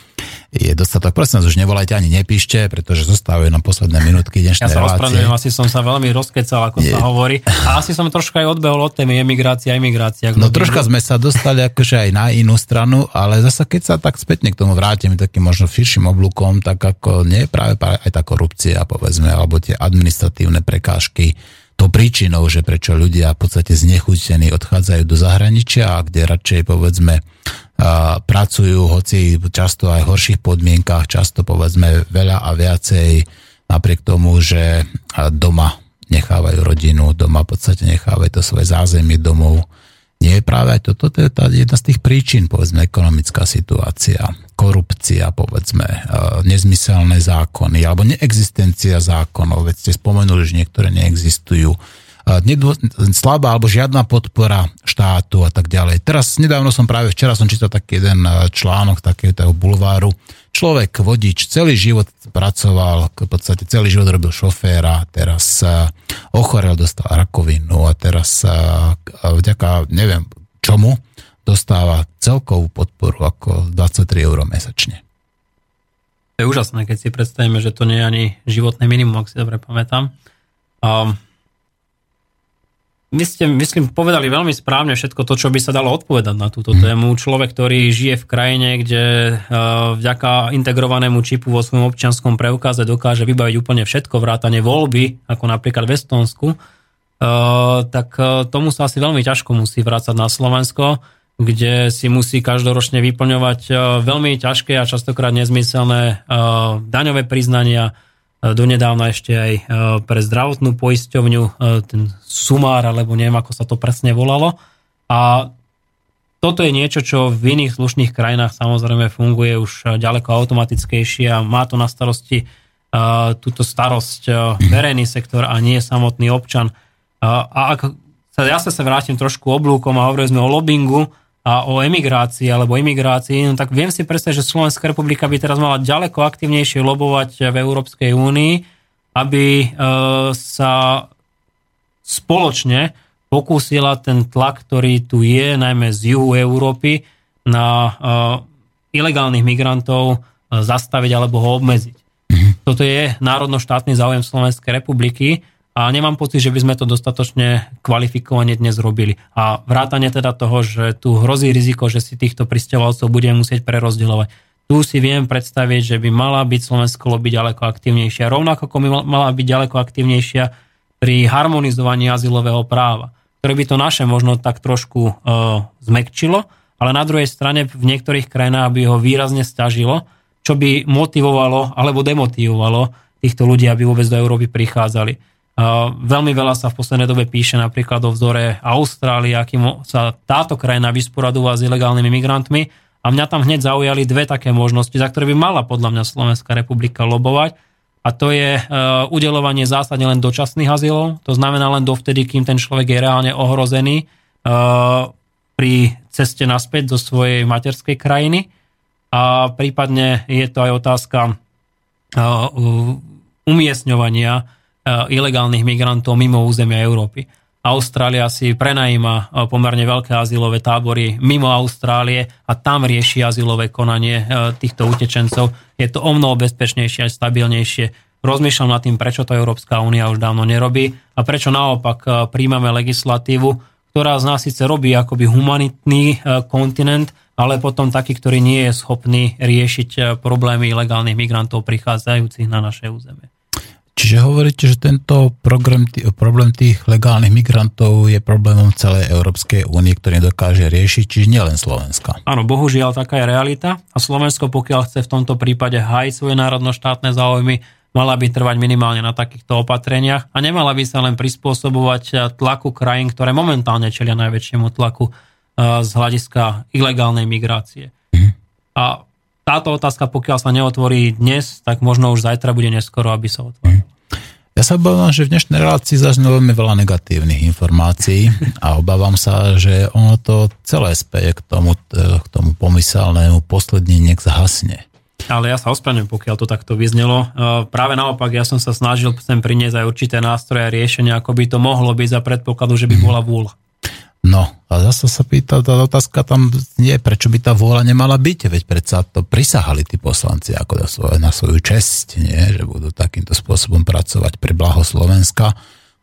je dostatok. Prosím vás, už nevolajte ani nepíšte, pretože zostávajú nám posledné minútky dnešnej Ja sa ospravedlňujem, asi som sa veľmi rozkecal, ako Nie. sa hovorí. A asi som troška aj odbehol od témy emigrácia, emigrácia. No troška sme sa dostali akože aj na inú stranu, ale zase keď sa tak spätne k tomu vrátime takým možno širším oblúkom, tak ako nie práve aj tá korupcia, povedzme, alebo tie administratívne prekážky, to príčinou, že prečo ľudia v podstate znechutení odchádzajú do zahraničia kde radšej povedzme pracujú, hoci často aj v horších podmienkach, často povedzme veľa a viacej napriek tomu, že doma nechávajú rodinu, doma v podstate nechávajú to svoje zázemie domov. Nie je práve aj toto, to je tá jedna z tých príčin, povedzme, ekonomická situácia, korupcia, povedzme, nezmyselné zákony, alebo neexistencia zákonov, veď ste spomenuli, že niektoré neexistujú, nedô, slabá alebo žiadna podpora štátu a tak ďalej. Teraz nedávno som práve včera som čítal taký jeden článok takého bulváru. Človek, vodič, celý život pracoval, v podstate celý život robil šoféra, teraz ochorel, dostal rakovinu a teraz vďaka neviem čomu dostáva celkovú podporu ako 23 eur mesačne. To je úžasné, keď si predstavíme, že to nie je ani životné minimum, ak si dobre pamätám. Um, my ste, myslím, povedali veľmi správne všetko to, čo by sa dalo odpovedať na túto tému. Človek, ktorý žije v krajine, kde uh, vďaka integrovanému čipu vo svojom občianskom preukáze dokáže vybaviť úplne všetko, vrátane voľby, ako napríklad v Estonsku, uh, tak uh, tomu sa asi veľmi ťažko musí vrácať na Slovensko, kde si musí každoročne vyplňovať uh, veľmi ťažké a častokrát nezmyselné uh, daňové priznania, donedávna ešte aj e, pre zdravotnú poisťovňu, e, ten sumár, alebo neviem, ako sa to presne volalo. A toto je niečo, čo v iných slušných krajinách samozrejme funguje už ďaleko automatickejšie a má to na starosti túto starosť verejný sektor a nie samotný občan. A ak sa, ja sa vrátim trošku oblúkom a hovorili sme o lobbingu, a o emigrácii alebo imigrácii, no tak viem si predstaviť, že Slovenská republika by teraz mala ďaleko aktívnejšie lobovať v Európskej únii, aby e, sa spoločne pokúsila ten tlak, ktorý tu je, najmä z juhu Európy, na e, ilegálnych migrantov e, zastaviť alebo ho obmedziť. Mhm. Toto je národno-štátny záujem Slovenskej republiky a nemám pocit, že by sme to dostatočne kvalifikovane dnes robili. A vrátane teda toho, že tu hrozí riziko, že si týchto pristahovalcov budeme musieť prerozdeľovať. Tu si viem predstaviť, že by mala byť Slovensko byť ďaleko aktívnejšia. Rovnako ako by mala byť ďaleko aktívnejšia pri harmonizovaní azylového práva, ktoré by to naše možno tak trošku e, zmekčilo, ale na druhej strane v niektorých krajinách by ho výrazne stažilo, čo by motivovalo alebo demotivovalo týchto ľudí, aby vôbec do Európy prichádzali. Veľmi veľa sa v poslednej dobe píše napríklad o vzore Austrálie, akým sa táto krajina vysporadúva s ilegálnymi migrantmi. A mňa tam hneď zaujali dve také možnosti, za ktoré by mala podľa mňa Slovenská republika lobovať. A to je uh, udelovanie zásadne len dočasných azylov. To znamená len dovtedy, kým ten človek je reálne ohrozený uh, pri ceste naspäť do svojej materskej krajiny. A prípadne je to aj otázka uh, umiestňovania ilegálnych migrantov mimo územia Európy. Austrália si prenajíma eh, pomerne veľké azylové tábory mimo Austrálie a tam rieši azylové konanie eh, týchto utečencov. Je to o mnoho bezpečnejšie a stabilnejšie. Rozmýšľam nad tým, prečo to Európska únia už dávno nerobí a prečo naopak príjmame legislatívu, ktorá z nás síce robí akoby humanitný kontinent, ale potom taký, ktorý nie je schopný riešiť problémy ilegálnych migrantov prichádzajúcich na naše územie. Čiže hovoríte, že tento program, problém tých legálnych migrantov je problémom celej Európskej únie, ktorý dokáže riešiť, čiže nielen Slovenska. Áno, bohužiaľ taká je realita a Slovensko, pokiaľ chce v tomto prípade hájiť svoje národno-štátne záujmy, mala by trvať minimálne na takýchto opatreniach a nemala by sa len prispôsobovať tlaku krajín, ktoré momentálne čelia najväčšiemu tlaku eh, z hľadiska ilegálnej migrácie. Mhm. A táto otázka, pokiaľ sa neotvorí dnes, tak možno už zajtra bude neskoro, aby sa otvorila. Ja sa obávam, že v dnešnej relácii zaznelo veľmi veľa negatívnych informácií a obávam sa, že ono to celé speje k tomu, k tomu pomyselnému posledný nech zhasne. Ale ja sa ospravedlňujem, pokiaľ to takto vyznelo. E, práve naopak, ja som sa snažil sem priniesť aj určité nástroje a riešenia, ako by to mohlo byť za predpokladu, že by bola vôľa. No a zase sa pýta, tá otázka tam nie, prečo by tá vôľa nemala byť, veď predsa to prisahali tí poslanci ako na svoju, na svoju česť, nie? že budú takýmto spôsobom pracovať pre blaho Slovenska.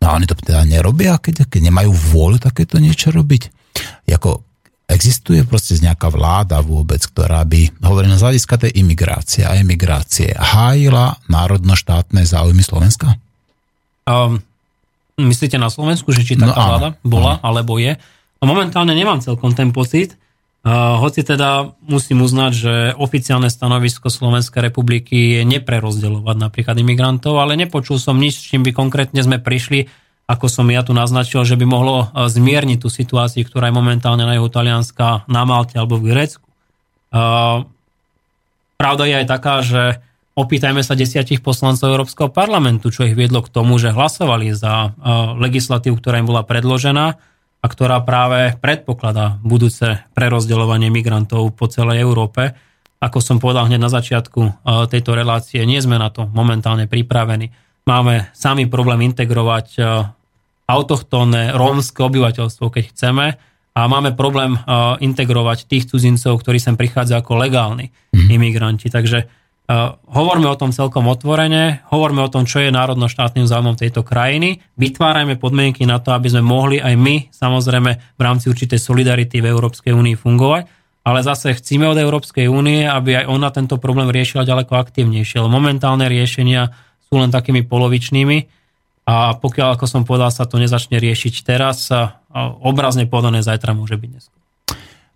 No a oni to teda nerobia, keď, keď nemajú vôľu takéto niečo robiť. Jako, existuje proste nejaká vláda vôbec, ktorá by, hovorím z hľadiska tej imigrácie a emigrácie, hájila národno-štátne záujmy Slovenska? Um, Myslíte na Slovensku, že či taká no, vláda bola, áno. alebo je? Momentálne nemám celkom ten pocit, uh, hoci teda musím uznať, že oficiálne stanovisko Slovenskej republiky je neprerozdeľovať napríklad imigrantov, ale nepočul som nič, s čím by konkrétne sme prišli, ako som ja tu naznačil, že by mohlo zmierniť tú situáciu, ktorá je momentálne na juhu Talianska, na Malte alebo v Grécku. Uh, pravda je aj taká, že Opýtajme sa desiatich poslancov Európskeho parlamentu, čo ich viedlo k tomu, že hlasovali za legislatívu, ktorá im bola predložená a ktorá práve predpokladá budúce prerozdeľovanie migrantov po celej Európe. Ako som povedal hneď na začiatku tejto relácie, nie sme na to momentálne pripravení. Máme sami problém integrovať autochtónne rómske obyvateľstvo, keď chceme, a máme problém integrovať tých cudzincov, ktorí sem prichádzajú ako legálni mm. imigranti. Takže hovorme o tom celkom otvorene, hovorme o tom, čo je národno-štátnym záujmom tejto krajiny, vytvárajme podmienky na to, aby sme mohli aj my, samozrejme, v rámci určitej solidarity v Európskej únii fungovať, ale zase chcíme od Európskej únie, aby aj ona tento problém riešila ďaleko aktívnejšie, lebo momentálne riešenia sú len takými polovičnými. A pokiaľ, ako som povedal, sa to nezačne riešiť teraz, a obrazne povedané zajtra môže byť neskôr.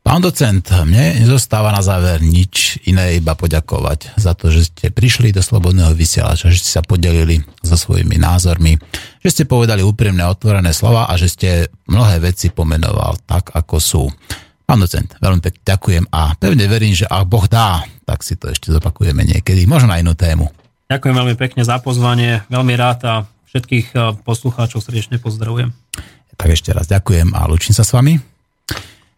Pán docent, mne nezostáva na záver nič iné, iba poďakovať za to, že ste prišli do Slobodného vysielača, že ste sa podelili so svojimi názormi, že ste povedali úprimné otvorené slova a že ste mnohé veci pomenoval tak, ako sú. Pán docent, veľmi pekne ďakujem a pevne verím, že ak Boh dá, tak si to ešte zopakujeme niekedy, možno na inú tému. Ďakujem veľmi pekne za pozvanie, veľmi rád a všetkých eh, poslucháčov srdečne pozdravujem. Tak ešte raz ďakujem a lučím sa s vami.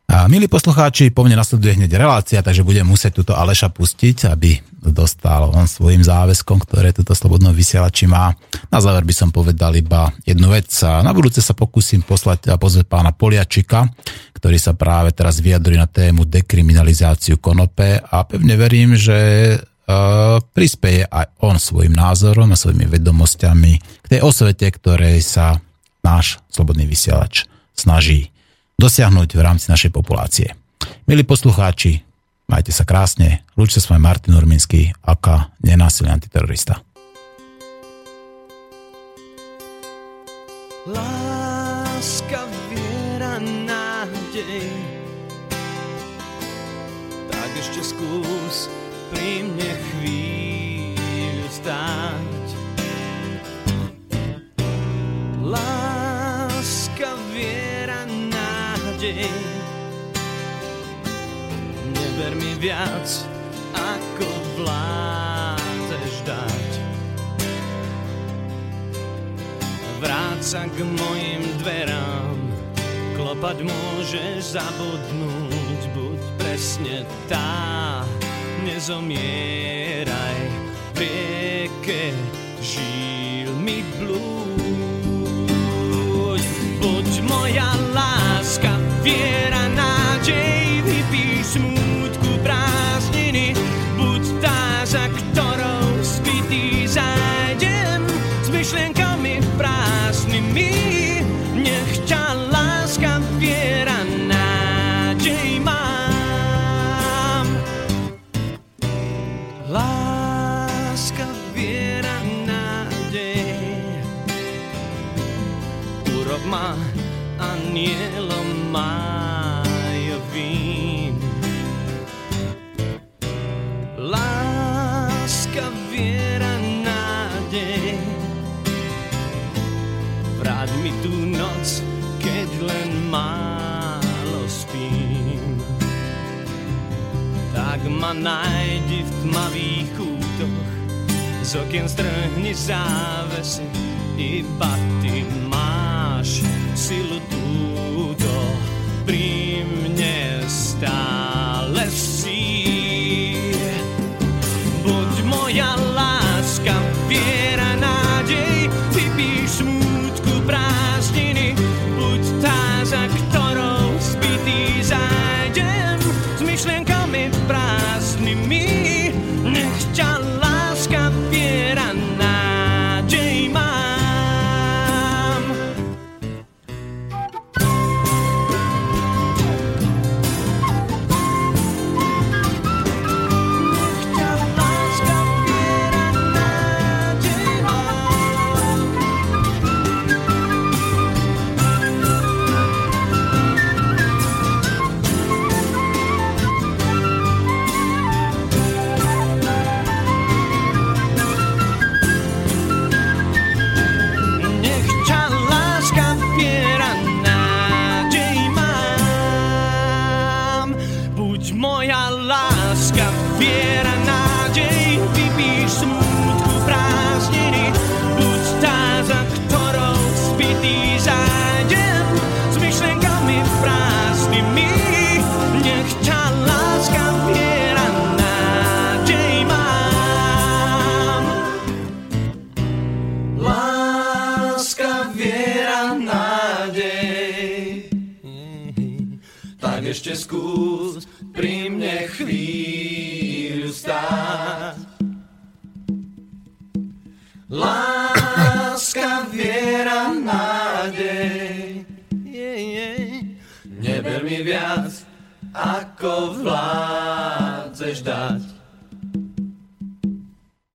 A milí poslucháči, po mne nasleduje hneď relácia, takže budem musieť túto Aleša pustiť, aby dostal on svojim záväzkom, ktoré túto slobodno vysielači má. Na záver by som povedal iba jednu vec. Na budúce sa pokúsim poslať a pozvať pána Poliačika, ktorý sa práve teraz vyjadruje na tému dekriminalizáciu konope a pevne verím, že prispieje aj on svojim názorom a svojimi vedomosťami k tej osvete, ktorej sa náš slobodný vysielač snaží dosiahnuť v rámci našej populácie. Milí poslucháči, majte sa krásne. Lúčte s vami Martin Urminský, aká nenásilný antiterorista. Láska, viera, nádej Tak ešte skús pri viac, ako vládzeš dať. Vráť sa k mojim dverám Klopať môžeš zabudnúť Buď presne tá Nezomieraj nájdi v tmavých kútoch Z okien strhni závesy Iba ty máš silu túto Ako vládzeš dať.